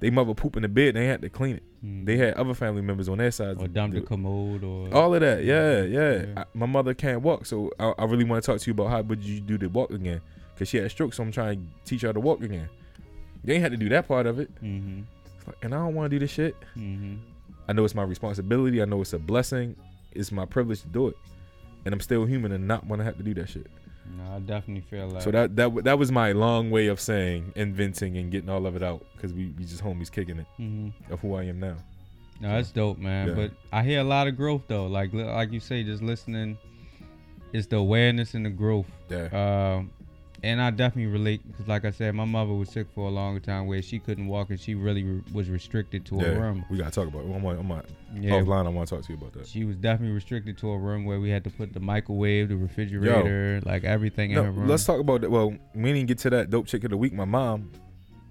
Speaker 2: They mother poop in the bed. They ain't had to clean it.
Speaker 3: Mm-hmm.
Speaker 2: They had other family members on their side.
Speaker 3: or dump the commode or
Speaker 2: all of that. Yeah, yeah.
Speaker 3: Yeah.
Speaker 2: I, my mother can't walk, so I, I really want to talk to you about how would you do the walk again? Cause she had a stroke, so I'm trying to teach her how to walk again. They ain't had to do that part of it,
Speaker 3: Mm-hmm.
Speaker 2: Like, and I don't want to do this shit.
Speaker 3: Mm-hmm.
Speaker 2: I know it's my responsibility. I know it's a blessing. It's my privilege to do it, and I'm still human and not want to have to do that shit.
Speaker 3: No, I definitely feel like
Speaker 2: So that that that was my long way of saying inventing and getting all of it out because we we just homies kicking it
Speaker 3: Mm-hmm.
Speaker 2: of who I am now.
Speaker 3: No, that's dope, man.
Speaker 2: Yeah.
Speaker 3: But I hear a lot of growth though. Like like you say, just listening, it's the awareness and the growth.
Speaker 2: Yeah.
Speaker 3: Um, and I definitely relate because, like I said, my mother was sick for a long time where she couldn't walk and she really re- was restricted to a room.
Speaker 2: We gotta talk about. It. I'm, on- I'm on,
Speaker 3: Yeah,
Speaker 2: offline. I want to talk to you about that.
Speaker 3: she was definitely restricted to a room where we had to put the microwave, the refrigerator, like everything in
Speaker 2: No,
Speaker 3: her room.
Speaker 2: let's talk about that. Well, we didn't get to that dope chick of the week. My mom,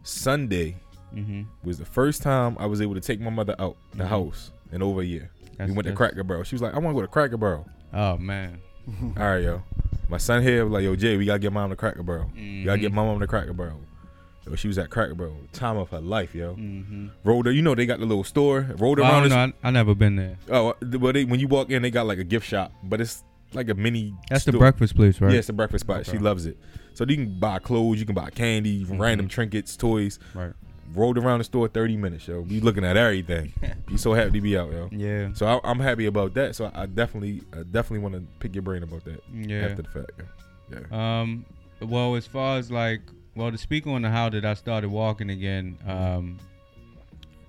Speaker 2: Sunday
Speaker 3: hmm
Speaker 2: was the first time I was able to take my mother out the
Speaker 3: Mhm.
Speaker 2: house in over a year.
Speaker 3: That's-
Speaker 2: we went to Cracker Barrel. She was like, I want to go to Cracker Barrel.
Speaker 3: Oh man.
Speaker 2: All right, yo. My son here was like, yo, Jay, we gotta get mom to Cracker Barrel. You gotta get
Speaker 3: Mhm.
Speaker 2: my mom to Cracker Barrel. Yo, she was at Cracker Barrel, time of her life, yo.
Speaker 3: Mm-hmm.
Speaker 2: Rolled her, you know they got the little store. Rolled
Speaker 3: Well, I
Speaker 2: around.
Speaker 3: don't
Speaker 2: this-
Speaker 3: know. I, I never been there.
Speaker 2: oh, well, they, when you walk in, they got like a gift shop, but it's like a mini.
Speaker 3: That's the
Speaker 2: store.
Speaker 3: breakfast place, right?
Speaker 2: Yeah, it's a breakfast spot. She
Speaker 3: Okay.
Speaker 2: loves it. So you can buy clothes, you can buy candy,
Speaker 3: Mhm.
Speaker 2: random trinkets, toys.
Speaker 3: Right.
Speaker 2: Rolled around the store 30 minutes, yo. Be looking at everything. be so happy to be out, yo.
Speaker 3: Yeah.
Speaker 2: So I, I'm happy about that. So I definitely, I definitely want to pick your brain about that
Speaker 3: Yeah.
Speaker 2: after the fact. Yeah. yeah.
Speaker 3: Um, well, as far as like, well, to speak on the how that I started walking again, um,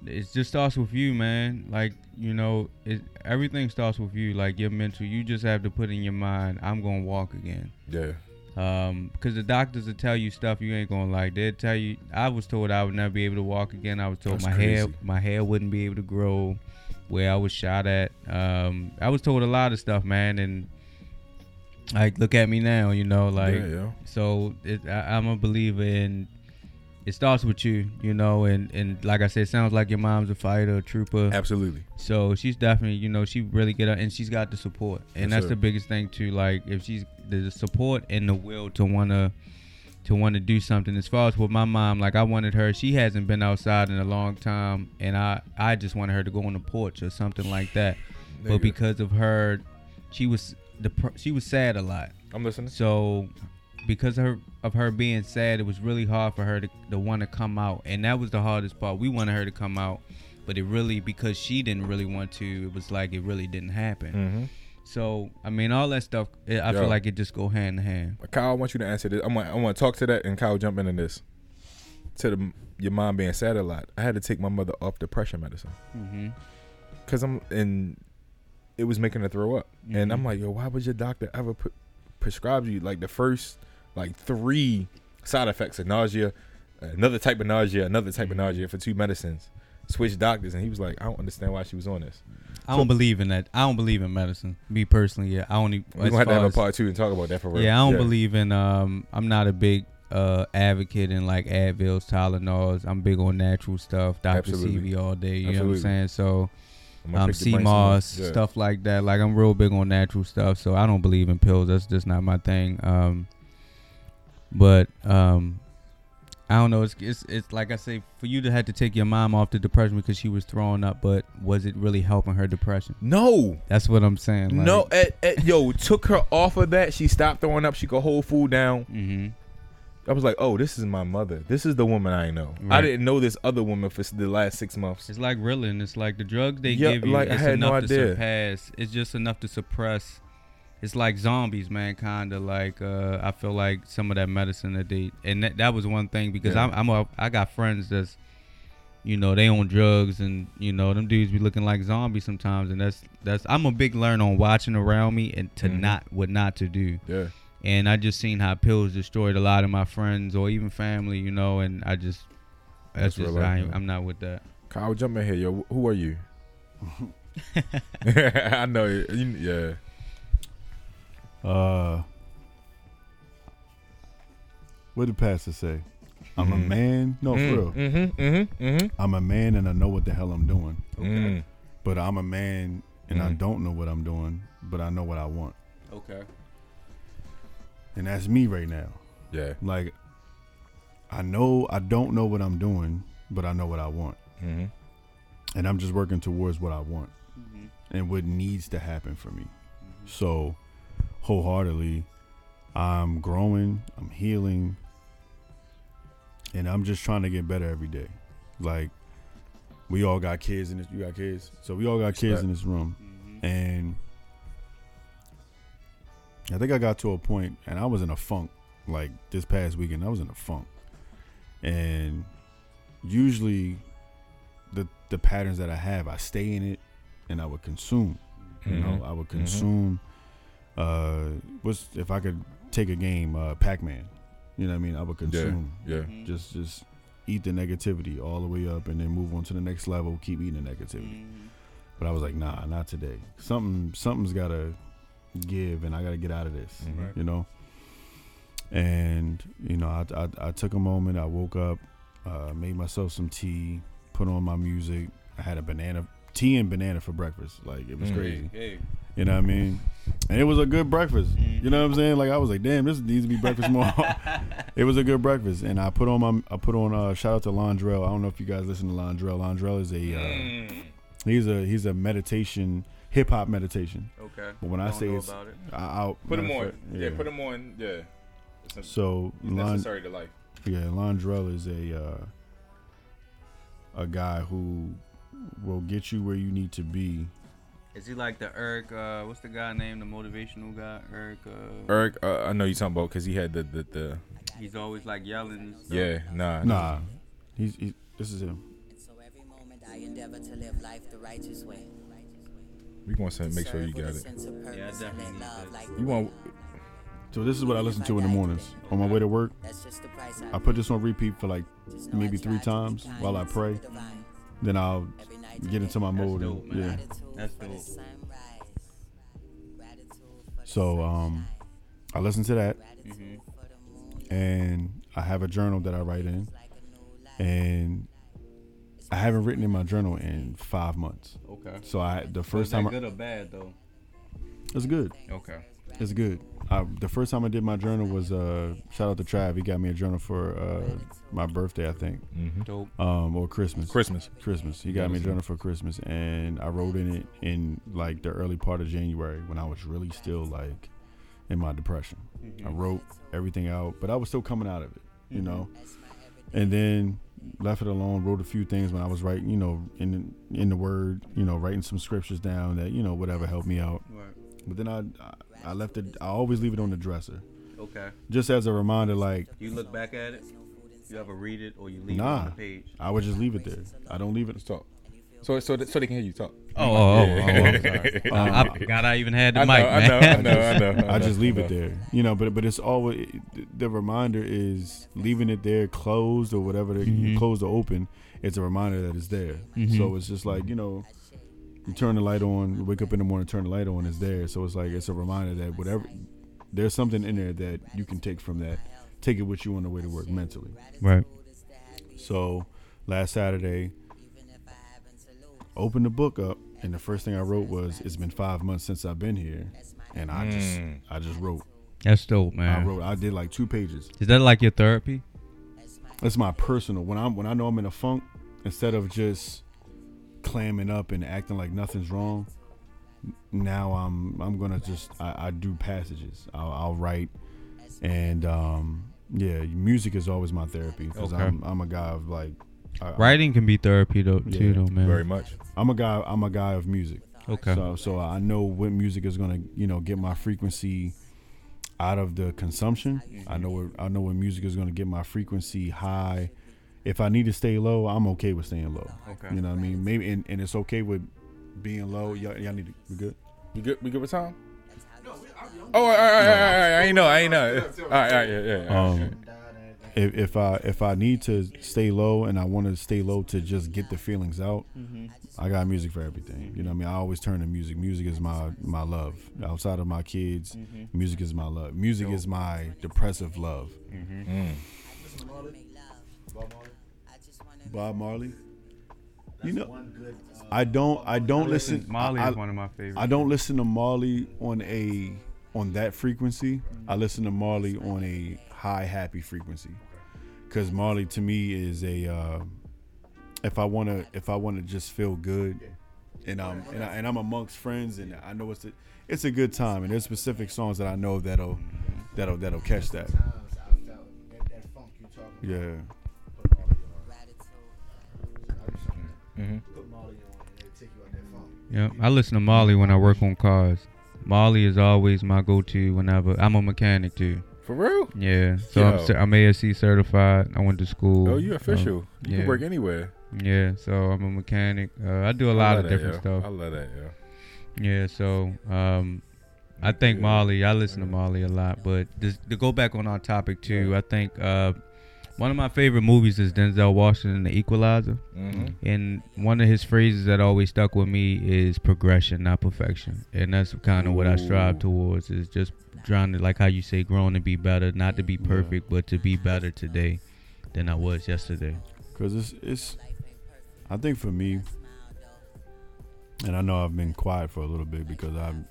Speaker 3: it just starts with you, man. Like, you know, it, everything starts with you. Like your mental, you just have to put in your mind, I'm gonna walk again.
Speaker 2: Yeah.
Speaker 3: Um, because the doctors will tell you stuff you ain't gonna like. They'll tell you. I was told I would never be able to walk again. I was told
Speaker 2: That's
Speaker 3: my hair, my hair wouldn't be able to grow. Where I was shot at. Um, I was told a lot of stuff, man, and like, look at me now. You know, like.
Speaker 2: yeah, yo.
Speaker 3: So it, I, I'm a believer in. It starts with you, you know, and and like I said, it sounds like your mom's a fighter, a trooper.
Speaker 2: Absolutely.
Speaker 3: So she's definitely, you know, she really get up, and she's got the support, and
Speaker 2: Yes,
Speaker 3: that's
Speaker 2: sir.
Speaker 3: the biggest thing too. Like if she's the support and the will to wanna to want to do something. As far as with my mom, like I wanted her, she hasn't been outside in a long time, and I I just wanted her to go on the porch or something like that. But because of her, she was the she was sad a lot.
Speaker 2: I'm listening.
Speaker 3: So because of her of her being sad, it was really hard for her to, to want to come out, and that was the hardest part. We wanted her to come out, but it really because she didn't really want to. It was like it really didn't happen.
Speaker 2: Mm-hmm.
Speaker 3: So I mean, all that stuff. It, I
Speaker 2: Yo.
Speaker 3: feel like it just go hand in hand.
Speaker 2: Kyle, I want you to answer this. I'm. I want to talk to that, and Kyle jump into this. To the your mom being sad a lot. I had to take my mother off depression medicine
Speaker 3: Mm-hmm.
Speaker 2: because I'm and it was making her throw up. And I'm like, yo, why would your doctor ever put, prescribe you like the first like three side effects of nausea, another type of nausea, another type of nausea for two medicines? Switch doctors, and he was like, I don't understand why she was on this.
Speaker 3: I don't believe in that. I don't believe in medicine. Me personally, yeah. I only.
Speaker 2: We're gonna have to have a part two and talk about that for real.
Speaker 3: Yeah, I don't believe in. Um, I'm not a big uh advocate in like Advils, Tylenols. I'm big on natural stuff. Dr.
Speaker 2: Absolutely.
Speaker 3: Sebi all day. You know what I'm saying? So. Um,
Speaker 2: pick your brain some more.
Speaker 3: sea moss,
Speaker 2: Yeah.
Speaker 3: stuff like that. Like I'm real big on natural stuff, so I don't believe in pills. That's just not my thing. Um, but um, I don't know. It's, it's it's like I say, for you to have to take your mom off the depression because she was throwing up, but was it really helping her depression?
Speaker 2: No,
Speaker 3: That's what I'm saying. Like,
Speaker 2: no, at, at, yo, took her off of that. She stopped throwing up. She could hold food down.
Speaker 3: hmm
Speaker 2: I was like, oh, this is my mother. This is the woman I know. I didn't know this other woman for the last six months.
Speaker 3: It's like Ritalin. It's like the drugs they
Speaker 2: Yeah,
Speaker 3: give you.
Speaker 2: like, I
Speaker 3: it's
Speaker 2: had no
Speaker 3: enough to
Speaker 2: idea.
Speaker 3: surpass. It's just enough to suppress. It's like zombies, man. Kind of like uh, I feel like some of that medicine that they and that, that was one thing because
Speaker 2: Yeah.
Speaker 3: I'm I'm a, I got friends that's you know they on drugs and you know them dudes be looking like zombies sometimes and that's that's I'm a big learner on watching around me and to
Speaker 2: Mhm.
Speaker 3: not what not to do
Speaker 2: Yeah.
Speaker 3: and I just seen how pills destroyed a lot of my friends or even family you know and I just
Speaker 2: That's
Speaker 3: that's, just I, i'm not with that.
Speaker 2: Kyle, jump in here, yo. Who are you? I know. it. You, yeah.
Speaker 1: Uh, what did the Pastor say? I'm a
Speaker 2: Mhm.
Speaker 1: man. No, for real.
Speaker 2: Mm-hmm. Mm-hmm. Mm-hmm.
Speaker 1: I'm a man and I know what the hell I'm doing.
Speaker 2: Mm.
Speaker 1: But I'm a man and I
Speaker 2: Mhm.
Speaker 1: don't know what I'm doing, but I know what I want.
Speaker 3: Okay.
Speaker 1: And that's me right now.
Speaker 2: Yeah.
Speaker 1: Like, I know I don't know what I'm doing, but I know what I want.
Speaker 2: Mm-hmm.
Speaker 1: And I'm just working towards what I want and what needs to happen for me. So, wholeheartedly, I'm growing, I'm healing, and I'm just trying to get better every day. Like, we all got kids in this. You got kids, so we all got kids in this room, and I think I got to a point, and I was in a funk. Like this past weekend, I was in a funk, and usually, the the patterns that I have. I stay in it, and I would consume. You know. I would
Speaker 2: Mhm.
Speaker 1: consume. Uh, what's if I could take a game, uh, Pac Man. You know what I mean? I would consume.
Speaker 2: Yeah.
Speaker 1: Just just eat the negativity all the way up, and then move on to the next level. Keep eating the negativity. But I was like, nah, not today. Something something's gotta give, and I gotta get out of this.
Speaker 2: Mhm.
Speaker 1: You know. And you know, I, I I took a moment. I woke up, uh, made myself some tea, put on my music. I had a banana tea and banana for breakfast. Like it was
Speaker 2: Mm.
Speaker 1: crazy.
Speaker 3: Hey.
Speaker 1: You know what I mean? And it was a good breakfast. You know what I'm saying? Like I was like, damn, this needs to be breakfast more. it was a good breakfast, and I put on my I put on uh, shout out to Londrell. I don't know if you guys listen to Londrell. Londrell is a uh,
Speaker 2: Mm.
Speaker 1: he's a he's a meditation hip hop meditation.
Speaker 3: Okay.
Speaker 1: But when I
Speaker 3: Don't
Speaker 1: say
Speaker 3: know
Speaker 1: it's
Speaker 3: about it.
Speaker 1: I, I'll
Speaker 2: Put them
Speaker 1: matter
Speaker 2: on.
Speaker 1: of fact,
Speaker 2: Yeah. Put them on. Yeah. It's
Speaker 1: So Lon,
Speaker 2: necessary to life.
Speaker 1: yeah, Londrell is a uh, a guy who will get you where you need to be.
Speaker 3: Is he like the Eric? Uh, what's the guy name? The motivational guy, Eric. Uh,
Speaker 2: Eric, uh, I know you talking about because he had the the, the
Speaker 3: he's always like yelling. And stuff.
Speaker 2: yeah nah
Speaker 1: Nah, he's he, this is him.
Speaker 4: And so every moment I endeavor to live life the righteous way.
Speaker 2: We want to make sure you got it.
Speaker 3: Yeah, I
Speaker 4: purpose and
Speaker 3: definitely
Speaker 4: let
Speaker 3: need
Speaker 4: love
Speaker 3: that.
Speaker 4: like
Speaker 2: You want
Speaker 1: So this is what I listen to in the mornings on my way to work.
Speaker 4: That's just the price
Speaker 1: I put this on repeat for like maybe three
Speaker 4: try to be
Speaker 1: times while I pray.
Speaker 4: serve the divine.
Speaker 1: Then I'll
Speaker 4: Every night
Speaker 1: get into my
Speaker 3: That's
Speaker 1: mode.
Speaker 3: dope,
Speaker 1: And, yeah.
Speaker 3: That's dope.
Speaker 4: sunrise. Gratitude for the
Speaker 1: So um, I listen to that,
Speaker 4: sunshine.
Speaker 3: Mhm.
Speaker 4: Gratitude for the moon.
Speaker 1: and I have a journal that I write in,
Speaker 4: Like a new life.
Speaker 1: and I haven't written in my journal in five months.
Speaker 3: Okay.
Speaker 1: So I the
Speaker 3: Was
Speaker 1: first
Speaker 3: that
Speaker 1: time I,
Speaker 3: good or bad though?
Speaker 1: it's good.
Speaker 3: Okay.
Speaker 1: It's good. I, the first time I did my journal was uh, shout out to Trav. He got me a journal for uh, my birthday, I think,
Speaker 2: Mm-hmm.
Speaker 3: Dope.
Speaker 1: um, or Christmas.
Speaker 2: Christmas.
Speaker 1: Christmas. He got me a journal for Christmas, and I wrote in it in like the early part of January when I was really still like in my depression. I wrote everything out, but I was still coming out of it, you know. And then left it alone. Wrote a few things when I was writing, you know, in in the word, you know, writing some scriptures down that you know whatever helped me out.
Speaker 3: Right.
Speaker 1: But then I I- I left it. I always leave it on the dresser,
Speaker 3: Okay.
Speaker 1: just as a reminder. Like
Speaker 3: You look back at it. You ever read it or you leave it on the page?
Speaker 1: I would just leave it there. I don't leave it.
Speaker 2: Let's talk. So so that, so they can hear you talk.
Speaker 3: Oh, oh, oh,
Speaker 2: Yeah.
Speaker 3: oh, I'm sorry. Uh, I forgot I even had the
Speaker 2: I know,
Speaker 3: mic,
Speaker 2: I
Speaker 3: man.
Speaker 2: know, I know, I know.
Speaker 1: I just
Speaker 2: know,
Speaker 1: leave
Speaker 2: I
Speaker 1: it there, you know. But but it's always the reminder is leaving it there closed or whatever, the,
Speaker 3: Mhm.
Speaker 1: closed or open. It's a reminder that it's there.
Speaker 3: Mhm.
Speaker 1: So it's just like you know, you turn the light on, you wake up in the morning, turn the light on, it's there. So it's like it's a reminder that whatever there's something in there that you can take from that, take it with you on the way to work mentally.
Speaker 3: Right.
Speaker 1: So last Saturday, opened the book up, and the first thing I wrote was, "It's been five months since I've been here," and I just
Speaker 2: Mm.
Speaker 1: I just wrote.
Speaker 3: That's dope, man.
Speaker 1: I wrote. I did like two pages.
Speaker 3: Is that like your therapy?
Speaker 1: That's my personal. When I'm when I know I'm in a funk, instead of just clamming up and acting like nothing's wrong, now I'm I'm gonna just I, I do passages. I'll, I'll write, and um, yeah, music is always my therapy because
Speaker 3: Okay.
Speaker 1: I'm I'm a guy of like I,
Speaker 3: Writing can be therapy though, too,
Speaker 1: Yeah,
Speaker 3: though, man.
Speaker 2: Very much.
Speaker 1: I'm a guy. I'm a guy of music.
Speaker 3: Okay.
Speaker 1: So so I know what music is gonna you know get my frequency out of the consumption. I know what I know what music is gonna get my frequency high. If I need to stay low, I'm okay with staying low.
Speaker 3: Okay.
Speaker 1: You know what I mean? Maybe and, and it's okay with being low. Y'all, y'all need to we good.
Speaker 2: We good? We good with time? Oh, all right, all right, all right, all right. I ain't know. I ain't know. All right, all right, yeah, yeah. yeah.
Speaker 1: Um, if, if I if I need to stay low and I want to stay low to just get the feelings out, I got music for everything. You know what I mean? I always turn to music. Music is my my love. Outside of my kids, music is my love. Music is my depressive love.
Speaker 2: Mm.
Speaker 1: Bob Marley. You know, I don't I don't listen.
Speaker 3: Molly
Speaker 1: I,
Speaker 3: is one of my favorites.
Speaker 1: I don't listen to Marley on a on that frequency. I listen to Marley on a high happy frequency. Cause Marley to me is a uh, if I wanna if I wanna just feel good, and um and, I, and I'm amongst friends and I know it's a it's a good time and there's specific songs that I know that'll that'll that'll catch that. Yeah.
Speaker 2: Hmm
Speaker 3: Yeah, I listen to Molly when I work on cars. Molly is always my go-to whenever I'm a mechanic too.
Speaker 2: For real?
Speaker 3: Yeah. So
Speaker 2: Yo.
Speaker 3: I'm cer- I'm ASE certified. I went to school.
Speaker 2: Oh, you
Speaker 3: so,
Speaker 2: official. you
Speaker 3: yeah.
Speaker 2: can work anywhere.
Speaker 3: yeah. So I'm a mechanic. Uh, I do a
Speaker 2: I
Speaker 3: lot of
Speaker 2: that,
Speaker 3: different
Speaker 2: yo.
Speaker 3: stuff.
Speaker 2: I love that, Yeah.
Speaker 3: Yeah, so um, I think
Speaker 2: Yeah.
Speaker 3: Molly. I listen to Molly a lot, but this, to go back on our topic too, I think uh, one of my favorite movies is Denzel Washington, The Equalizer,
Speaker 2: hmm
Speaker 3: and one of his phrases that always stuck with me is progression, not perfection, and that's kind of what I strive towards. Is just trying to, like how you say, growing to be better, not to be perfect, but to be better today than I was yesterday.
Speaker 1: Cause it's it's. I think for me, and I know I've been quiet for a little bit because I'm.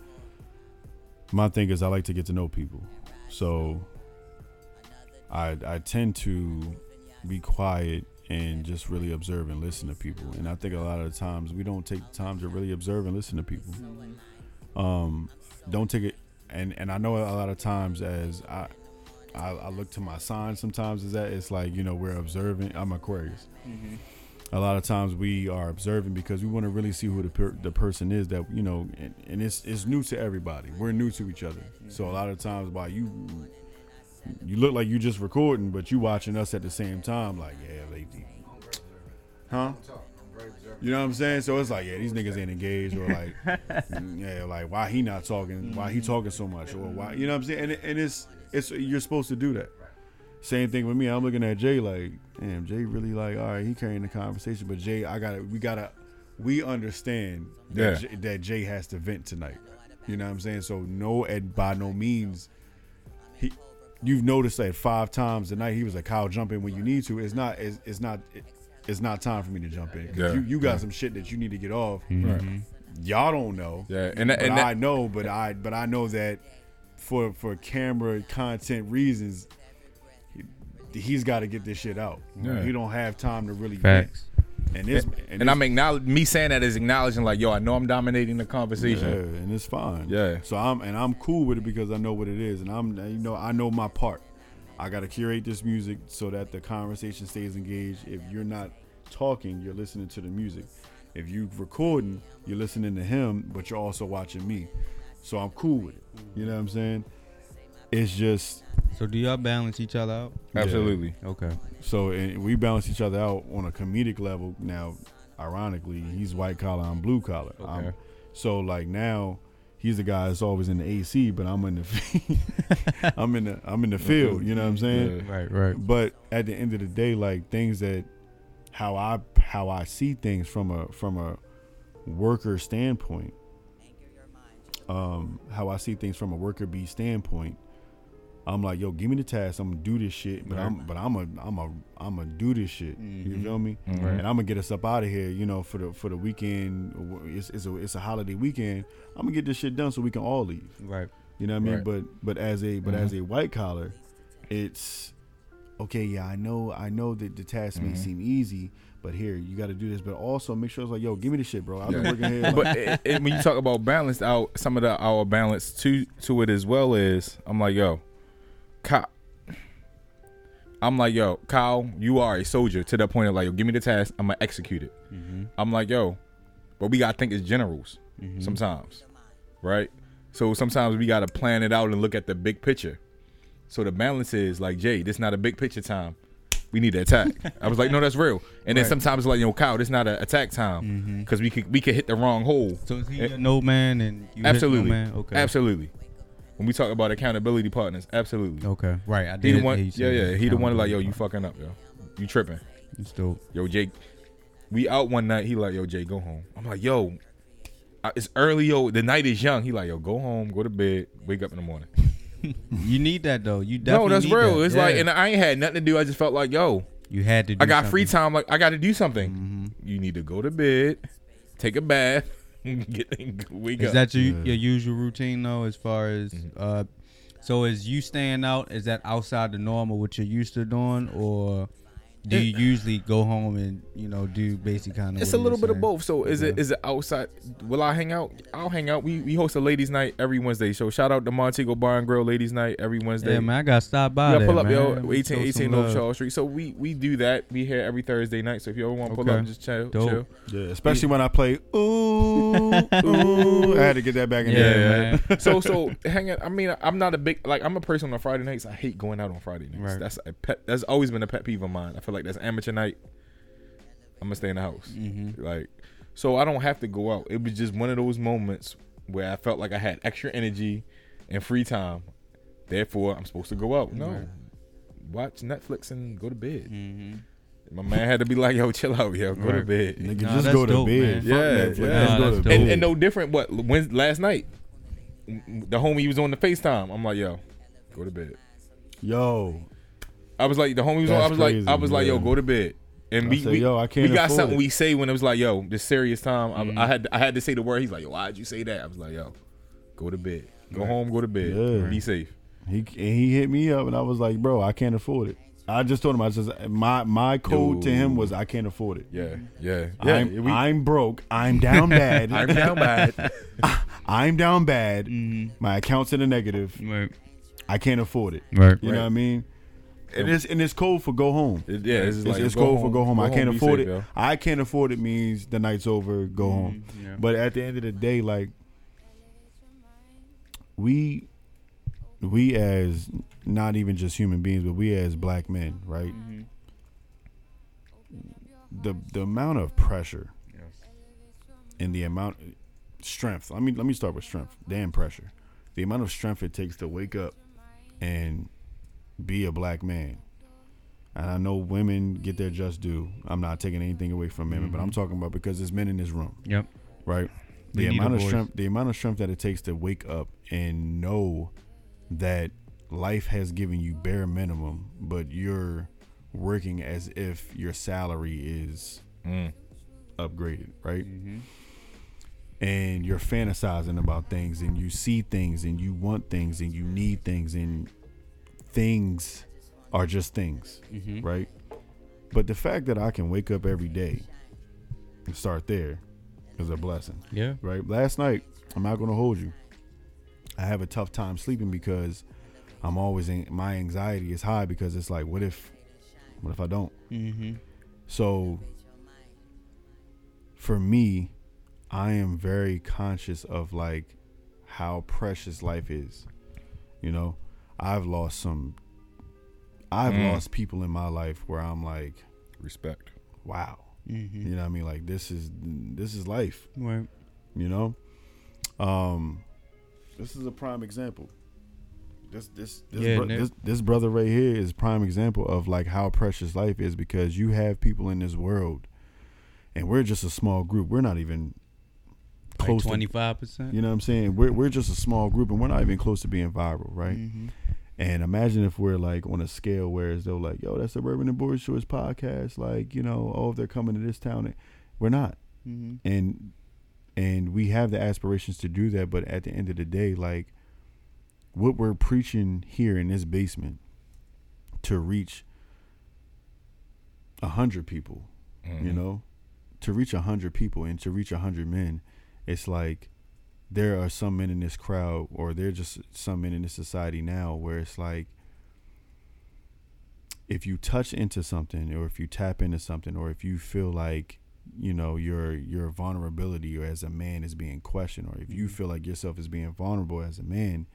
Speaker 1: My thing is I like to get to know people, so. I I tend to be quiet and just really observe and listen to people, and I think a lot of the times we don't take the time to really observe and listen to people. Um, don't take it, and and I know a lot of times as I I, I look to my sign sometimes is that it's like you know we're observing. I'm Aquarius. A lot of times we are observing because we want to really see who the per, the person is that you know, and, and it's it's new to everybody. We're new to each other, so a lot of times while you you look like you just recording, but you watching us at the same time, like yeah, they, huh? You know what I'm saying? So it's like, yeah, these niggas ain't engaged, or like, yeah, like why he not talking? Why he talking so much, or why? You know what I'm saying? And, and it's it's you're supposed to do that. Same thing with me. I'm looking at Jay like, damn, Jay really like, all right, he carrying the conversation, but Jay, I gotta, we gotta, we understand that
Speaker 2: Yeah.
Speaker 1: Jay, that Jay has to vent tonight. You know what I'm saying? So no, and by no means, he, you've noticed that five times tonight he was like, Kyle, jump in when you need to. It's not, it's, it's not, it's not time for me to jump in. 'Cause
Speaker 2: Yeah,
Speaker 1: you, you got
Speaker 2: yeah.
Speaker 1: some shit that you need to get off. Mm-hmm.
Speaker 2: Right.
Speaker 1: Y'all don't know.
Speaker 2: Yeah, and that-
Speaker 1: but
Speaker 2: and that-
Speaker 1: I know, but I but I know that for for camera content reasons, he, he's got to get this shit out.
Speaker 2: Yeah.
Speaker 1: He don't have time to really
Speaker 3: Facts.
Speaker 1: And this
Speaker 2: And,
Speaker 1: and,
Speaker 2: and I'm acknowledge me saying that is acknowledging like, yo, I know I'm dominating the conversation.
Speaker 1: yeah, and it's fine.
Speaker 2: Yeah.
Speaker 1: So I'm and I'm cool with it because I know what it is, and I'm you know I know my part. I got to curate this music so that the conversation stays engaged. If you're not talking, you're listening to the music. If you're recording, you're listening to him, but you're also watching me. So I'm cool with it. You know what I'm saying? It's just
Speaker 3: So do y'all balance each other out?
Speaker 2: Absolutely.
Speaker 3: Okay.
Speaker 1: so and we balance each other out on a comedic level. Now, ironically, he's white collar, I'm blue collar. I'm-
Speaker 3: Okay.
Speaker 1: so like now, he's the guy that's always in the AC, but I'm in the I'm in the I'm in the field. You know what I'm saying?
Speaker 2: Yeah.
Speaker 3: Right. Right.
Speaker 1: But at the end of the day, like things that how I how I see things from a from a worker standpoint, um, how I see things from a worker bee standpoint, I'm like, yo, give me the task. I'm gonna do this shit, but I'm but I'm a I'm a I'm gonna do this shit. You mm-hmm. feel me?
Speaker 2: Mhm.
Speaker 1: And I'm gonna get us up out of here. You know, for the for the weekend. It's it's a it's a holiday weekend. I'm gonna get this shit done so we can all leave.
Speaker 3: Right.
Speaker 1: You know what I mean?
Speaker 2: Right.
Speaker 1: But but as a but as mm-hmm. a white collar, it's okay. Yeah, I know I know that the task may mm-hmm. seem easy, but here you got to do this. But also make sure it's like, yo, give me the shit, bro. I've been
Speaker 2: Yeah.
Speaker 1: working here.
Speaker 2: but it, it- when you talk about balance out some of the our balance to to it as well is I'm like yo, Kyle. I'm like yo, Kyle, you are a soldier to that point of like yo, give me the task, I'm gonna execute it. Mm-hmm. I'm like yo, but we gotta think as generals mm-hmm. sometimes, right? So sometimes we gotta plan it out and look at the big picture. So the balance is like Jay, this not a big picture time. We need to attack. I was like, no, that's real. And then
Speaker 3: Right.
Speaker 2: sometimes like, yo, Kyle, this not an attack time mm-hmm. because we could we could hit the wrong hole.
Speaker 3: So is he
Speaker 2: eh,
Speaker 3: your no man and
Speaker 2: Absolutely,
Speaker 3: no man? Okay.
Speaker 2: absolutely. When we talk about accountability partners, absolutely.
Speaker 3: Okay. Right. I
Speaker 2: He
Speaker 3: did.
Speaker 2: the one, yeah, yeah. He the one like, yo, you fucking up, yo. You tripping,
Speaker 3: It's dope.
Speaker 2: yo, Jake. We out one night. He like, yo, Jay, go home. I'm like, yo, it's early, yo. The night is young. He like, yo, go home, go to bed, wake up in the morning.
Speaker 3: You need that though. You definitely
Speaker 2: No,
Speaker 3: that's
Speaker 2: real.
Speaker 3: that.
Speaker 2: It's like, and I ain't had nothing to do. I just felt like, yo,
Speaker 3: you had to. Do
Speaker 2: I got free time. Like, I got to do something.
Speaker 3: Mhm.
Speaker 2: You need to go to bed, take a bath, get wake
Speaker 3: Is that your
Speaker 1: Yeah.
Speaker 3: your usual routine though? As far as
Speaker 2: Mm-hmm.
Speaker 3: uh, so is you staying out? Is that outside the norm of what you're used to doing, or do you usually go home and you know do basic kind of?
Speaker 2: It's a little bit of both. So is it is it outside? Will I hang out? I'll hang out. We we host a ladies' night every Wednesday. So shout out to Montego Bar and Grill ladies' night every Wednesday.
Speaker 3: Yeah, man, I got to stop by
Speaker 2: Yeah,
Speaker 3: there,
Speaker 2: pull up,
Speaker 3: man.
Speaker 2: yo. 18, 18
Speaker 3: some
Speaker 2: North. Charles Street. So we we do that. We here every Thursday night. So if you ever want to pull
Speaker 3: Okay.
Speaker 2: up and just chill,
Speaker 3: Dope.
Speaker 2: chill.
Speaker 1: Yeah, especially when I play ooh, ooh. I had to get that back in
Speaker 3: Yeah,
Speaker 1: there.
Speaker 3: man.
Speaker 2: so so hanging. I mean, I'm not a big like. I'm a person on Friday nights. I hate going out on Friday nights.
Speaker 3: Right.
Speaker 2: That's a pet. That's always been a pet peeve of mine. I feel like that's amateur night. I'm gonna stay in the house.
Speaker 3: Mm-hmm.
Speaker 2: Like, so I don't have to go out. It was just one of those moments where I felt like I had extra energy and free time. Therefore, I'm supposed to go out. No,
Speaker 3: Right.
Speaker 2: watch Netflix and go to bed.
Speaker 3: Mm-hmm.
Speaker 2: My man had to be like, "Yo, chill out, yo, go to bed."
Speaker 1: Nigga,
Speaker 3: Nah,
Speaker 1: just go to
Speaker 3: dope,
Speaker 1: bed.
Speaker 3: man.
Speaker 1: Fuck
Speaker 2: Yeah, yeah.
Speaker 1: Just
Speaker 3: Nah,
Speaker 1: go
Speaker 3: that's
Speaker 1: to
Speaker 3: dope.
Speaker 2: and, and no different. What when last night, the homie was on the Facetime. I'm like, "Yo, go to bed."
Speaker 1: Yo,
Speaker 2: I was like, the homie was on. I was like, I was like, "Yo, go to bed." And we,
Speaker 1: said,
Speaker 2: we,
Speaker 1: yo, I can't
Speaker 2: we got
Speaker 1: afford
Speaker 2: something
Speaker 1: it.
Speaker 2: we say when it was like, "Yo, this serious time." I,
Speaker 3: Mhm.
Speaker 2: I had I had to say the word. He's like, "Yo, why'd you say that?" I was like, "Yo, go to bed, go
Speaker 3: Right.
Speaker 2: home, go to bed,
Speaker 1: Yeah.
Speaker 2: be safe."
Speaker 1: he and he hit me up, and I was like, bro, I can't afford it. I just told him, I says, my my code to him was, I can't afford it.
Speaker 2: Yeah, yeah, yeah.
Speaker 1: I'm,
Speaker 2: we-
Speaker 1: I'm broke. I'm down bad.
Speaker 2: I'm down bad.
Speaker 1: I'm down bad.
Speaker 3: Mm-hmm.
Speaker 1: My account's in the negative.
Speaker 3: Right.
Speaker 1: I can't afford it.
Speaker 3: Right.
Speaker 1: You know what I mean? And it's and it's code for go home.
Speaker 2: It- yeah, it's,
Speaker 1: It's,
Speaker 2: like
Speaker 1: it's
Speaker 2: go
Speaker 1: code for go home. I can't
Speaker 2: be
Speaker 1: afford
Speaker 2: safe,
Speaker 1: it.
Speaker 2: yo.
Speaker 1: I can't afford it means the night's over. Go home.
Speaker 3: Mhm. Yeah.
Speaker 1: But at the end of the day, like we we as not even just human beings, but we as black men, right?
Speaker 3: Mhm.
Speaker 1: The the amount of pressure
Speaker 3: Yes.
Speaker 1: and the amount strength. Let me let me start with strength. Damn pressure. The amount of strength it takes to wake up and be a black man. And I know women get their just due. I'm not taking anything away from women, but I'm
Speaker 3: Mhm.
Speaker 1: talking about because there's men in this room,
Speaker 3: Yep.
Speaker 1: right?
Speaker 3: They
Speaker 1: The amount of strength the amount of strength that it takes to wake up and know that life has given you bare minimum, but you're working as if your salary is
Speaker 2: Mm.
Speaker 1: upgraded, right?
Speaker 3: Mm-hmm.
Speaker 1: and you're fantasizing about things and you see things and you want things and you need things and things are just things,
Speaker 3: Mm-hmm.
Speaker 1: right? But the fact that I can wake up every day and start there is a blessing,
Speaker 3: Yeah.
Speaker 1: right? Last night, I'm not going to hold you. I have a tough time sleeping because I'm always in my anxiety is high because it's like what if what if I don't?
Speaker 3: Mm-hmm.
Speaker 1: So for me, I am very conscious of like how precious life is. You know, I've lost some I've
Speaker 2: Mm.
Speaker 1: lost people in my life where I'm like,
Speaker 2: Respect.
Speaker 1: wow.
Speaker 3: Mm-hmm.
Speaker 1: You know what I mean? Like this is this is life,
Speaker 3: Right.
Speaker 1: you know? Um this is a prime example. This this this,
Speaker 3: Yeah,
Speaker 1: bro-
Speaker 3: Nick.
Speaker 1: this this brother right here is prime example of like how precious life is because you have people in this world and we're just a small group. We're not even
Speaker 3: Like
Speaker 1: close
Speaker 3: twenty five percent.
Speaker 1: you know what I'm saying? We're we're just a small group and we're not even close to being viral, right?
Speaker 3: Mm-hmm.
Speaker 1: And imagine if we're like on a scale where as though like, yo, that's the Urban and Boys Shorts podcast, like, you know, oh if they're coming to this town we're not.
Speaker 3: Mm-hmm.
Speaker 1: And and we have the aspirations to do that, but at the end of the day, like what we're preaching here in this basement to reach a hundred people,
Speaker 2: Mm-hmm.
Speaker 1: you know, to reach a hundred people and to reach a hundred men, it's like there are some men in this crowd, or there are just some men in this society now, where it's like if you touch into something, or if you tap into something, or if you feel like you know your your vulnerability or as a man is being questioned, or if you feel like yourself is being vulnerable as a man,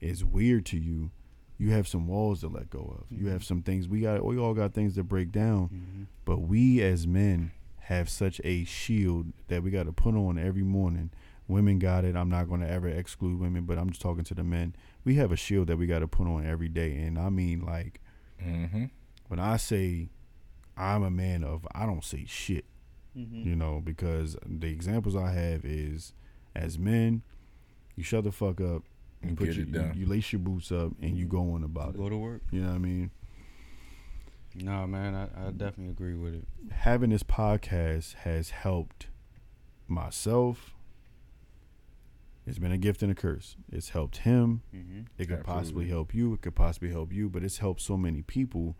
Speaker 1: is weird to you. You have some walls to let go of. You have some things we got. We all got things to break down.
Speaker 3: Mm-hmm.
Speaker 1: But we as men have such a shield that we got to put on every morning. Women got it. I'm not going to ever exclude women, but I'm just talking to the men. We have a shield that we got to put on every day. And I mean, like,
Speaker 2: Mm-hmm.
Speaker 1: when I say I'm a man of, I don't say shit,
Speaker 3: Mm-hmm.
Speaker 1: you know, because the examples I have is as men, you shut the fuck up, you
Speaker 2: You
Speaker 1: put
Speaker 2: get
Speaker 1: your,
Speaker 2: it done.
Speaker 1: you, you lace your boots up, and you go on about
Speaker 3: Go
Speaker 1: it.
Speaker 3: to work.
Speaker 1: You know what I mean?
Speaker 3: No, man, I, I definitely agree with it.
Speaker 1: having this podcast has helped myself. It's been a gift and a curse. It's helped him.
Speaker 3: Mm-hmm.
Speaker 1: It could possibly help you. It could possibly help you, but it's helped so many people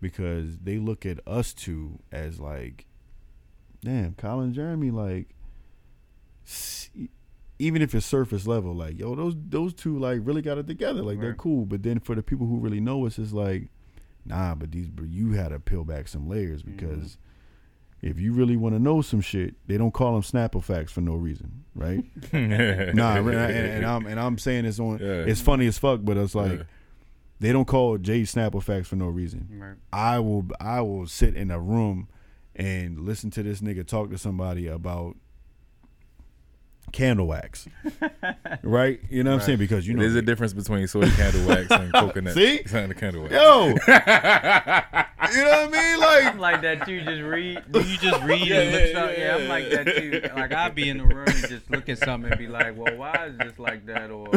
Speaker 1: because they look at us two as like, damn, Colin Jeremy, like, even if it's surface level, like, yo, those those two like really got it together, like they're cool. But then for the people who really know us, it's like, nah, but these, you had to peel back some layers mm-hmm. because. If you really want to know some shit, they don't call them Snapple facts for no reason, right? nah, and, and I'm and I'm saying this on.
Speaker 2: Yeah.
Speaker 1: It's funny as fuck, but it's like
Speaker 2: Yeah.
Speaker 1: they don't call Jay Snapple facts for no reason.
Speaker 3: Right.
Speaker 1: I will I will sit in a room and listen to this nigga talk to somebody about candle wax, right? You know what I'm saying? Because you know,
Speaker 2: There's a difference between soy candle wax and coconut.
Speaker 1: See?
Speaker 2: it's not and candle wax.
Speaker 1: yo, you know what I mean? Like,
Speaker 3: I'm like that too. Just read. You just read
Speaker 2: Yeah,
Speaker 3: and look
Speaker 2: yeah,
Speaker 3: something? Yeah,
Speaker 2: yeah,
Speaker 3: I'm like that too. Like I'll be in the room and just look at something and be like, well, why is this like that? Or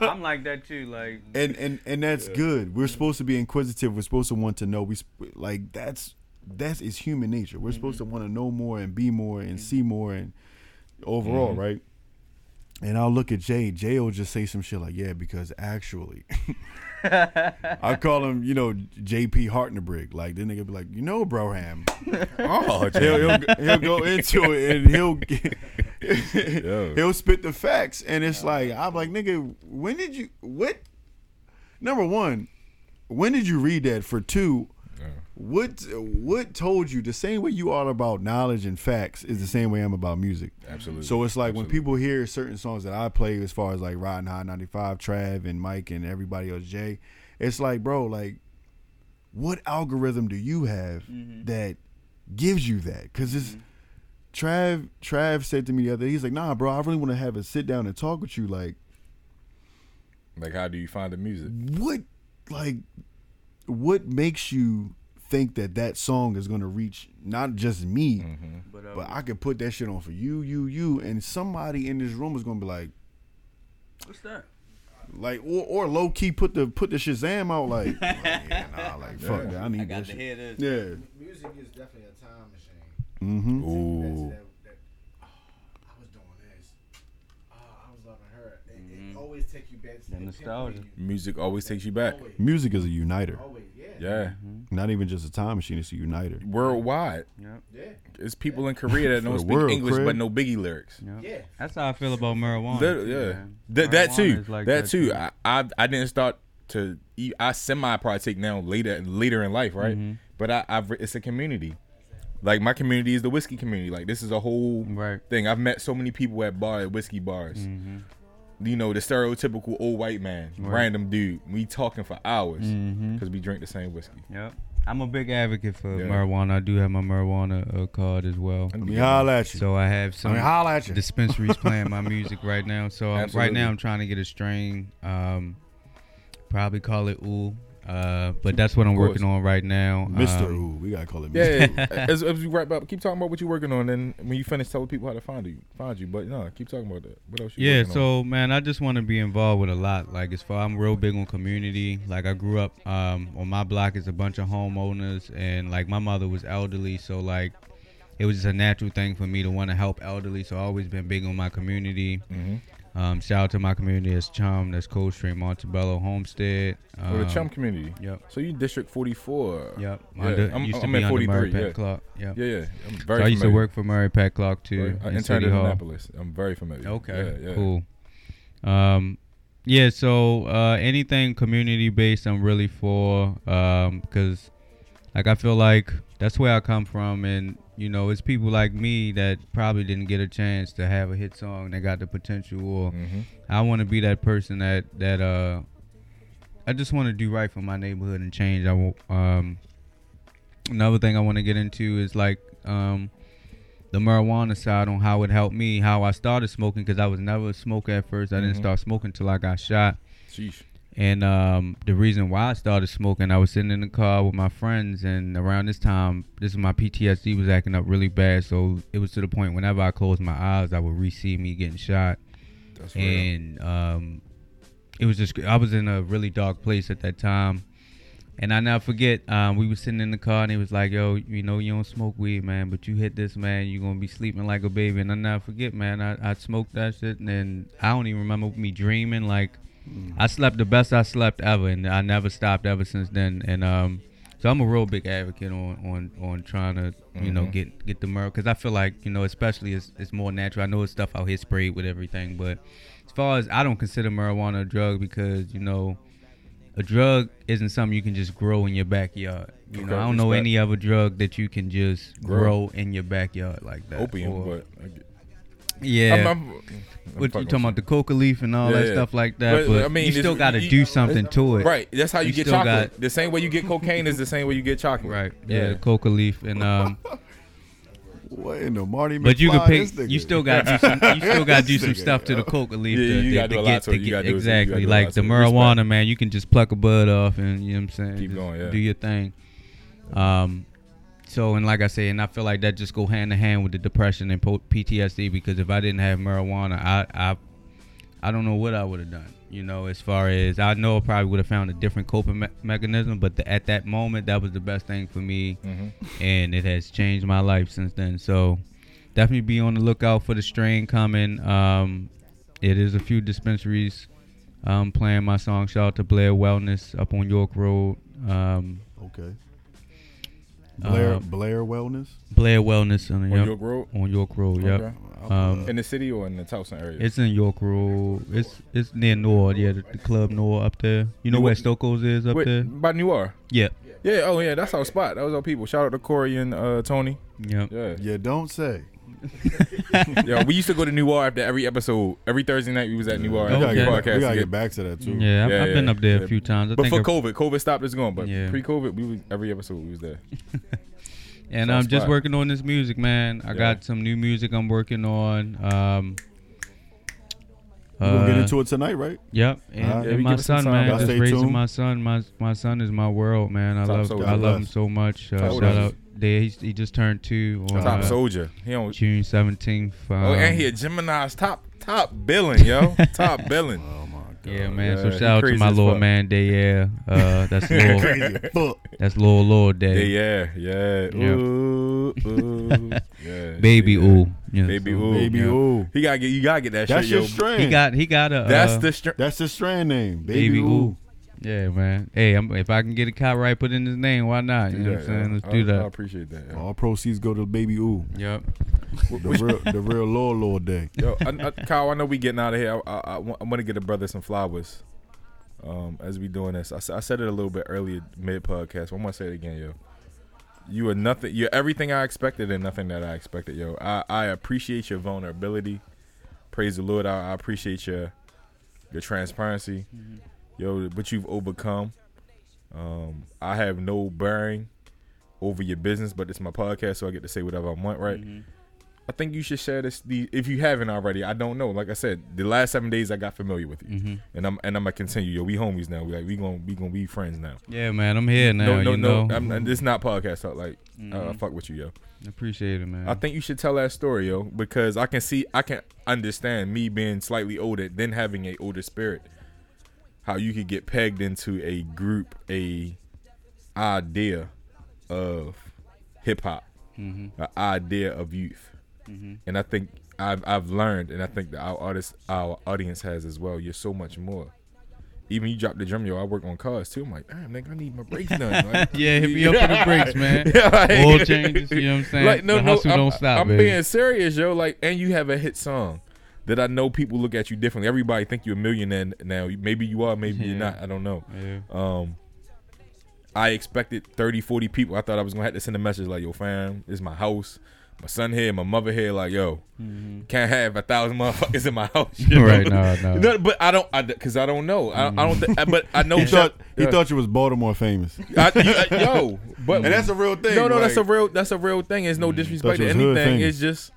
Speaker 3: I'm like that too. Like
Speaker 1: and and and that's good. We're supposed to be inquisitive. We're supposed to want to know. We sp- like that's that's is human nature. We're supposed mm-hmm. to want to know more and be more and mm-hmm. see more and overall, right? And I'll look at Jay. Jay will just say some shit like, "Yeah, because actually." I call him, you know, JP Hartnebrig. Like the nigga be like, you know, Broham.
Speaker 2: Oh,
Speaker 1: He'll, he'll, he'll go into it and he'll get, he'll spit the facts, and it's like I'm like, nigga, when did you what? Number one, when did you read that? For two, what what told you the same way you are about knowledge and facts is the same way I'm about music.
Speaker 2: Absolutely.
Speaker 1: So it's like when people hear certain songs that I play, as far as like Riding High 95, Trav and Mike and everybody else, Jay, it's like, bro, like, what algorithm do you have mm-hmm. that gives you that? Because it's mm-hmm. Trav. Trav said to me the other day, he's like, nah, bro, I really want to have a sit down and talk with you. Like,
Speaker 2: Like, how do you find the music?
Speaker 1: what, like, what makes you think that that song is gonna reach not just me,
Speaker 3: but, uh,
Speaker 1: but I could put that shit on for you, you, you, and somebody in this room is gonna be like.
Speaker 3: what's that?
Speaker 1: Like or, or low key put the put the Shazam out like, like, yeah nah like fuck that I need that shit.
Speaker 3: hear this.
Speaker 1: Yeah.
Speaker 5: Music is definitely a time machine.
Speaker 1: Mm-hmm.
Speaker 2: Ooh.
Speaker 5: That, that, oh, I was doing this. Oh, I was loving her. It, it always takes you back to
Speaker 3: The
Speaker 5: the
Speaker 3: nostalgia.
Speaker 2: Music always takes you back.
Speaker 5: Always,
Speaker 1: Music is a uniter.
Speaker 5: always, yeah.
Speaker 2: Yeah.
Speaker 1: Not even just a time machine, it's a uniter.
Speaker 2: Worldwide.
Speaker 3: Yep.
Speaker 5: Yeah.
Speaker 2: It's people in Korea that don't speak
Speaker 1: world,
Speaker 2: English
Speaker 1: Craig.
Speaker 2: but know Biggie lyrics.
Speaker 3: Yep.
Speaker 5: Yeah.
Speaker 3: That's how I feel about marijuana.
Speaker 2: That-
Speaker 3: too,
Speaker 2: yeah,
Speaker 3: man.
Speaker 2: that, that too.
Speaker 3: like
Speaker 2: that too. I, I I didn't start to. eat- I semi partake now later later in life, right?
Speaker 3: Mm-hmm.
Speaker 2: But I, I've it's a community. Like my community is the whiskey community. Like this is a whole
Speaker 3: Right.
Speaker 2: thing. I've met so many people at bar at whiskey bars. You know the stereotypical old white man,
Speaker 3: Mm-hmm. Right.
Speaker 2: random dude. We talking for hours because we drink the same whiskey.
Speaker 3: Yep. I'm a big advocate for
Speaker 2: Yeah.
Speaker 3: marijuana. I do have my marijuana uh, card as well.
Speaker 1: Let me holla at you.
Speaker 3: So I have
Speaker 1: I
Speaker 3: some
Speaker 1: mean, holla at you.
Speaker 3: dispensaries playing my music right now. So right now I'm trying to get a strain. Um, probably call it Ooh. Uh, but that's what I'm working on right now.
Speaker 1: Mister
Speaker 3: Um,
Speaker 1: Ooh, we gotta call it
Speaker 2: Yeah,
Speaker 1: Mister.
Speaker 2: yeah. as, as we wrap up, keep talking about what you're working on. And when you finish, tell people how to find you. Find you. But no, keep talking about that. What else? You
Speaker 3: Yeah,
Speaker 2: working on?
Speaker 3: so man, I just want to be involved with a lot. Like as far I'm real big on community. Like I grew up um, on my block is a bunch of homeowners, and like my mother was elderly, so like it was just a natural thing for me to want to help elderly. So I always been big on my community.
Speaker 2: Mhm.
Speaker 3: Um, shout out to my community as Chum, that's Coldstream, Montebello, Homestead. Um,
Speaker 2: the chum community.
Speaker 3: Yep.
Speaker 2: So you District 44.
Speaker 3: Yep.
Speaker 2: Yeah,
Speaker 3: Under,
Speaker 2: I'm-
Speaker 3: used to
Speaker 2: I'm
Speaker 3: be
Speaker 2: in
Speaker 3: under
Speaker 2: 43,
Speaker 3: Mary Pat
Speaker 2: yeah.
Speaker 3: Clarke. Yep.
Speaker 2: Yeah, yeah. I'm very
Speaker 3: So I used to work for Mary Pat Clarke too.
Speaker 2: I
Speaker 3: in
Speaker 2: interned in. Annapolis. I'm very familiar.
Speaker 3: Okay.
Speaker 2: Yeah, yeah.
Speaker 3: Cool. Um, yeah. So uh, anything community based, I'm really for. Um, because like I feel like that's where I come from, and you know, it's people like me that probably didn't get a chance to have a hit song that got the potential, or
Speaker 2: Mhm.
Speaker 3: I want to be that person that that uh. I just want to do right for my neighborhood and change. I will. Um, another thing I want to get into is like um, the marijuana side on how it helped me, how I started smoking because I was never a smoker at first. I didn't
Speaker 2: Mhm.
Speaker 3: start smoking till I got shot.
Speaker 2: Sheesh.
Speaker 3: And um, the reason why I started smoking, I was sitting in the car with my friends, and around this time, this is my PTSD was acting up really bad. So it was to the point whenever I closed my eyes, I would re-see me getting shot
Speaker 2: That's
Speaker 3: and um, it was just I was in a really dark place at that time, and I never forget. Um, we were sitting in the car and he was like, "Yo, you know you don't smoke weed, man, but you hit this, man, you're gonna be sleeping like a baby." And I never forget, man. I, I smoked that shit, and then I don't even remember me dreaming. Like I slept the best I slept ever, and I never stopped ever since then. And um, So I'm a real big advocate on on on trying to you know
Speaker 2: Mhm.
Speaker 3: get get the marijuana because I feel like you know especially it's it's more natural. I know it's stuff out here sprayed with everything, but as far as I don't consider marijuana a drug because you know a drug isn't something you can just grow in your backyard. You know,
Speaker 2: Okay,
Speaker 3: I don't know any other drug that you can just
Speaker 2: Grow.
Speaker 3: grow, in your backyard like that.
Speaker 2: Opium,
Speaker 3: Or-
Speaker 2: but
Speaker 3: yeah.
Speaker 2: I'm, I'm
Speaker 3: what you talking about the coca leaf and all
Speaker 2: Yeah,
Speaker 3: that
Speaker 2: yeah.
Speaker 3: stuff like that?
Speaker 2: But,
Speaker 3: But,
Speaker 2: I mean,
Speaker 3: you still got to do something to it,
Speaker 2: Right, that's how you,
Speaker 3: You
Speaker 2: get chocolate.
Speaker 3: got-
Speaker 2: the same way you get cocaine is the same way you get chocolate.
Speaker 3: Right. Yeah,
Speaker 2: Yeah.
Speaker 3: coca leaf and um.
Speaker 1: What in the Marty
Speaker 3: But you
Speaker 1: McFly,
Speaker 3: can
Speaker 1: this
Speaker 3: pick. You still got to do some. You still got to do some stuff to the coca leaf.
Speaker 2: Yeah,
Speaker 3: to,
Speaker 2: you gotta do
Speaker 3: to
Speaker 2: a
Speaker 3: get
Speaker 2: lot to
Speaker 3: to get
Speaker 2: do it. You
Speaker 3: exactly
Speaker 2: do
Speaker 3: like the
Speaker 2: to it. Respect.
Speaker 3: marijuana, man. You can just pluck a bud off and you know what I'm saying.
Speaker 2: Keep going, yeah.
Speaker 3: Do your thing. Um. So and like I say, and I feel like that just go hand in hand with the depression and PTSD because if I didn't have marijuana, I I I don't know what I would have done. You know, as far as I know, I probably would have found a different coping me- mechanism. But the, at that moment, that was the best thing for me
Speaker 2: hmm
Speaker 3: and it has changed my life since then. So definitely be on the lookout for the strain coming. Um, it is a few dispensaries um, playing my song. Shout out to Blair Wellness up on York Road. Um,
Speaker 1: Okay. Blair
Speaker 3: Uh,
Speaker 1: Blair Wellness.
Speaker 3: Blair Wellness on,
Speaker 2: On
Speaker 3: yep,
Speaker 2: York Road,
Speaker 3: on York Road. Yep.
Speaker 2: Okay.
Speaker 3: Um,
Speaker 2: in the city or in the Towson area.
Speaker 3: It's in York Road. It's it's near Nord. Yeah, the, the club Nord up there. You know
Speaker 2: You-
Speaker 3: where Stoko's is up
Speaker 2: Wait,
Speaker 3: there?
Speaker 2: by New Orleans.
Speaker 3: Yeah.
Speaker 2: Yeah. Oh yeah, that's our spot. That was our people. Shout out to Corey and uh, Tony.
Speaker 3: Yep.
Speaker 2: Yeah.
Speaker 1: Yeah, don't say.
Speaker 2: yeah. We used to go to New Orleans after every episode. Every Thursday night we was at New
Speaker 1: We
Speaker 2: Orleans.
Speaker 1: gotta, get, back, we gotta get back to that too.
Speaker 3: Yeah, I've,
Speaker 2: Yeah,
Speaker 3: I've been
Speaker 2: yeah,
Speaker 3: up there
Speaker 2: yeah.
Speaker 3: a few times. I
Speaker 2: But
Speaker 3: think
Speaker 2: for
Speaker 3: I-
Speaker 2: COVID, COVID stopped us going. But
Speaker 3: Yeah.
Speaker 2: pre-COVID, we was every episode we was there.
Speaker 3: And
Speaker 2: Sounds
Speaker 3: I'm just
Speaker 2: fire.
Speaker 3: working on this music, man. I
Speaker 2: Yeah.
Speaker 3: got some new music I'm working on. Um,
Speaker 1: We're gonna get
Speaker 3: uh,
Speaker 1: into it tonight, right?
Speaker 3: Yep, and,
Speaker 1: Alright.
Speaker 3: And
Speaker 2: we
Speaker 3: my
Speaker 2: give us some
Speaker 3: son, man,
Speaker 1: Y'all
Speaker 3: just raising
Speaker 1: tuned.
Speaker 3: my son. My my son is my world, man. I
Speaker 2: Top
Speaker 3: love
Speaker 2: soldier.
Speaker 3: I love him so much. Uh, shout out, there. He's, he just turned two on
Speaker 2: Top
Speaker 3: uh,
Speaker 2: soldier. He don't.
Speaker 3: June seventeenth. Um,
Speaker 2: oh, and he a Gemini's top top billing, yo. top billing.
Speaker 1: Oh my god.
Speaker 3: Yeah, man.
Speaker 2: Yeah,
Speaker 3: so shout out to my little
Speaker 2: fuck.
Speaker 3: man, Dayer. Uh, that's little,
Speaker 1: Crazy as fuck.
Speaker 3: that's little Lord
Speaker 2: Yeah,
Speaker 3: Day,
Speaker 2: yeah, yeah.
Speaker 3: Yeah.
Speaker 2: Ooh, ooh, yeah.
Speaker 3: baby
Speaker 2: yeah.
Speaker 3: ooh, yeah,
Speaker 2: Baby
Speaker 3: so-
Speaker 2: ooh.
Speaker 1: Baby,
Speaker 3: yeah.
Speaker 1: ooh.
Speaker 2: He gotta get. You gotta get that
Speaker 1: That's
Speaker 2: shit,
Speaker 1: your
Speaker 2: yo.
Speaker 1: strand.
Speaker 3: He got he got a.
Speaker 2: That's
Speaker 3: uh,
Speaker 2: the strength.
Speaker 1: That's the strand name. Baby,
Speaker 3: Baby
Speaker 1: ooh.
Speaker 3: ooh. Yeah, man. Hey, I'm, if I can get a copyright put in his name, why not? You know what I'm saying? Let's
Speaker 2: I,
Speaker 3: do that.
Speaker 2: I appreciate that. yo.
Speaker 1: All proceeds go to Baby Ooh.
Speaker 3: Yep.
Speaker 1: The real, the real Lord Lord Day.
Speaker 2: Yo, I, I, Kyle, I know we getting out of here. I, I, I, want, I want to get a brother some flowers. Um, as we doing this, I said it a little bit earlier mid podcast. I'm gonna say it again, yo. You are nothing. You're everything I expected and nothing that I expected, yo. I, I appreciate your vulnerability. Praise the Lord. I, I appreciate your your transparency, yo. What you've overcome. Um, I have no bearing over your business, but it's my podcast, so I get to say whatever I want, right? I think you should share this. The if you haven't already, I don't know. Like I said, the last seven days I got familiar with you,
Speaker 3: hmm
Speaker 2: and I'm and I'm gonna continue. Yo, we homies now. We like we gonna we gonna be friends now.
Speaker 3: Yeah, man. I'm here now.
Speaker 2: no, no, no.
Speaker 3: know.
Speaker 2: I'm, this not podcast talk. Like, uh,
Speaker 3: Mhm.
Speaker 2: fuck with you, yo.
Speaker 3: Appreciate it, man.
Speaker 2: I think you should tell that story, yo, because I can see, I can understand me being slightly older, then having a older spirit, how you could get pegged into a group, a idea of hip hop,
Speaker 3: hmm
Speaker 2: an idea of youth.
Speaker 3: hmm
Speaker 2: and I think I've I've learned, and I think that our artist, our audience has as well. You're so much more. Even you drop the drum, yo. I work on cars too. I'm like, damn, nigga, I need my brakes done. Like,
Speaker 3: Yeah, hit me up for the brakes, man.
Speaker 2: Yeah, like-
Speaker 3: Oil changes, you know what I'm saying?
Speaker 2: Like, no,
Speaker 3: the
Speaker 2: no, I'm,
Speaker 3: don't stop,
Speaker 2: I'm
Speaker 3: baby.
Speaker 2: being serious, yo. Like, and you have a hit song that I know people look at you differently. Everybody think you're a millionaire now. Maybe you are, maybe you're not. I don't know.
Speaker 3: Yeah.
Speaker 2: Um, I expected 30, 40 people. I thought I was gonna have to send a message like, "Yo, fam, this is my house. My son here, my mother here. Like, yo, can't have a thousand motherfuckers in my house. you know?
Speaker 3: Right, no, no.
Speaker 2: No, but I don't, I, cause I don't know. I, don't- I don't. Think, but I know.
Speaker 1: He thought he
Speaker 2: yeah.
Speaker 1: thought you was Baltimore famous,
Speaker 2: I, you, yo, but
Speaker 1: and that's a real thing.
Speaker 2: no, no, that's a real, that's a real thing. It's no disrespect to
Speaker 1: you was hood
Speaker 2: anything. It's just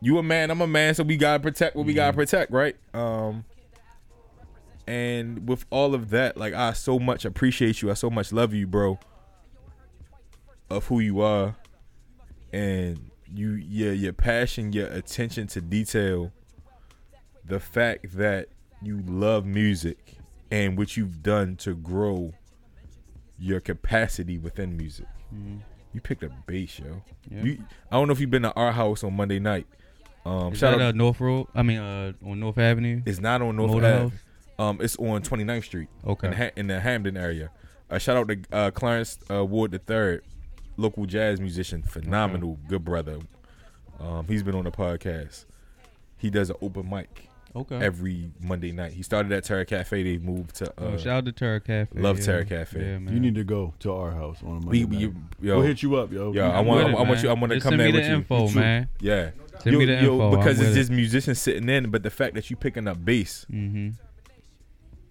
Speaker 2: you a man, I'm a man, so we gotta protect what we gotta protect, right? Um, and with all of that, like I so much appreciate you. I so much love you, bro. Of who you are, and you, your your passion, your attention to detail, the fact that you love music and what you've done to grow your capacity within music. You picked up bass, yo. You, I don't know if you've been to our house on Monday night. Um,
Speaker 3: Is
Speaker 2: shout
Speaker 3: that
Speaker 2: out.
Speaker 3: uh, North Road? I mean, uh, on North Avenue.
Speaker 2: it's not on North
Speaker 3: Motor
Speaker 2: Ave. Um, it's on 29th Street
Speaker 3: Okay.
Speaker 2: in, ha- in the Hampden area. Uh, shout out to uh, Clarence uh, Ward III, local jazz musician, phenomenal, good brother. Um, he's been on the podcast. He does an open mic
Speaker 3: Okay.
Speaker 2: every Monday night. He started at Terra Cafe. They moved to.
Speaker 3: oh,
Speaker 2: Uh,
Speaker 3: shout out to Terra Cafe.
Speaker 2: love
Speaker 3: yeah.
Speaker 2: Terra Cafe.
Speaker 3: Yeah, man.
Speaker 1: You need to go to our house on a
Speaker 2: we,
Speaker 1: Monday.
Speaker 2: we,
Speaker 1: night.
Speaker 2: yo,
Speaker 1: we'll hit you up, yo.
Speaker 2: yo, I want-
Speaker 3: with
Speaker 2: I want you- I wanna
Speaker 3: Just
Speaker 2: come
Speaker 3: send
Speaker 2: there
Speaker 3: me
Speaker 2: with
Speaker 3: the
Speaker 2: you.
Speaker 3: info,
Speaker 1: You too.
Speaker 3: man.
Speaker 2: yeah.
Speaker 3: Send me the info.
Speaker 2: because
Speaker 3: I'm
Speaker 2: it's
Speaker 3: with
Speaker 2: just musicians sitting in, but the fact that you picking up bass.
Speaker 3: Mm-hmm.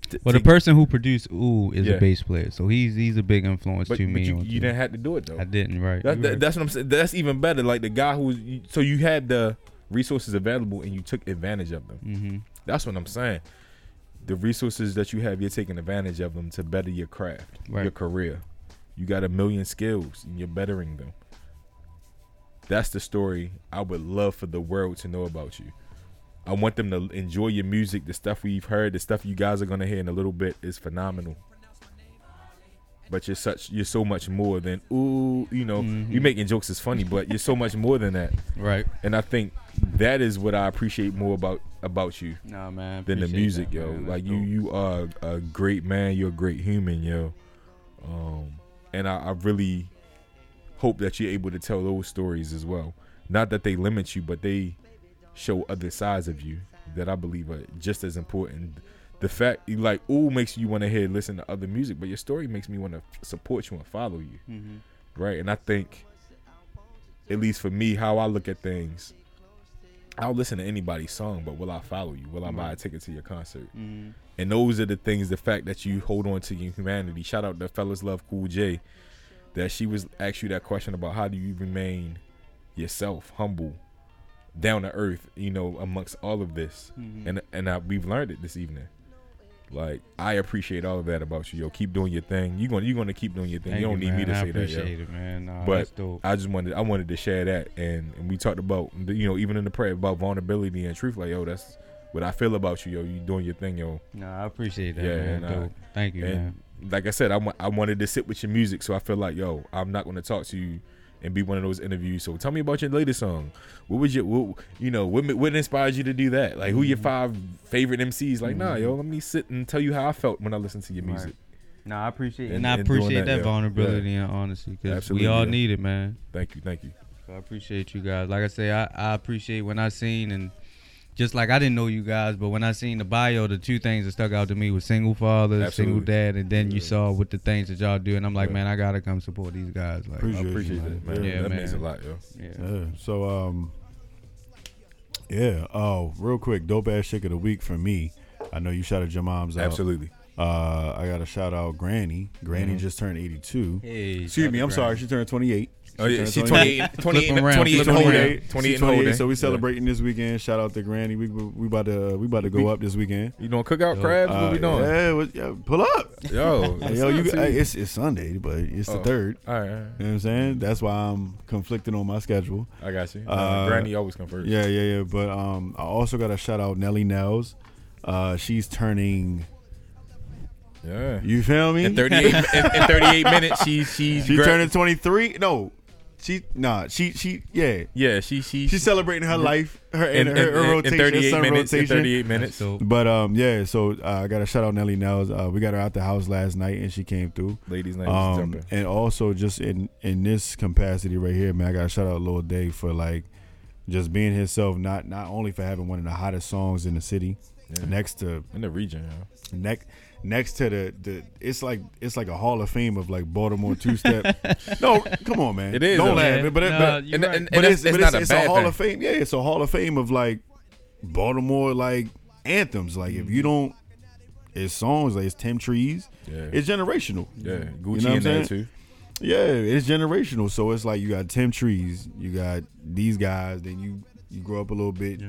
Speaker 2: t-
Speaker 3: Well, the person who produced Ooh is
Speaker 2: Yeah.
Speaker 3: a bass player, so he's he's a big influence
Speaker 2: but,
Speaker 3: to
Speaker 2: but
Speaker 3: me.
Speaker 2: you, you didn't have to do it though.
Speaker 3: I didn't, right?
Speaker 2: That, that-
Speaker 3: right.
Speaker 2: that's what I'm saying. That's even better. Like the guy who was, so you had the resources available and you took advantage of them.
Speaker 3: Mm-hmm.
Speaker 2: That's what I'm saying. The resources that you have, you're taking advantage of them to better your craft,
Speaker 3: Right.
Speaker 2: your career. You got a million skills and you're bettering them. That's the story I would love for the world to know about you. I want them to enjoy your music. The stuff we've heard, the stuff you guys are gonna hear in a little bit is phenomenal. But you're such you're so much more than ooh, you know,
Speaker 3: Mhm.
Speaker 2: you making jokes is funny, but you're so much more than that.
Speaker 3: Right.
Speaker 2: And I think that is what I appreciate more about about you
Speaker 3: Nah, man.
Speaker 2: than the music,
Speaker 3: that,
Speaker 2: yo.
Speaker 3: man.
Speaker 2: Like you, you are a great man. You're a great human, yo. Um, and I, I really hope that you're able to tell those stories as well. Not that they limit you, but they show other sides of you that I believe are just as important. The fact, like, ooh, makes you want to hear, listen to other music, but your story makes me want to support you and follow you,
Speaker 3: Mhm.
Speaker 2: right? And I think, at least for me, how I look at things, I'll listen to anybody's song, but will I follow you? Will I buy a ticket to your concert?
Speaker 3: Mhm.
Speaker 2: And those are the things, the fact that you hold on to your humanity. Shout out to Fellas Love Cool J, that she was asked you that question about how do you remain yourself, humble, down to earth, you know, amongst all of this.
Speaker 3: Mhm.
Speaker 2: And and I, we've learned it this evening. Like I appreciate all of that about you, yo. Keep doing your thing. You going you to keep doing your thing.
Speaker 3: Thank
Speaker 2: you don't need me to
Speaker 3: I
Speaker 2: say that, yo.
Speaker 3: it, man. Nah,
Speaker 2: But
Speaker 3: that's dope.
Speaker 2: I just wanted I wanted to share that and, and we talked about you know even in the prayer about vulnerability and truth like yo that's what I feel about you yo you doing your thing yo
Speaker 3: Nah, I appreciate that,
Speaker 2: Yeah,
Speaker 3: man. Dope. Thank you,
Speaker 2: and
Speaker 3: man.
Speaker 2: like I said I, I wanted to sit with your music so I feel like yo I'm not going to talk to you and be one of those interviews so tell me about your latest song what was your what, you know what, ma- what inspired you to do that like who your
Speaker 3: Mm-hmm.
Speaker 2: five favorite MCs like nah yo let me sit and tell you how I felt when I listened to your
Speaker 3: Right.
Speaker 2: music
Speaker 3: Nah, I appreciate it.
Speaker 2: And-
Speaker 3: And, I appreciate
Speaker 2: that,
Speaker 3: that,
Speaker 2: yeah.
Speaker 3: vulnerability and honesty because we all
Speaker 2: yeah.
Speaker 3: need it, man.
Speaker 2: thank you thank you
Speaker 3: So I appreciate you guys. Like I say, I, I appreciate when I seen and just like I didn't know you guys, but when I seen the bio, the two things that stuck out to me was single father, single dad, and then you saw with the things that y'all do, and I'm like,
Speaker 2: Yeah.
Speaker 3: man, I gotta come support these guys. Like,
Speaker 1: Appreciate
Speaker 2: I appreciate
Speaker 1: man.
Speaker 2: that man
Speaker 3: Yeah,
Speaker 2: that
Speaker 3: man.
Speaker 2: means a lot yo
Speaker 3: yeah.
Speaker 1: Yeah. So um Yeah. Oh, real quick, dope ass chick of the week for me. I know you shouted your mom's out.
Speaker 2: absolutely
Speaker 1: Uh I gotta shout out Granny. Granny
Speaker 2: Mhm.
Speaker 1: just turned eighty two.
Speaker 3: Hey,
Speaker 1: Excuse me, I'm sorry, she turned twenty eight.
Speaker 2: Oh yeah she
Speaker 1: turned
Speaker 2: 28 28
Speaker 3: Flip 'em around,
Speaker 2: 28
Speaker 3: flip 'em
Speaker 2: and
Speaker 3: around.
Speaker 2: holding 28
Speaker 1: So we
Speaker 2: Yeah.
Speaker 1: celebrating this weekend. Shout out to Granny. We we about to we about to go
Speaker 2: We-
Speaker 1: up this weekend.
Speaker 2: You doing cookout
Speaker 3: Yo,
Speaker 2: crabs? what
Speaker 1: Uh,
Speaker 2: we doing?
Speaker 1: Yeah, what- yeah, pull up.
Speaker 2: Yo,
Speaker 1: yo, you, hey, it's it's Sunday, but it's the
Speaker 2: Oh.
Speaker 1: third.
Speaker 2: all right, all right.
Speaker 1: You know what I'm saying? That's why I'm conflicting on my schedule.
Speaker 2: I got you.
Speaker 1: Uh,
Speaker 2: Granny always come first.
Speaker 1: Yeah, yeah, yeah. But um, I also got to shout out Nelly Nels. Uh, she's turning.
Speaker 2: yeah.
Speaker 1: You feel me?
Speaker 2: In 38, in, in 38 minutes, she she's
Speaker 1: she
Speaker 2: gra-
Speaker 1: turning 23. No, she nah. She she yeah.
Speaker 2: Yeah, she she
Speaker 1: She's celebrating her life, her
Speaker 2: in,
Speaker 1: and her, her
Speaker 2: in,
Speaker 1: rotation,
Speaker 2: in 38
Speaker 1: sun
Speaker 2: minutes. In
Speaker 1: rotation.
Speaker 2: 38 minutes.
Speaker 1: But um, yeah. So uh, I got to shout out Nelly Nels. Uh, we got her out the house last night, and she came through.
Speaker 2: Ladies' night
Speaker 1: Um,
Speaker 2: jumping.
Speaker 1: and also just in in this capacity right here, man, I got to shout out Lil Dave for like just being himself. Not not only for having one of the hottest songs in the city,
Speaker 2: Yeah.
Speaker 1: next to
Speaker 2: In the region, yeah.
Speaker 1: next next to the the it's like it's like a hall of fame of like Baltimore two step. no, come on, man.
Speaker 2: It is,
Speaker 1: Don't
Speaker 2: though.
Speaker 1: laugh,
Speaker 3: Yeah.
Speaker 1: but it,
Speaker 3: Nah,
Speaker 1: but,
Speaker 2: and,
Speaker 3: right.
Speaker 2: and, and
Speaker 1: it's,
Speaker 2: it's,
Speaker 1: but
Speaker 2: it's not a
Speaker 1: it's a hall
Speaker 2: thing.
Speaker 1: of fame. Yeah, it's a hall of fame of like Baltimore like anthems. Like if
Speaker 2: Mm-hmm.
Speaker 1: you don't, it's songs like it's Tim Trees.
Speaker 2: Yeah,
Speaker 1: It's generational.
Speaker 2: yeah.
Speaker 1: You
Speaker 2: Gucci
Speaker 1: know what
Speaker 2: in there
Speaker 1: I'm saying?
Speaker 2: too.
Speaker 1: Yeah, it's generational. So it's like you got Tim Trees, you got these guys, then you you grow up a little bit,
Speaker 3: Yeah.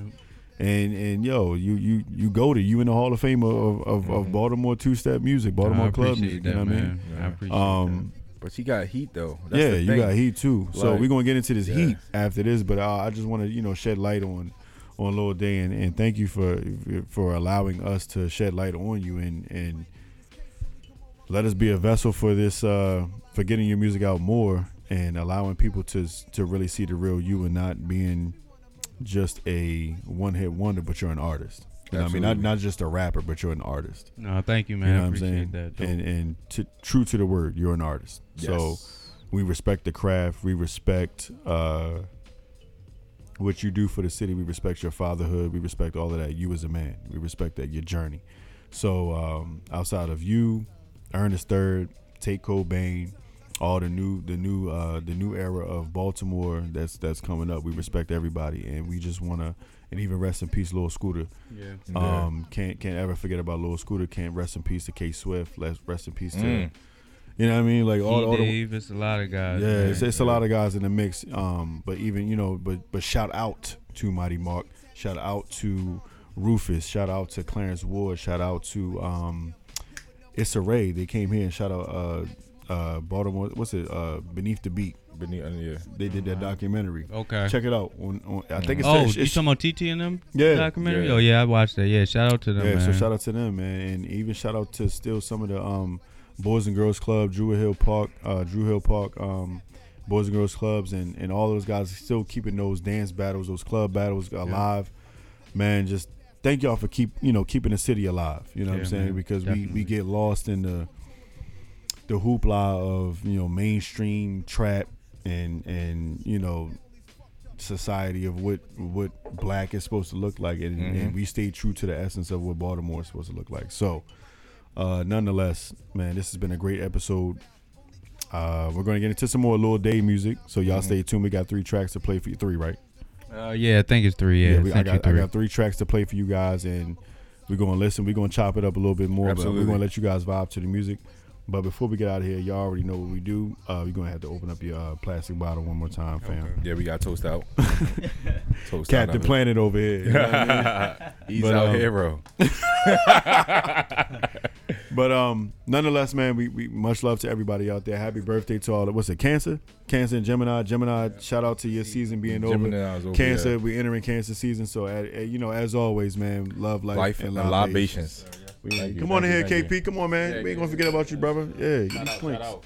Speaker 1: And and yo, you you you go to you in the Hall of Fame of of, of,
Speaker 2: Mm-hmm.
Speaker 1: of Baltimore two step music, Baltimore
Speaker 3: I
Speaker 1: club
Speaker 3: appreciate
Speaker 1: music. You know
Speaker 3: that,
Speaker 1: what I mean?
Speaker 3: man. I appreciate
Speaker 1: Um,
Speaker 2: But she got heat though. That's
Speaker 1: yeah,
Speaker 2: the
Speaker 1: you got heat too. So we're gonna get into this
Speaker 2: Yeah.
Speaker 1: heat after this, but uh, I just want to you know shed light on on Lil Day and, and thank you for for allowing us to shed light on you and and let us be a vessel for this uh for getting your music out more and allowing people to to really see the real you and not being just a one hit wonder, but you're an artist. You know I mean? Not not just a rapper, but you're an artist.
Speaker 3: No, thank you, man.
Speaker 1: you know
Speaker 3: I
Speaker 1: what I'm saying?
Speaker 3: that.
Speaker 1: And and to, true to the word, you're an artist. So we respect the craft. We respect uh, what you do for the city. We respect your fatherhood. We respect all of that. You as a man. We respect that your journey. So um, outside of you, Ernest Third, Tate Kobang, all the new the new uh, the new era of Baltimore that's that's coming up. We respect everybody, and we just wanna and even rest in peace, Lil Scooter.
Speaker 3: yeah.
Speaker 1: Um, can't can't ever forget about Lil Scooter. Can't rest in peace to K Swift. Let's rest in peace to
Speaker 2: Mm.
Speaker 1: you know what I mean. Like all, all the
Speaker 3: it's a lot of guys.
Speaker 1: yeah,
Speaker 3: man.
Speaker 1: it's, it's a lot of guys in the mix. Um, but even you know, but but shout out to Mighty Mark. Shout out to Rufus. Shout out to Clarence Ward. Shout out to um, Issa Rae. They came here and shout out uh, uh, Baltimore. What's it? Uh, Beneath the Beat.
Speaker 2: Beneath, uh, yeah.
Speaker 1: They did that documentary.
Speaker 3: Okay.
Speaker 1: Check it out. On, on, I think it's,
Speaker 3: oh,
Speaker 1: it's,
Speaker 3: you talking about TT and them
Speaker 1: Yeah.
Speaker 3: documentary?
Speaker 2: Yeah.
Speaker 3: Oh yeah, I watched that. Yeah, shout out to them,
Speaker 1: yeah.
Speaker 3: man.
Speaker 1: So shout out to them, man, and even shout out to still some of the um, Boys and Girls Club, Druid Hill Park, uh, Druid Hill Park, um, Boys and Girls Clubs, and and all those guys still keeping those dance battles, those club battles alive. Man, just thank y'all for keep you know keeping the city alive. You know what I'm saying?
Speaker 3: man,
Speaker 1: because we we get lost in the the hoopla of you know mainstream trap and and you know society of what what black is supposed to look like and,
Speaker 2: Mhm.
Speaker 1: and we stay true to the essence of what baltimore is supposed to look like so uh nonetheless man this has been a great episode uh we're gonna get into some more Lil Day music so y'all
Speaker 2: Mhm.
Speaker 1: stay tuned we got three tracks to play for you three right
Speaker 3: Uh, yeah, I think it's three. Yeah,
Speaker 1: we, I,
Speaker 3: Century
Speaker 1: got, I
Speaker 3: three.
Speaker 1: got three tracks to play for you guys, and we're gonna listen. We're gonna chop it up a little bit more, but we're gonna let you guys vibe to the music. But before we get out of here, y'all already know what we do. Uh, you're gonna have to open up your uh, plastic bottle one more time, fam.
Speaker 3: Okay.
Speaker 2: Yeah, we got toast out. toast
Speaker 1: Captain
Speaker 2: out.
Speaker 1: Planet over here. you know I mean?
Speaker 2: He's
Speaker 1: But,
Speaker 2: our
Speaker 1: um,
Speaker 2: hero.
Speaker 1: But um, nonetheless, man, we, we much love to everybody out there. Happy birthday to all. What's it? Cancer, Cancer, and Gemini. Gemini. Shout out to your season being over.
Speaker 2: Gemini's over,
Speaker 1: Cancer,
Speaker 2: yeah.
Speaker 1: we entering Cancer season. So, uh, uh, you know, as always, man, love life,
Speaker 2: Life and libations.
Speaker 1: We-
Speaker 2: Thank you,
Speaker 1: come on in here,
Speaker 2: you,
Speaker 1: KP. Come on, man.
Speaker 2: Yeah,
Speaker 1: we ain't
Speaker 2: yeah,
Speaker 1: gonna forget about you, brother. Yeah, give me
Speaker 2: Shout out,
Speaker 1: points.
Speaker 2: shout out.